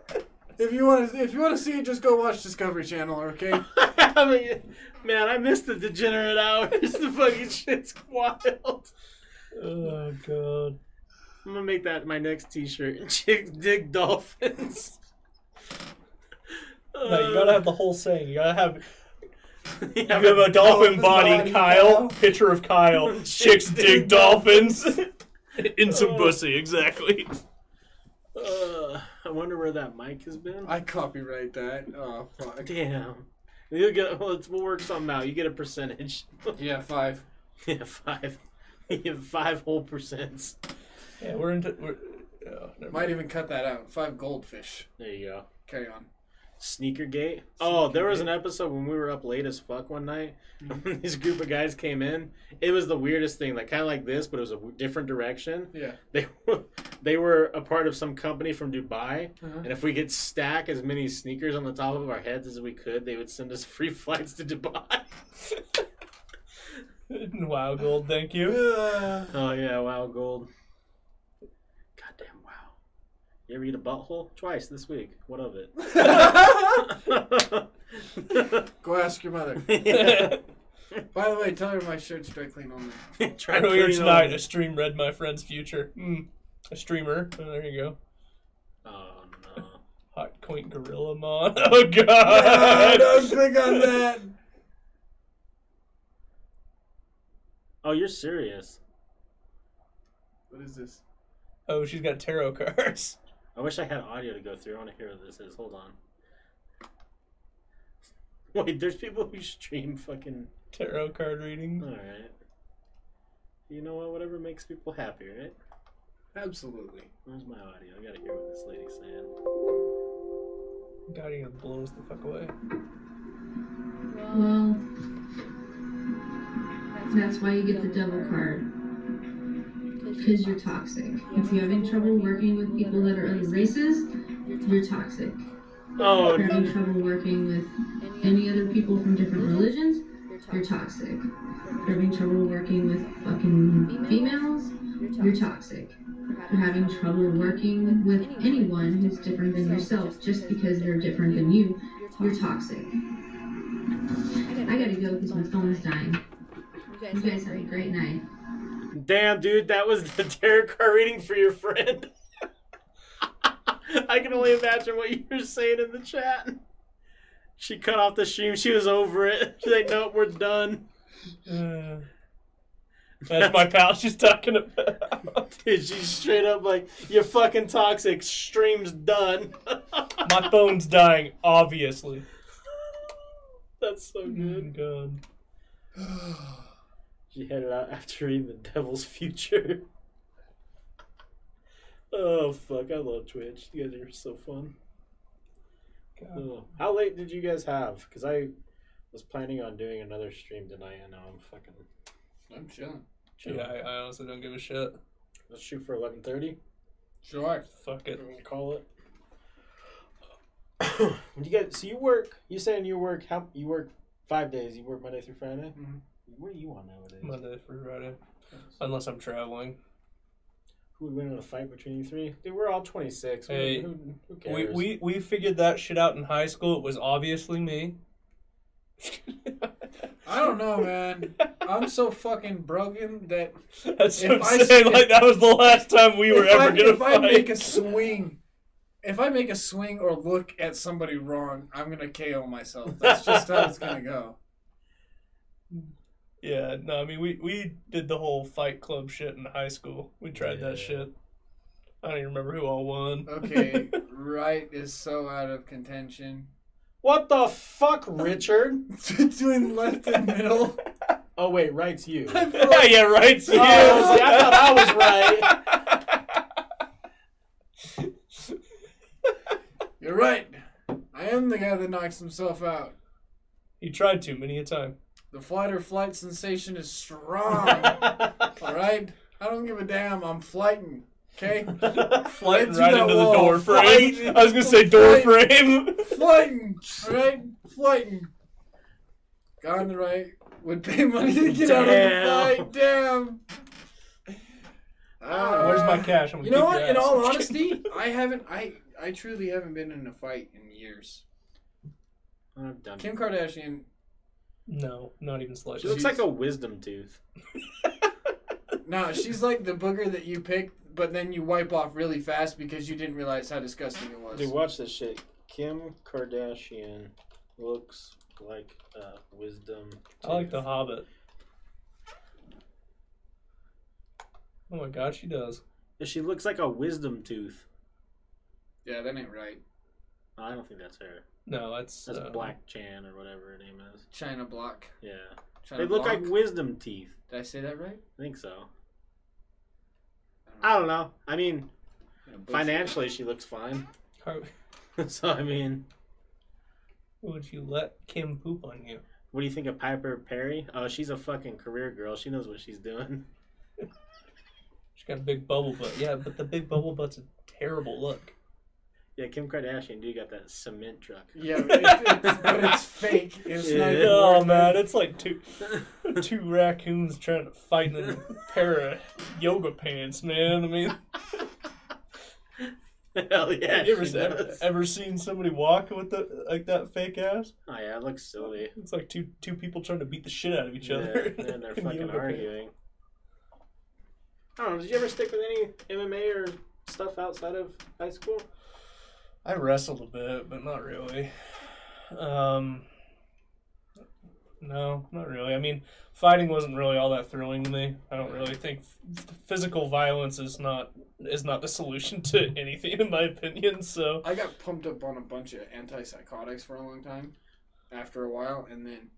[LAUGHS] if you want to, if you want to see it, just go watch Discovery Channel. Okay. [LAUGHS] I mean, man, I missed the degenerate hours. [LAUGHS] the fucking shit's wild. Oh god. I'm gonna make that my next T-shirt. Chicks dig dolphins. No, you gotta have the whole saying. You gotta have. You You have a dolphin body, body, Kyle. Kyle. Picture of Kyle. Chicks Chicks dig dig dolphins. [LAUGHS] In some Oh. pussy, exactly. Uh, I wonder where that mic has been. I copyright that. Oh fuck. Damn. You get well, let's, we'll work something out. You get a percentage. [LAUGHS] Yeah, five. yeah, five. [LAUGHS] You get five whole percents. Yeah, we're into. We're, oh, Might mind. even cut that out. Five goldfish. There you go. Carry on. Sneaker Gate. Oh, there was Gate. an episode when we were up late as fuck one night. [LAUGHS] Mhm. this group of guys came in. It was the weirdest thing, like kind of like this, but it was a w- different direction. Yeah. [LAUGHS] They were, they were a part of some company from Dubai, Uh-huh. and if we could stack as many sneakers on the top of our heads as we could, they would send us [LAUGHS] free flights to Dubai. wow, gold. Thank you. Oh yeah, wow, gold. Goddamn wow. You ever eat a butthole? Twice this week. What of it? [LAUGHS] Go ask your mother. [LAUGHS] By the way, tell her my shirt's dry clean only. Try Earlier cleaning tonight, a stream read my friend's future. Mm, a streamer. Oh, there you go. Oh no. Hot quaint gorilla mon. [LAUGHS] Oh god. don't click on that. Oh, you're serious. What is this? Oh, she's got tarot cards. I wish I had audio to go through. I want to hear what this is. Hold on. [LAUGHS] Wait, there's people who stream fucking. Tarot card readings. Alright. You know what? Whatever makes people happy, right? Absolutely. Where's my audio? I gotta hear what this lady's saying. God, he blows the fuck away. Well, that's why you get the devil card. Because you're toxic. If you're having trouble working with people that are other races, you're toxic. Oh, If you're having trouble working with any other people from different religions, you're toxic. If you're having trouble working with fucking females, you're toxic. If you're having trouble working with anyone who's different than yourself just because they're different than you, you're toxic. I gotta go because my phone's dying. You guys have a great night. Damn, dude, that was the [LAUGHS] tarot card reading for your friend. [LAUGHS] I can only imagine what you were saying in the chat. She cut off the stream. She was over it. [LAUGHS] She's like, nope, we're done. Uh, [SIGHS] that's my pal she's talking about. Dude, she's straight up like, you're fucking toxic. Stream's done. my phone's dying, obviously. That's so good. Oh, God. [SIGHS] [SIGHS] She headed out after [LAUGHS] reading the Devil's Future. oh fuck! I love Twitch. You guys are so fun. Oh. How late did you guys have? Because I was planning on doing another stream tonight, and now I'm fucking. I'm chilling. chilling. Yeah, I, I honestly don't give a shit. Let's shoot for eleven thirty. Sure. Fuck it. We're gonna call it. [COUGHS] you guys, so you work? You saying you work? How you work? Five days. You work Monday through Friday. Mhm. Where are you on nowadays? Monday through Friday. Unless I'm traveling. Who would win in a fight between you three? Dude, we're all twenty six. Hey, who, who We, cares? we we figured that shit out in high school. It was obviously me. [LAUGHS] I don't know, man. I'm so fucking broken that [LAUGHS] That's what I I'm saying. s- Like that was the last time we were if, ever I, gonna if I make a swing, if I make a swing or look at somebody wrong, I'm gonna KO myself. That's just how it's gonna go. Yeah, no, I mean we we did the whole Fight Club shit in high school. We tried that shit. I don't even remember who all won. Okay, [LAUGHS] right is so out of contention. What the fuck, Richard? [LAUGHS] Between left and middle. [LAUGHS] Oh wait, right's you. yeah, right. So Oh, see, I thought I was right. You're right. I am the guy that knocks himself out. He tried to many a time. The flight or flight sensation is strong. [LAUGHS] Alright? I don't give a damn. I'm flighting. Okay? [LAUGHS] Flighting right that into the wall. door frame. Flighting. I was gonna say door Flighting. frame. flighting. Alright? Flighting. Guy on the right would pay money to get out of Damn. the fight. Damn. Ah. Where's my cash? I'm gonna You know what? In all [LAUGHS] honesty, I haven't. I I truly haven't been in a fight in years. I'm done. Kim Kardashian. No, not even She slightly. looks like a wisdom tooth. [LAUGHS] No, she's like the booger that you pick, but then you wipe off really fast because you didn't realize how disgusting it was. Dude, watch this shit. Kim Kardashian looks like a wisdom. I like the Hobbit. Oh my god, she does. She looks like a wisdom tooth. Yeah, that ain't right. I don't think that's her. No, that's That's uh, Blac Chyna or whatever her name is. China block. Yeah. China They look block. like wisdom teeth. Did I say that right? I think so. I I don't know. I mean, know. Bullshit. financially, she looks fine. [LAUGHS] How so, I mean, would you let Kim poop on you? what do you think of Piper Perry? Oh, she's a fucking career girl. She knows what she's doing. [LAUGHS] She's got a big bubble butt. Yeah, but the big bubble butt's a terrible look. Yeah, Kim Kardashian do got that cement truck. Yeah, it, it's, but it's [LAUGHS] fake. It's not even Oh man, it. it's like two [LAUGHS] two raccoons trying to fight in a pair of yoga pants, man. I mean, [LAUGHS] Hell yeah. you ever, ever, ever seen somebody walk with the like that fake ass? Oh yeah, it looks silly. It's like two two people trying to beat the shit out of each Yeah, other. and they're fucking yoga pants. arguing. I don't know. Did you ever stick with any MMA or stuff outside of high school? I wrestled a bit, but not really. Um, no, not really. I mean, fighting wasn't really all that thrilling to me. I don't really think f- physical violence is not is not the [LAUGHS] solution to anything, in my opinion. So I got pumped up on a bunch of antipsychotics for a long time. After a while, and then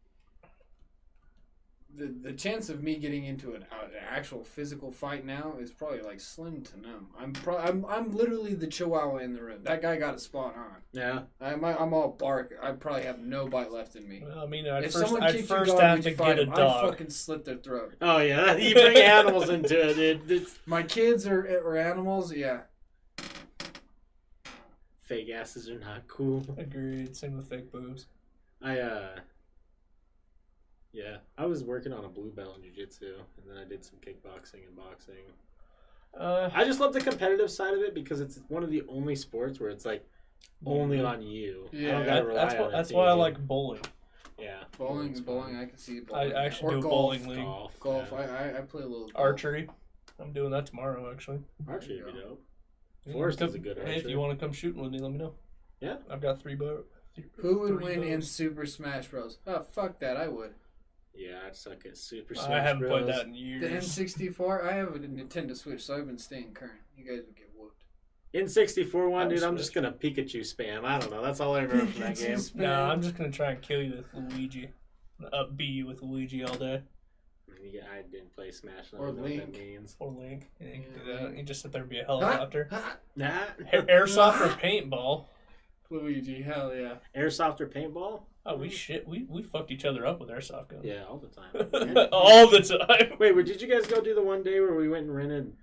the the chance of me getting into an, uh, an actual physical fight now is probably like slim to none. I'm pro- I'm I'm literally the chihuahua in the room. That guy got it spot on. Yeah. I'm I'm all bark. I probably have no bite left in me. Well, I mean, I'd if first someone I'd kicked first your dog, have to fight get a him? I'd fucking slit their throat. Oh yeah. [LAUGHS] You bring animals into it, dude. It's My kids are or animals, yeah. fake asses are not cool. Agreed. Same with fake boobs. I uh. Yeah, I was working on a blue belt in jiu-jitsu, and then I did some kickboxing and boxing. Uh, I just love the competitive side of it because it's one of the only sports where it's like only Mhm. on you. I Yeah, don't gotta that- rely that's on why that's why I like bowling. Yeah, Bowling, Bowling's bowling. I can see I actually or do golf. bowling league. golf. Golf, yeah. I, I I play a little golf. Archery. I'm doing that tomorrow, actually. Archery There would you be dope. Yeah, Forrest come- is a good archer. Hey, if you want to come shooting with me, let me know. Yeah. I've got three bow. Who would three win in. Super Smash Bros? Oh fuck that, I would. Yeah, I'd suck at Super Smash I haven't Bros. played that in years. The. N64, I have a Nintendo Switch, so I've been staying current. You guys would get whooped. N64 one, I'll dude, I'm just gonna Pikachu spam. I don't know. That's all I remember from that [LAUGHS] game. spam. Nah, I'm just gonna try and kill you with Luigi. Up B you with Luigi all day. Yeah, I didn't play Smash. I Or don't know what Link. that means. Or Link. Yeah, you can do that. You just sit there and be a helicopter. Nah. Airsoft or paintball. Luigi, hell yeah. Airsoft or paintball? Oh, we shit. We, we fucked each other up with airsoft guns. Yeah, all the time. [LAUGHS] [LAUGHS] all the time. Wait, wait, did you guys go do the one day where we went and rented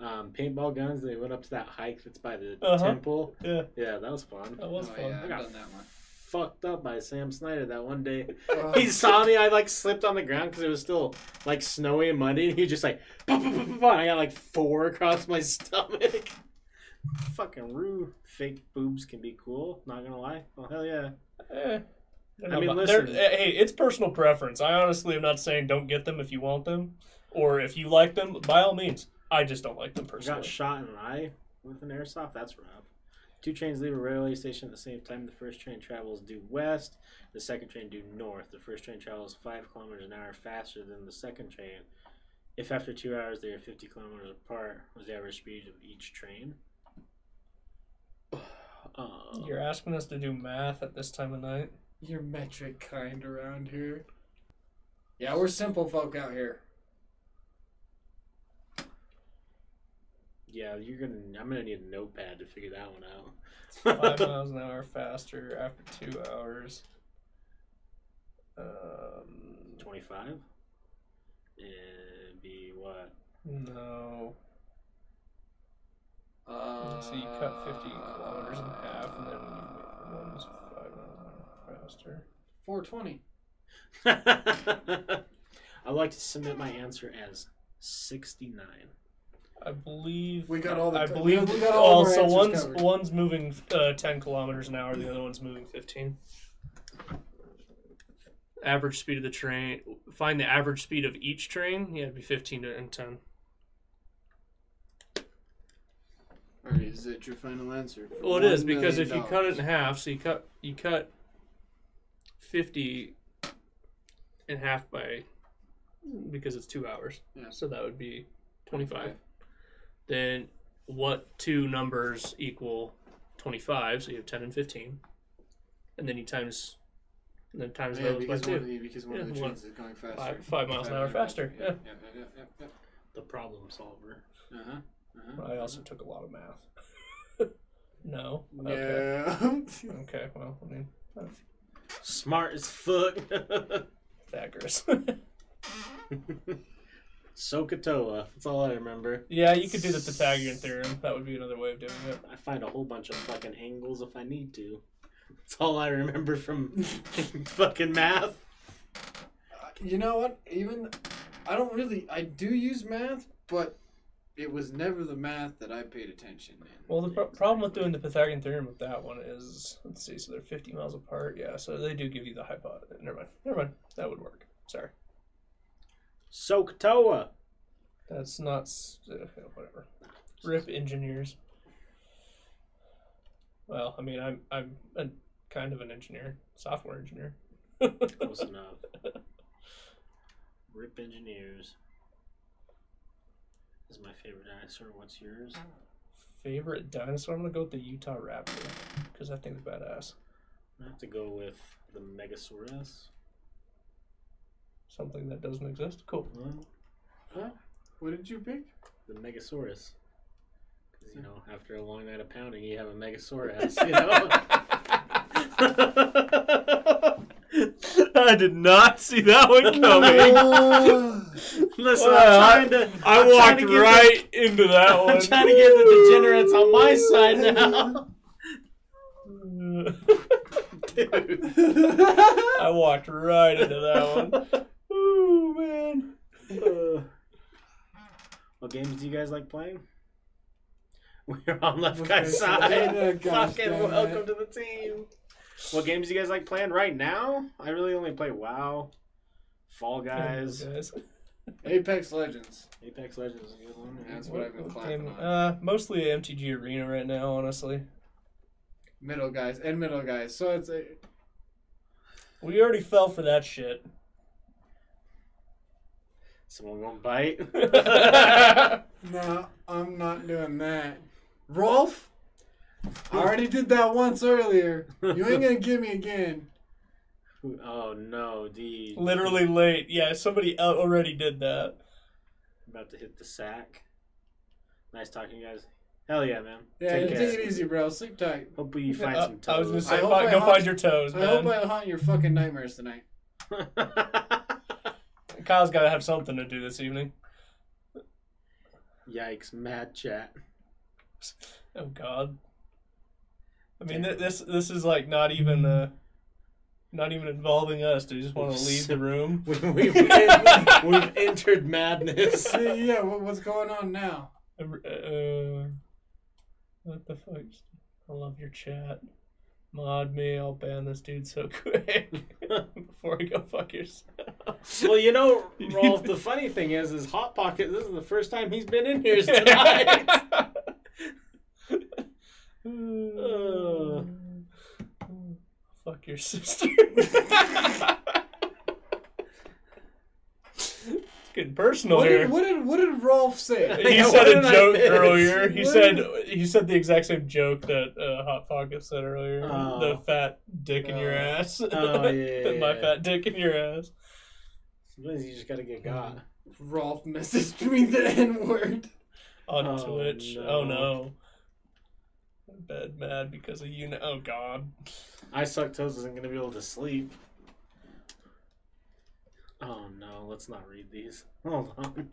um, paintball guns? They went up to that hike that's by the Uh-huh. temple. Yeah, Yeah, that was fun. that was Oh, fun. yeah. I got done that one. fucked up by Sam Snyder that one day. Oh, He saw me. I like slipped on the ground because it was still like snowy and muddy. And he just like, "Bah, bah, bah, bah, bah," and I got like four across my [LAUGHS] stomach. Fucking rude. Fake boobs can be cool. Not gonna lie. Oh hell yeah. Eh, they're I mean, listen. eh, hey, it's personal preference. I honestly am not saying don't get them if you want them, or if you like them. By all means, I just don't like them I personally. got shot in the eye with an airsoft. That's rough. Two trains leave a railway station at the same time. The first train travels due west. The second train due north. The first train travels five kilometers an hour faster than the second train. If after two hours they are 50 kilometers apart, was the average speed of each train? [SIGHS] Uh, You're asking us to do math at this time of night. You're metric kind around here. Yeah, we're simple folk out here. yeah, you're gonna. I'm gonna need a notepad to figure that one out. Five [LAUGHS] miles an hour faster after two hours. Um, Twenty-five. And be what? no. Uh, So you cut 50 kilometers in half, and then you one's five miles an hour faster. 420. I'd like to submit my answer as sixty-nine. I believe We got all the I co- believe. we got all of so one's covered. one's moving uh, ten kilometers an hour. The other one's moving fifteen. Average speed of the train. Find the average speed of each train. Yeah, it'd be fifteen to and ten. Alright, is that your final answer? for Well, it is $1 because if you cut it in dollars? half, so you cut you cut fifty in half by because it's two hours. Yeah. So that would be twenty-five. Then what two numbers equal twenty-five? So you have ten and fifteen, and then you times, and then times Yeah, those by because two. one, of the, because one of Yeah, the one- trains is going faster. five- five miles an hour faster, Yeah, yeah. yeah, yeah, yeah, yeah, The problem solver. Uh-huh. uh-huh. I also took a lot of math. [LAUGHS] no. Okay. Yeah. [LAUGHS] Okay. Well, I mean, Smart as fuck. [LAUGHS] Pythagoras. [LAUGHS] SOHCAHTOA. That's all I remember. yeah, you could do the Pythagorean theorem. That would be another way of doing it. I find a whole bunch of fucking angles if I need to. That's all I remember from [LAUGHS] fucking math. you know what? Even I don't really. I do use math, but it was never the math that I paid attention in. Well, the pro- problem with doing the Pythagorean theorem with that one is, let's see, so they're 50 miles apart. Yeah, so they do give you the hypotenuse. Never mind. Never mind. That would work. Sorry. SOHCAHTOA. That's not. s- Uh, whatever. Rip engineers. Well, I mean, I'm I'm a, kind of an engineer, software engineer. [LAUGHS] Close enough. Rip engineers. This is my favorite dinosaur. What's yours? Oh. Favorite dinosaur? I'm gonna go with the Utah Raptor because I think it's badass. I have to go with the Megasaurus. Something that doesn't exist. Cool. Well, What did you pick? the Megasaurus. Because, you know, after a long night of pounding, you have a Megasaurus, you know? [LAUGHS] [LAUGHS] I did not see that one [LAUGHS] Listen, Well, I'm trying to. I I'm walked to get right into that one. I'm trying to get the degenerates on my side now. Dude. I walked right into that one. Ooh man. Uh, what games do you guys like playing? [LAUGHS] We're on left Left guy's guy's side. side. Yeah, gosh Fucking damn it. welcome to the team. What games do you guys like playing right now? I really only play WoW, Fall Guys, Guys. Apex Legends. Apex Legends is a good one. That's what I've been clapping on. Uh, mostly MTG Arena right now, honestly. Middle guys and middle guys. So it's a We already fell for that shit. Someone gonna bite. [LAUGHS] [LAUGHS] no. I'm not doing that. Rolf, I already did that once earlier. You ain't gonna get me again. Oh no, D. Literally late. Yeah, somebody already did that. about to hit the sack. Nice talking, guys. Hell yeah, man. Yeah, Take take, it easy, bro. Sleep tight. Hope you find Uh, some toes. I was gonna say, I I go haunt- find your toes, I hope man. I haunt your fucking nightmares tonight. [LAUGHS] Kyle's got to have something to do this evening. Yikes, mad chat. Oh God. I mean, th- this this is like not even uh, not even involving us. Do you just want to leave the room? [LAUGHS] We, we've, we've entered madness. [LAUGHS] Yeah, what, what's going on now? Uh, what the fuck? I love your chat. Mod me. I'll ban this dude so [LAUGHS] quick before I go fuck yourself. Well, you know, Rolf, the funny thing is, is Hot Pocket, this is the first time he's been in here tonight. Uh. Fuck your sister. Getting personal What here. did, what did what did Rolf say? he [LAUGHS] Yeah, said a joke earlier. He What said did- he said the exact same joke that uh, Hot Pocket said earlier. Oh. The fat dick in your Oh. ass. Oh, [LAUGHS] yeah, yeah, My yeah. fat dick in your ass. Sometimes you just gotta get got. Rolf messaged [LAUGHS] me the N word. on Oh, Twitch. no. Oh no. Bed mad because of you. Oh god. I suck toes isn't gonna be able to sleep. Oh no, let's not read these. [LAUGHS] Hold on.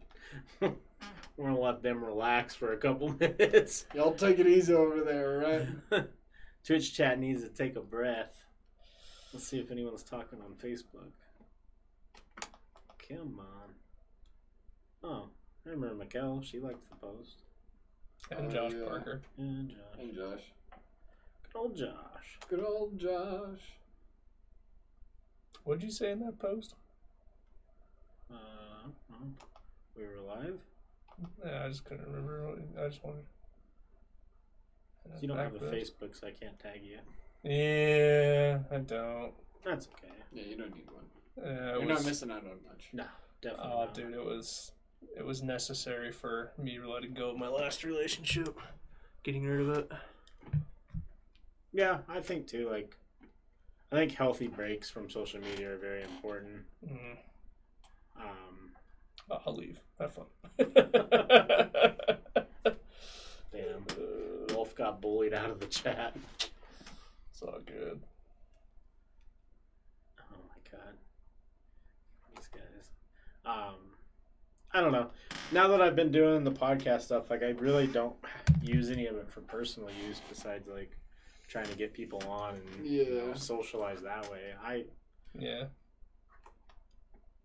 [LAUGHS] We're gonna let them relax for a couple [LAUGHS] minutes. Y'all take it easy over there, right? Twitch chat needs to take a breath. Let's see if anyone's talking on Facebook. Come on. Oh, I remember Mikkel. She liked the post. And Oh, Josh yeah. Parker. And Josh. Hey, Josh. Good old Josh. Good old Josh. What'd you say in that post? Uh, we were live. Yeah, I just couldn't remember. I just wanted. You don't have a Facebook, so I can't tag you. Yeah, I don't. That's okay. Yeah, you don't need one. Yeah, it You're was, not missing out on much. No, definitely. Oh, not. dude, it was it was necessary for me letting go of my last relationship, getting rid of it. Yeah, I think too. Like, I think healthy breaks from social media are very important. Mm, Um, I'll leave. Have fun. [LAUGHS] damn, Wolf got bullied out of the chat. It's all good. Oh my god, these guys. Um, I don't know. Now that I've been doing the podcast stuff, like I really don't use any of it for personal use besides like trying to get people on and you know, Yeah. socialize that way. I Yeah.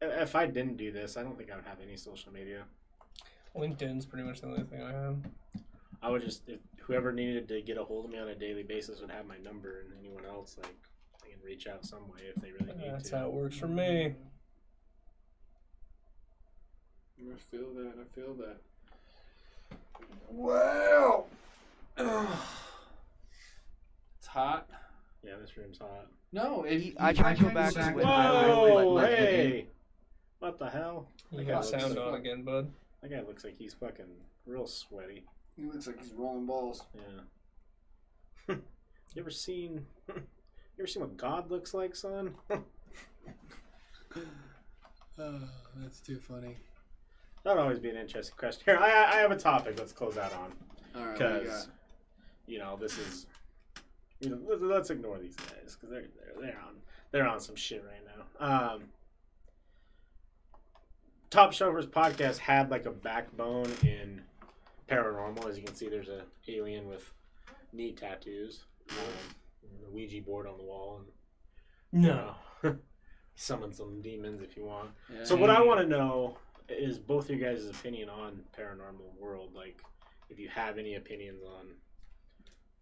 if I didn't do this, I don't think I would have any social media. LinkedIn's pretty much the only thing I have. I would just if whoever needed to get a hold of me on a daily basis would have my number, and anyone else like they can reach out some way if they really need That's to. That's how it works for me. I feel that. I feel that. Wow. [SIGHS] it's hot. Yeah, this room's hot. No, it, I tried to go back to it. Whoa! let- let Hey! What the hell? You got sound fuck- on again, bud. That guy looks like he's fucking real sweaty. He looks like he's rolling balls. Yeah. [LAUGHS] you ever seen? [LAUGHS] You ever seen what God looks like, son? [LAUGHS] [SIGHS] Oh, that's too funny. That'd always be an interesting question. Here, I, I have a topic. Let's close out on All right, what you because got? you know this is. You know, let's, let's ignore these guys because they're, they're they're on they're on some shit right now. Um, Top Shelfers podcast had like a backbone in paranormal. As you can see, there's a alien with knee tattoos, um, and a Ouija board on the wall, and No. [LAUGHS] summon some demons if you want. Yeah. So what I want to know is both your guys' opinion on paranormal world. Like, if you have any opinions on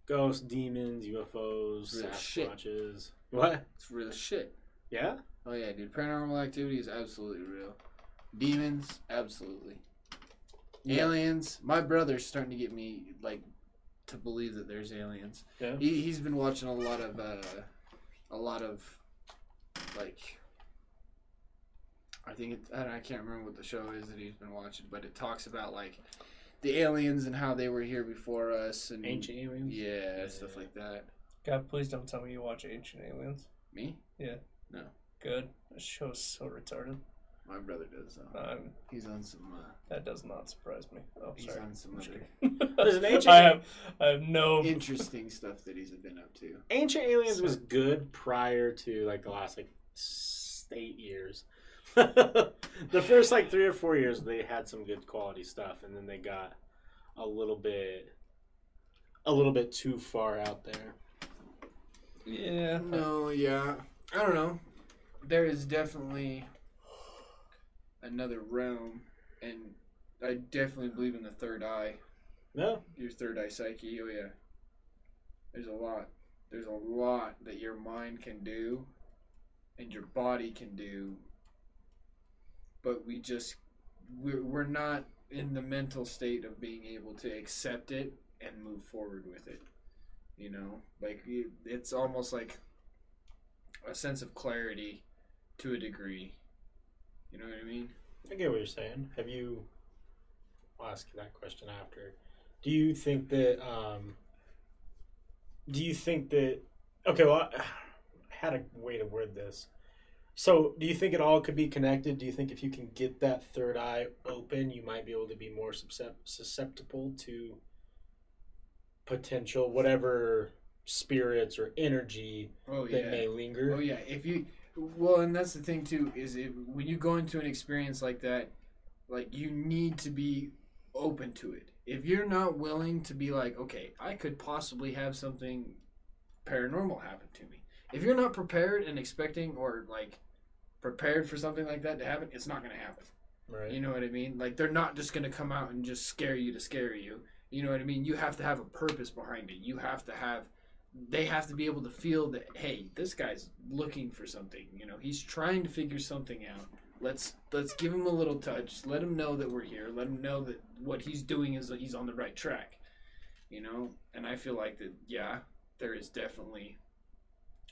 ghosts, demons, UFOs, Real. Sasquatches. What? it's real shit. Yeah. Oh yeah, dude. Paranormal activity is absolutely real. Demons, absolutely. Yeah. Aliens. My brother's starting to get me like to believe that there's aliens. Yeah. He he's been watching a lot of uh, a lot of like. I think it, I, I can't remember what the show is that he's been watching, but it talks about like the aliens and how they were here before us and Ancient aliens. yeah, stuff like that. God, please don't tell me you watch Ancient Aliens. Me? Yeah. No. Good. That show's so retarded. My brother does. though. Um, He's on some. Uh, that does not surprise me. Oh, he's sorry. on some I'm just other. [LAUGHS] There's an [LAUGHS] ancient- I have, I have no. interesting stuff that he's been up to. Ancient Aliens was good prior to like the last like s- eight years. The first like three or four years they had some good quality stuff, and then they got a little bit, a little bit too far out there. Yeah. No, yeah. I don't know. There is definitely another realm, and I definitely believe in the third eye. No, Your third eye psyche. Oh, yeah. There's a lot. There's a lot that your mind can do and your body can do. But we just, we're, we're not in the mental state of being able to accept it and move forward with it. You know, like it's almost like a sense of clarity to a degree. You know what I mean? I get what you're saying. Have you? I'll ask you that question after. Do you think that? Um, do you think that? Okay, well, I, [SIGHS] I had a way to word this. So, do you think it all could be connected? Do you think if you can get that third eye open, you might be able to be more susceptible to potential whatever spirits or energy Oh that yeah. may linger? Oh yeah. If you well, and that's the thing too is if, when you go into an experience like that, like you need to be open to it. If you're not willing to be like, okay, I could possibly have something paranormal happen to me. If you're not prepared and expecting or like prepared for something like that to happen, it's not going to happen. Right. You know what I mean? Like they're not just going to come out and just scare you to scare you. You know what I mean? You have to have a purpose behind it. You have to have they have to be able to feel that hey, this guy's looking for something. You know, he's trying to figure something out. Let's let's give him a little touch. Let him know that we're here. Let him know that what he's doing is that he's on the right track. You know, and I feel like that yeah, there is definitely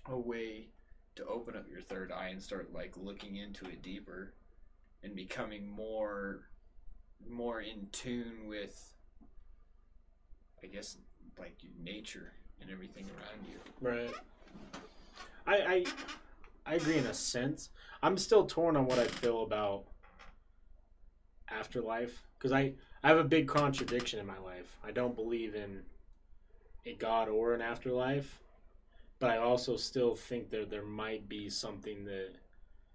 a way to open up your third eye and start like looking into it deeper and becoming more more in tune with I guess like nature and everything around you. Right. I I I agree in a sense. I'm still torn on what I feel about afterlife because I I have a big contradiction in my life. I don't believe in a god or an afterlife, but I also still think that there might be something that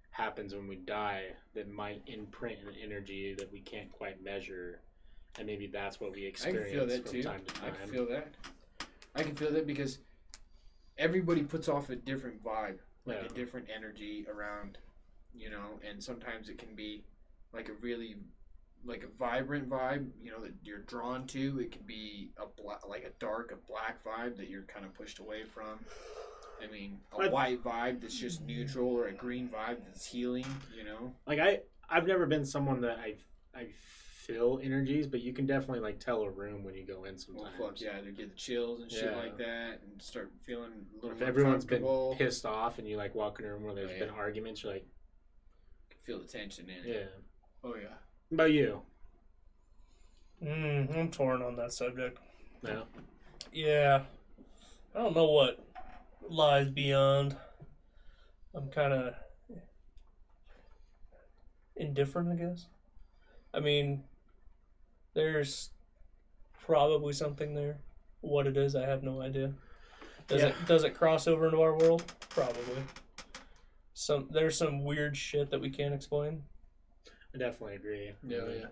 happens when we die that might imprint an energy that we can't quite measure, and maybe that's what we experience I can feel that from too. time to I time. can feel that. I can feel that because everybody puts off a different vibe, like Yeah. a different energy around, you know, and sometimes it can be like a really like a vibrant vibe, you know, that you're drawn to. It could be a black, like a dark, a black vibe that you're kind of pushed away from. I mean, a I- white vibe that's just neutral, or a green vibe that's healing. You know, like I I've never been someone that I I feel energies, but you can definitely like tell a room when you go in well, sometimes. fuck yeah, to get the chills and shit Yeah. like that, and start feeling a little If everyone's been pissed off and you like walk in a room where there's Oh, yeah. been arguments, you're like, feel the tension in it. yeah. Oh yeah. About you? Mm, I'm torn on that subject. No. Yeah, I don't know what lies beyond. I'm kind of indifferent, I guess. I mean, there's probably something there. What it is, I have no idea. Does Yeah. it does it cross over into our world? Probably. Some there's some weird shit that we can't explain. I definitely agree. Yeah, I mean, yeah.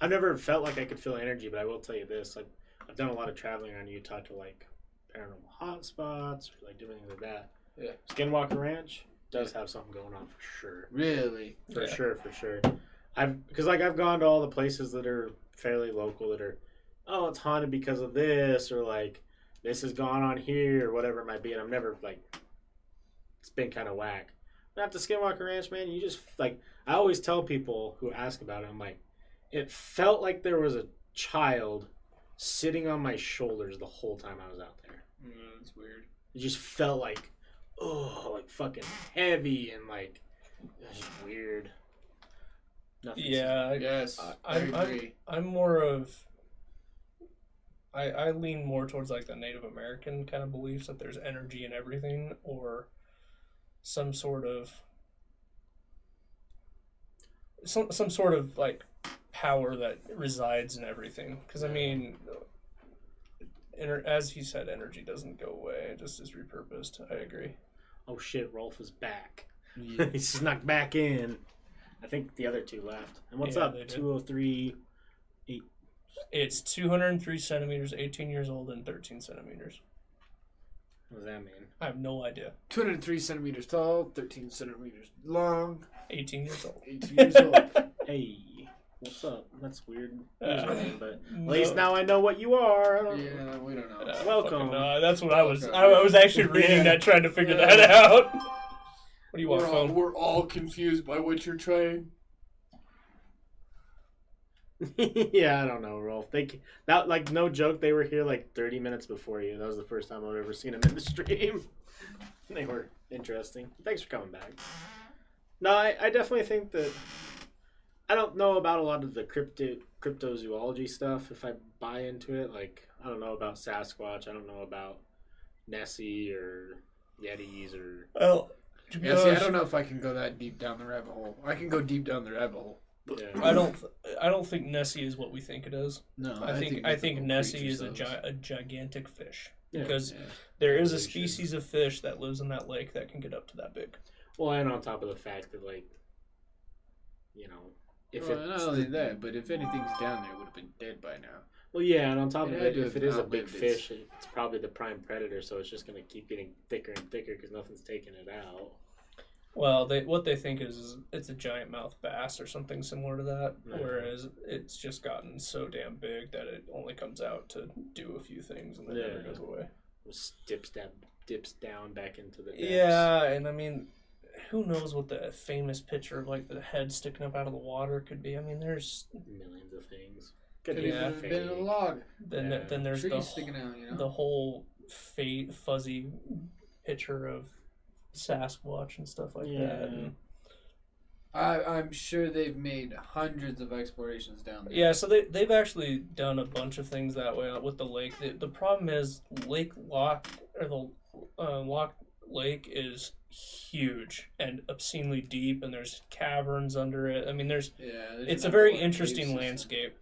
I've never felt like I could feel energy, but I will tell you this: like I've done a lot of traveling around Utah to like paranormal hotspots or like doing things like that. Yeah. Skinwalker Ranch does have something going on for sure. Really? For Yeah. sure, for sure. I've because like I've gone to all the places that are fairly local that are, oh, it's haunted because of this or like this has gone on here or whatever it might be, and I'm never like, it's been kind of whack. But at the Skinwalker Ranch, man, you just like I always tell people who ask about it, I'm like, it felt like there was a child sitting on my shoulders the whole time I was out there. Mm, that's weird. It just felt like, oh, like fucking heavy and like, it just weird. Nothing. Yeah, I, Yes, I- I, I'm- I'm- agree. I'm more of I I lean more towards like the Native American kind of beliefs that there's energy in everything or some sort of some some sort of like power that resides in everything because I mean ener- as he said energy doesn't go away it just is repurposed I agree Oh shit, Rolf is back. Yeah. [LAUGHS] He's snuck back in. I think the other two left. And what's Yeah, up? they did. 203. it's 203 centimeters 18 years old and 13 centimeters What does that mean? I have no idea 203 centimeters tall, 13 centimeters long, 18 years old 18 years old. [LAUGHS] Hey, what's up? That's weird. Uh, username, but at no. least now I know what you are. I don't- yeah, we don't know. Uh, Welcome. fucking, uh, that's what I was. I, I was actually reading Yeah. that, trying to figure Yeah. that out. What do you want, we're, all, phone? we're all confused by what you're trying. [LAUGHS] yeah, I don't know, Rolf. They that like no joke. They were here like 30 minutes before you. That was the first time I've ever seen them in the stream. [LAUGHS] they were interesting. Thanks for coming back. No, I, I definitely think that I don't know about a lot of the crypto cryptozoology stuff. If I buy into it, like I don't know about Sasquatch. I don't know about Nessie or Yetis or Well, Yeah, see, I don't know if I can go that deep down the rabbit hole. I can go deep down the rabbit hole. Yeah. I don't. th- I don't think Nessie is what we think it is. No, I, think. I think mythical Nessie is a, those. gi- a gigantic fish Yeah. because Yeah. there is a species of fish that lives in that lake that can get up to that big. Well, and on top of the fact that like, you know, if well, not it's only the- that, but if anything's down there, it would have been dead by now. Well, yeah, and on top It of had it, if it is a big its- fish, it's probably the prime predator, so it's just going to keep getting thicker and thicker because nothing's taking it out. Well, they what they think is, is it's a giant mouth bass or something similar to that, Yeah. whereas it's just gotten so damn big that it only comes out to do a few things and then never goes away. Just dips down, dips down back into the depths. Yeah, and I mean, who knows what the famous picture of like the head sticking up out of the water could be? I mean, there's millions of things. Could Could be Yeah. been in a log. then Yeah. then there's Trees the sticking out, you know. the whole fa- fuzzy picture of Sasquatch and stuff like that. Yeah. And, I, I'm sure they've made hundreds of explorations down there. yeah, so they they've actually done a bunch of things that way with the lake. The, the problem is Lake Lock or the uh, Lock Lake is huge and obscenely deep, and there's caverns under it. I mean, there's Yeah. there's it's a very interesting landscape.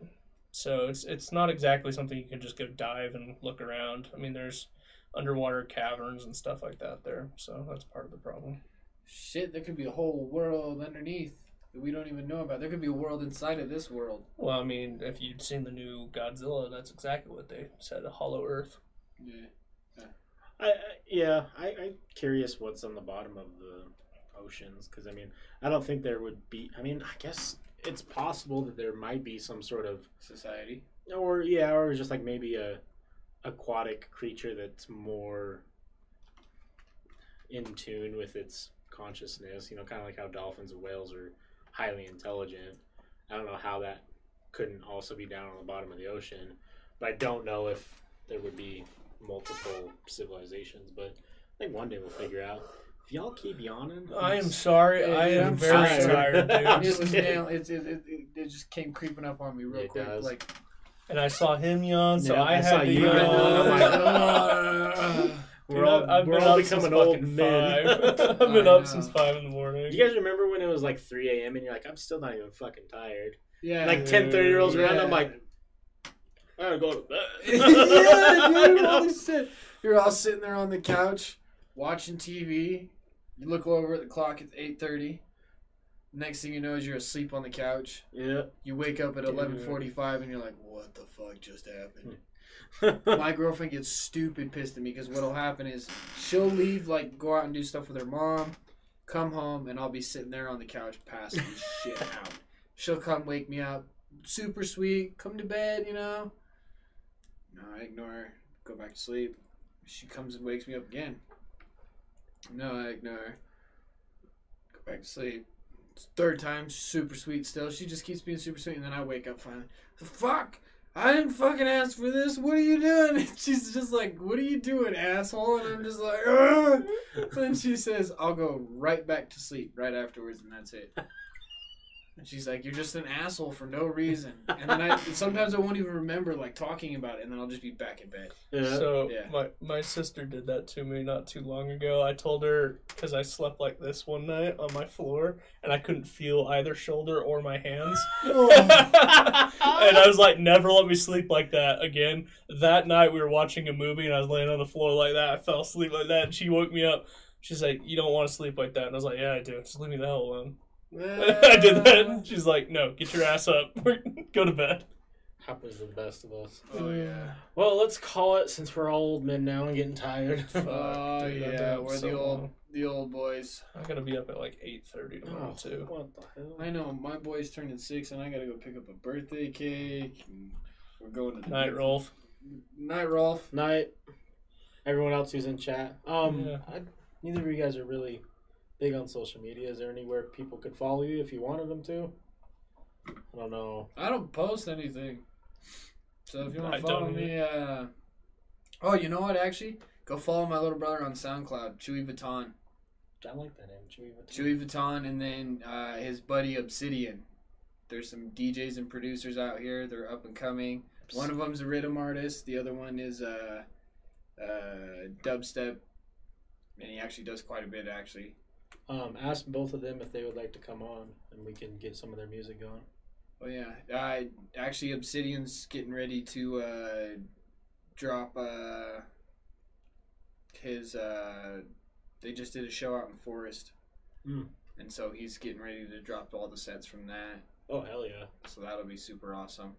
So it's it's not exactly something you can just go dive and look around. I mean, there's underwater caverns and stuff like that there. So that's part of the problem. Shit, there could be a whole world underneath that we don't even know about. There could be a world inside of this world. Well, I mean, if you'd seen the new Godzilla, that's exactly what they said, a hollow earth. Yeah. I, I yeah, I, I'm curious what's on the bottom of the oceans because I mean, I don't think there would be. I mean, I guess it's possible that there might be some sort of, Society. or yeah, or just like maybe a aquatic creature that's more in tune with its consciousness. You know, kind of like how dolphins and whales are highly intelligent. I don't know how that couldn't also be down on the bottom of the ocean, but I don't know if there would be multiple civilizations. But I think one day we'll figure out. If y'all keep yawning, I am sorry. Yeah, I am I'm very sorry. tired, dude. It was [LAUGHS] kidding. nail. It, it, it, it, it just came creeping up on me real It quick. does. Like And I saw him yawn, so Yeah, I, I had saw to you yawn. yawn. I'm like, "Ugh." We're all, I've- I've we're been all up since becoming old fucking men. [LAUGHS] [LAUGHS] I've been up since five in the morning. Do you guys remember when it was like 3 a.m. and you're like, I'm still not even fucking tired? yeah. Like 10 30 year olds around, I'm like, I gotta go to bed. [LAUGHS] yeah, dude. You know? Holy shit. You're all sitting there on the couch watching TV. You look over at the clock. It's eight thirty. Next thing you know is you're asleep on the couch. Yeah. You wake up at eleven forty-five and you're like, "What the fuck just happened?" [LAUGHS] My girlfriend gets stupid pissed at me because what'll happen is she'll leave, like, go out and do stuff with her mom, come home, and I'll be sitting there on the couch passing [LAUGHS] shit out. She'll come wake me up, super sweet, come to bed, you know. No, I ignore her, go back to sleep. She comes and wakes me up again. No, I ignore her, go back to sleep. Third time, super sweet still. She just keeps being super sweet, and then I wake up finally. Fuck! I didn't fucking ask for this. What are you doing? [LAUGHS] And she's just like, "What are you doing, asshole?" And I'm just like, Ugh! Then she says, "I'll go right back to sleep right afterwards, and that's it." And she's like, "You're just an asshole for no reason." And then I [LAUGHS] sometimes I won't even remember like talking about it, and then I'll just be back in bed. yeah. So Yeah. my my sister did that to me not too long ago. I told her because I slept like this one night on my floor and I couldn't feel either shoulder or my hands, [LAUGHS] and I was like, "Never let me sleep like that again." That night we were watching a movie and I was laying on the floor like that. I fell asleep like that, and she woke me up. She's like, "You don't want to sleep like that," and I was like, "Yeah, I do. Just leave me the hell alone." [LAUGHS] I did that. And [LAUGHS] she's like, "No, get your ass up. [LAUGHS] Go to bed." Happens to the best of us. Oh yeah. Well, let's call it since we're all old men now and getting tired. Oh dude, I've been yeah, up we're so the old long. the old boys. I gotta be up at like eight thirty tomorrow Oh, too. what the hell? I know my boy's turning six, and I gotta go pick up a birthday cake. And we're going to the Night, Rolf. Night, Rolf. Night. Everyone else who's in chat. Um, Yeah. I, neither of you guys are really big on social media. Is there anywhere people could follow you if you wanted them to? I don't know. I don't post anything. So if you want to follow me, uh, oh, you know what? Actually, go follow my little brother on SoundCloud, Chewy Vuitton. I like that name, Chewy. Vuitton. Chewy Vuitton, and then uh, his buddy Obsidian. there's some DJs and producers out here. They're up and coming. One of them's a rhythm artist. The other one is uh, uh, dubstep, and he actually does quite a bit actually. Um, ask both of them if they would like to come on, and we can get some of their music going. Oh yeah, uh, actually Obsidian's getting ready to uh, drop uh, his. Uh, they just did a show out in Forest, Mm. and so he's getting ready to drop all the sets from that. Oh hell yeah! So that'll be super awesome.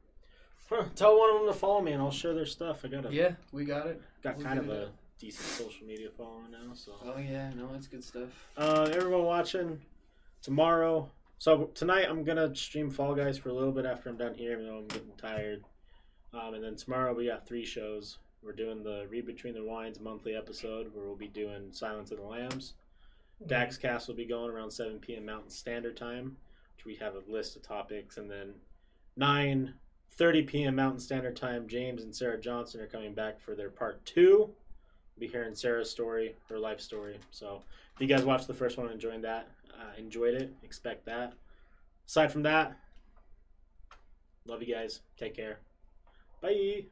Huh, tell one of them to follow me, and I'll share their stuff. I got a Yeah, we got it. got we'll kind of a it decent social media following now. So Oh yeah, no, it's good stuff. uh, everyone watching tomorrow. So tonight I'm gonna stream Fall Guys for a little bit after I'm done here, even though I'm getting tired. Um, and then tomorrow we got three shows. We're doing the Read Between the Wines monthly episode where we'll be doing Silence of the Lambs. Dax Cast will be going around 7 p.m. Mountain Standard Time, which we have a list of topics, and then 9:30 p.m. Mountain Standard Time. James and Sarah Johnson are coming back for their part two. Be hearing Sarah's story, her life story. So if you guys watched the first one and enjoyed that, uh, enjoyed it, expect that. Aside from that, love you guys. Take care. Bye.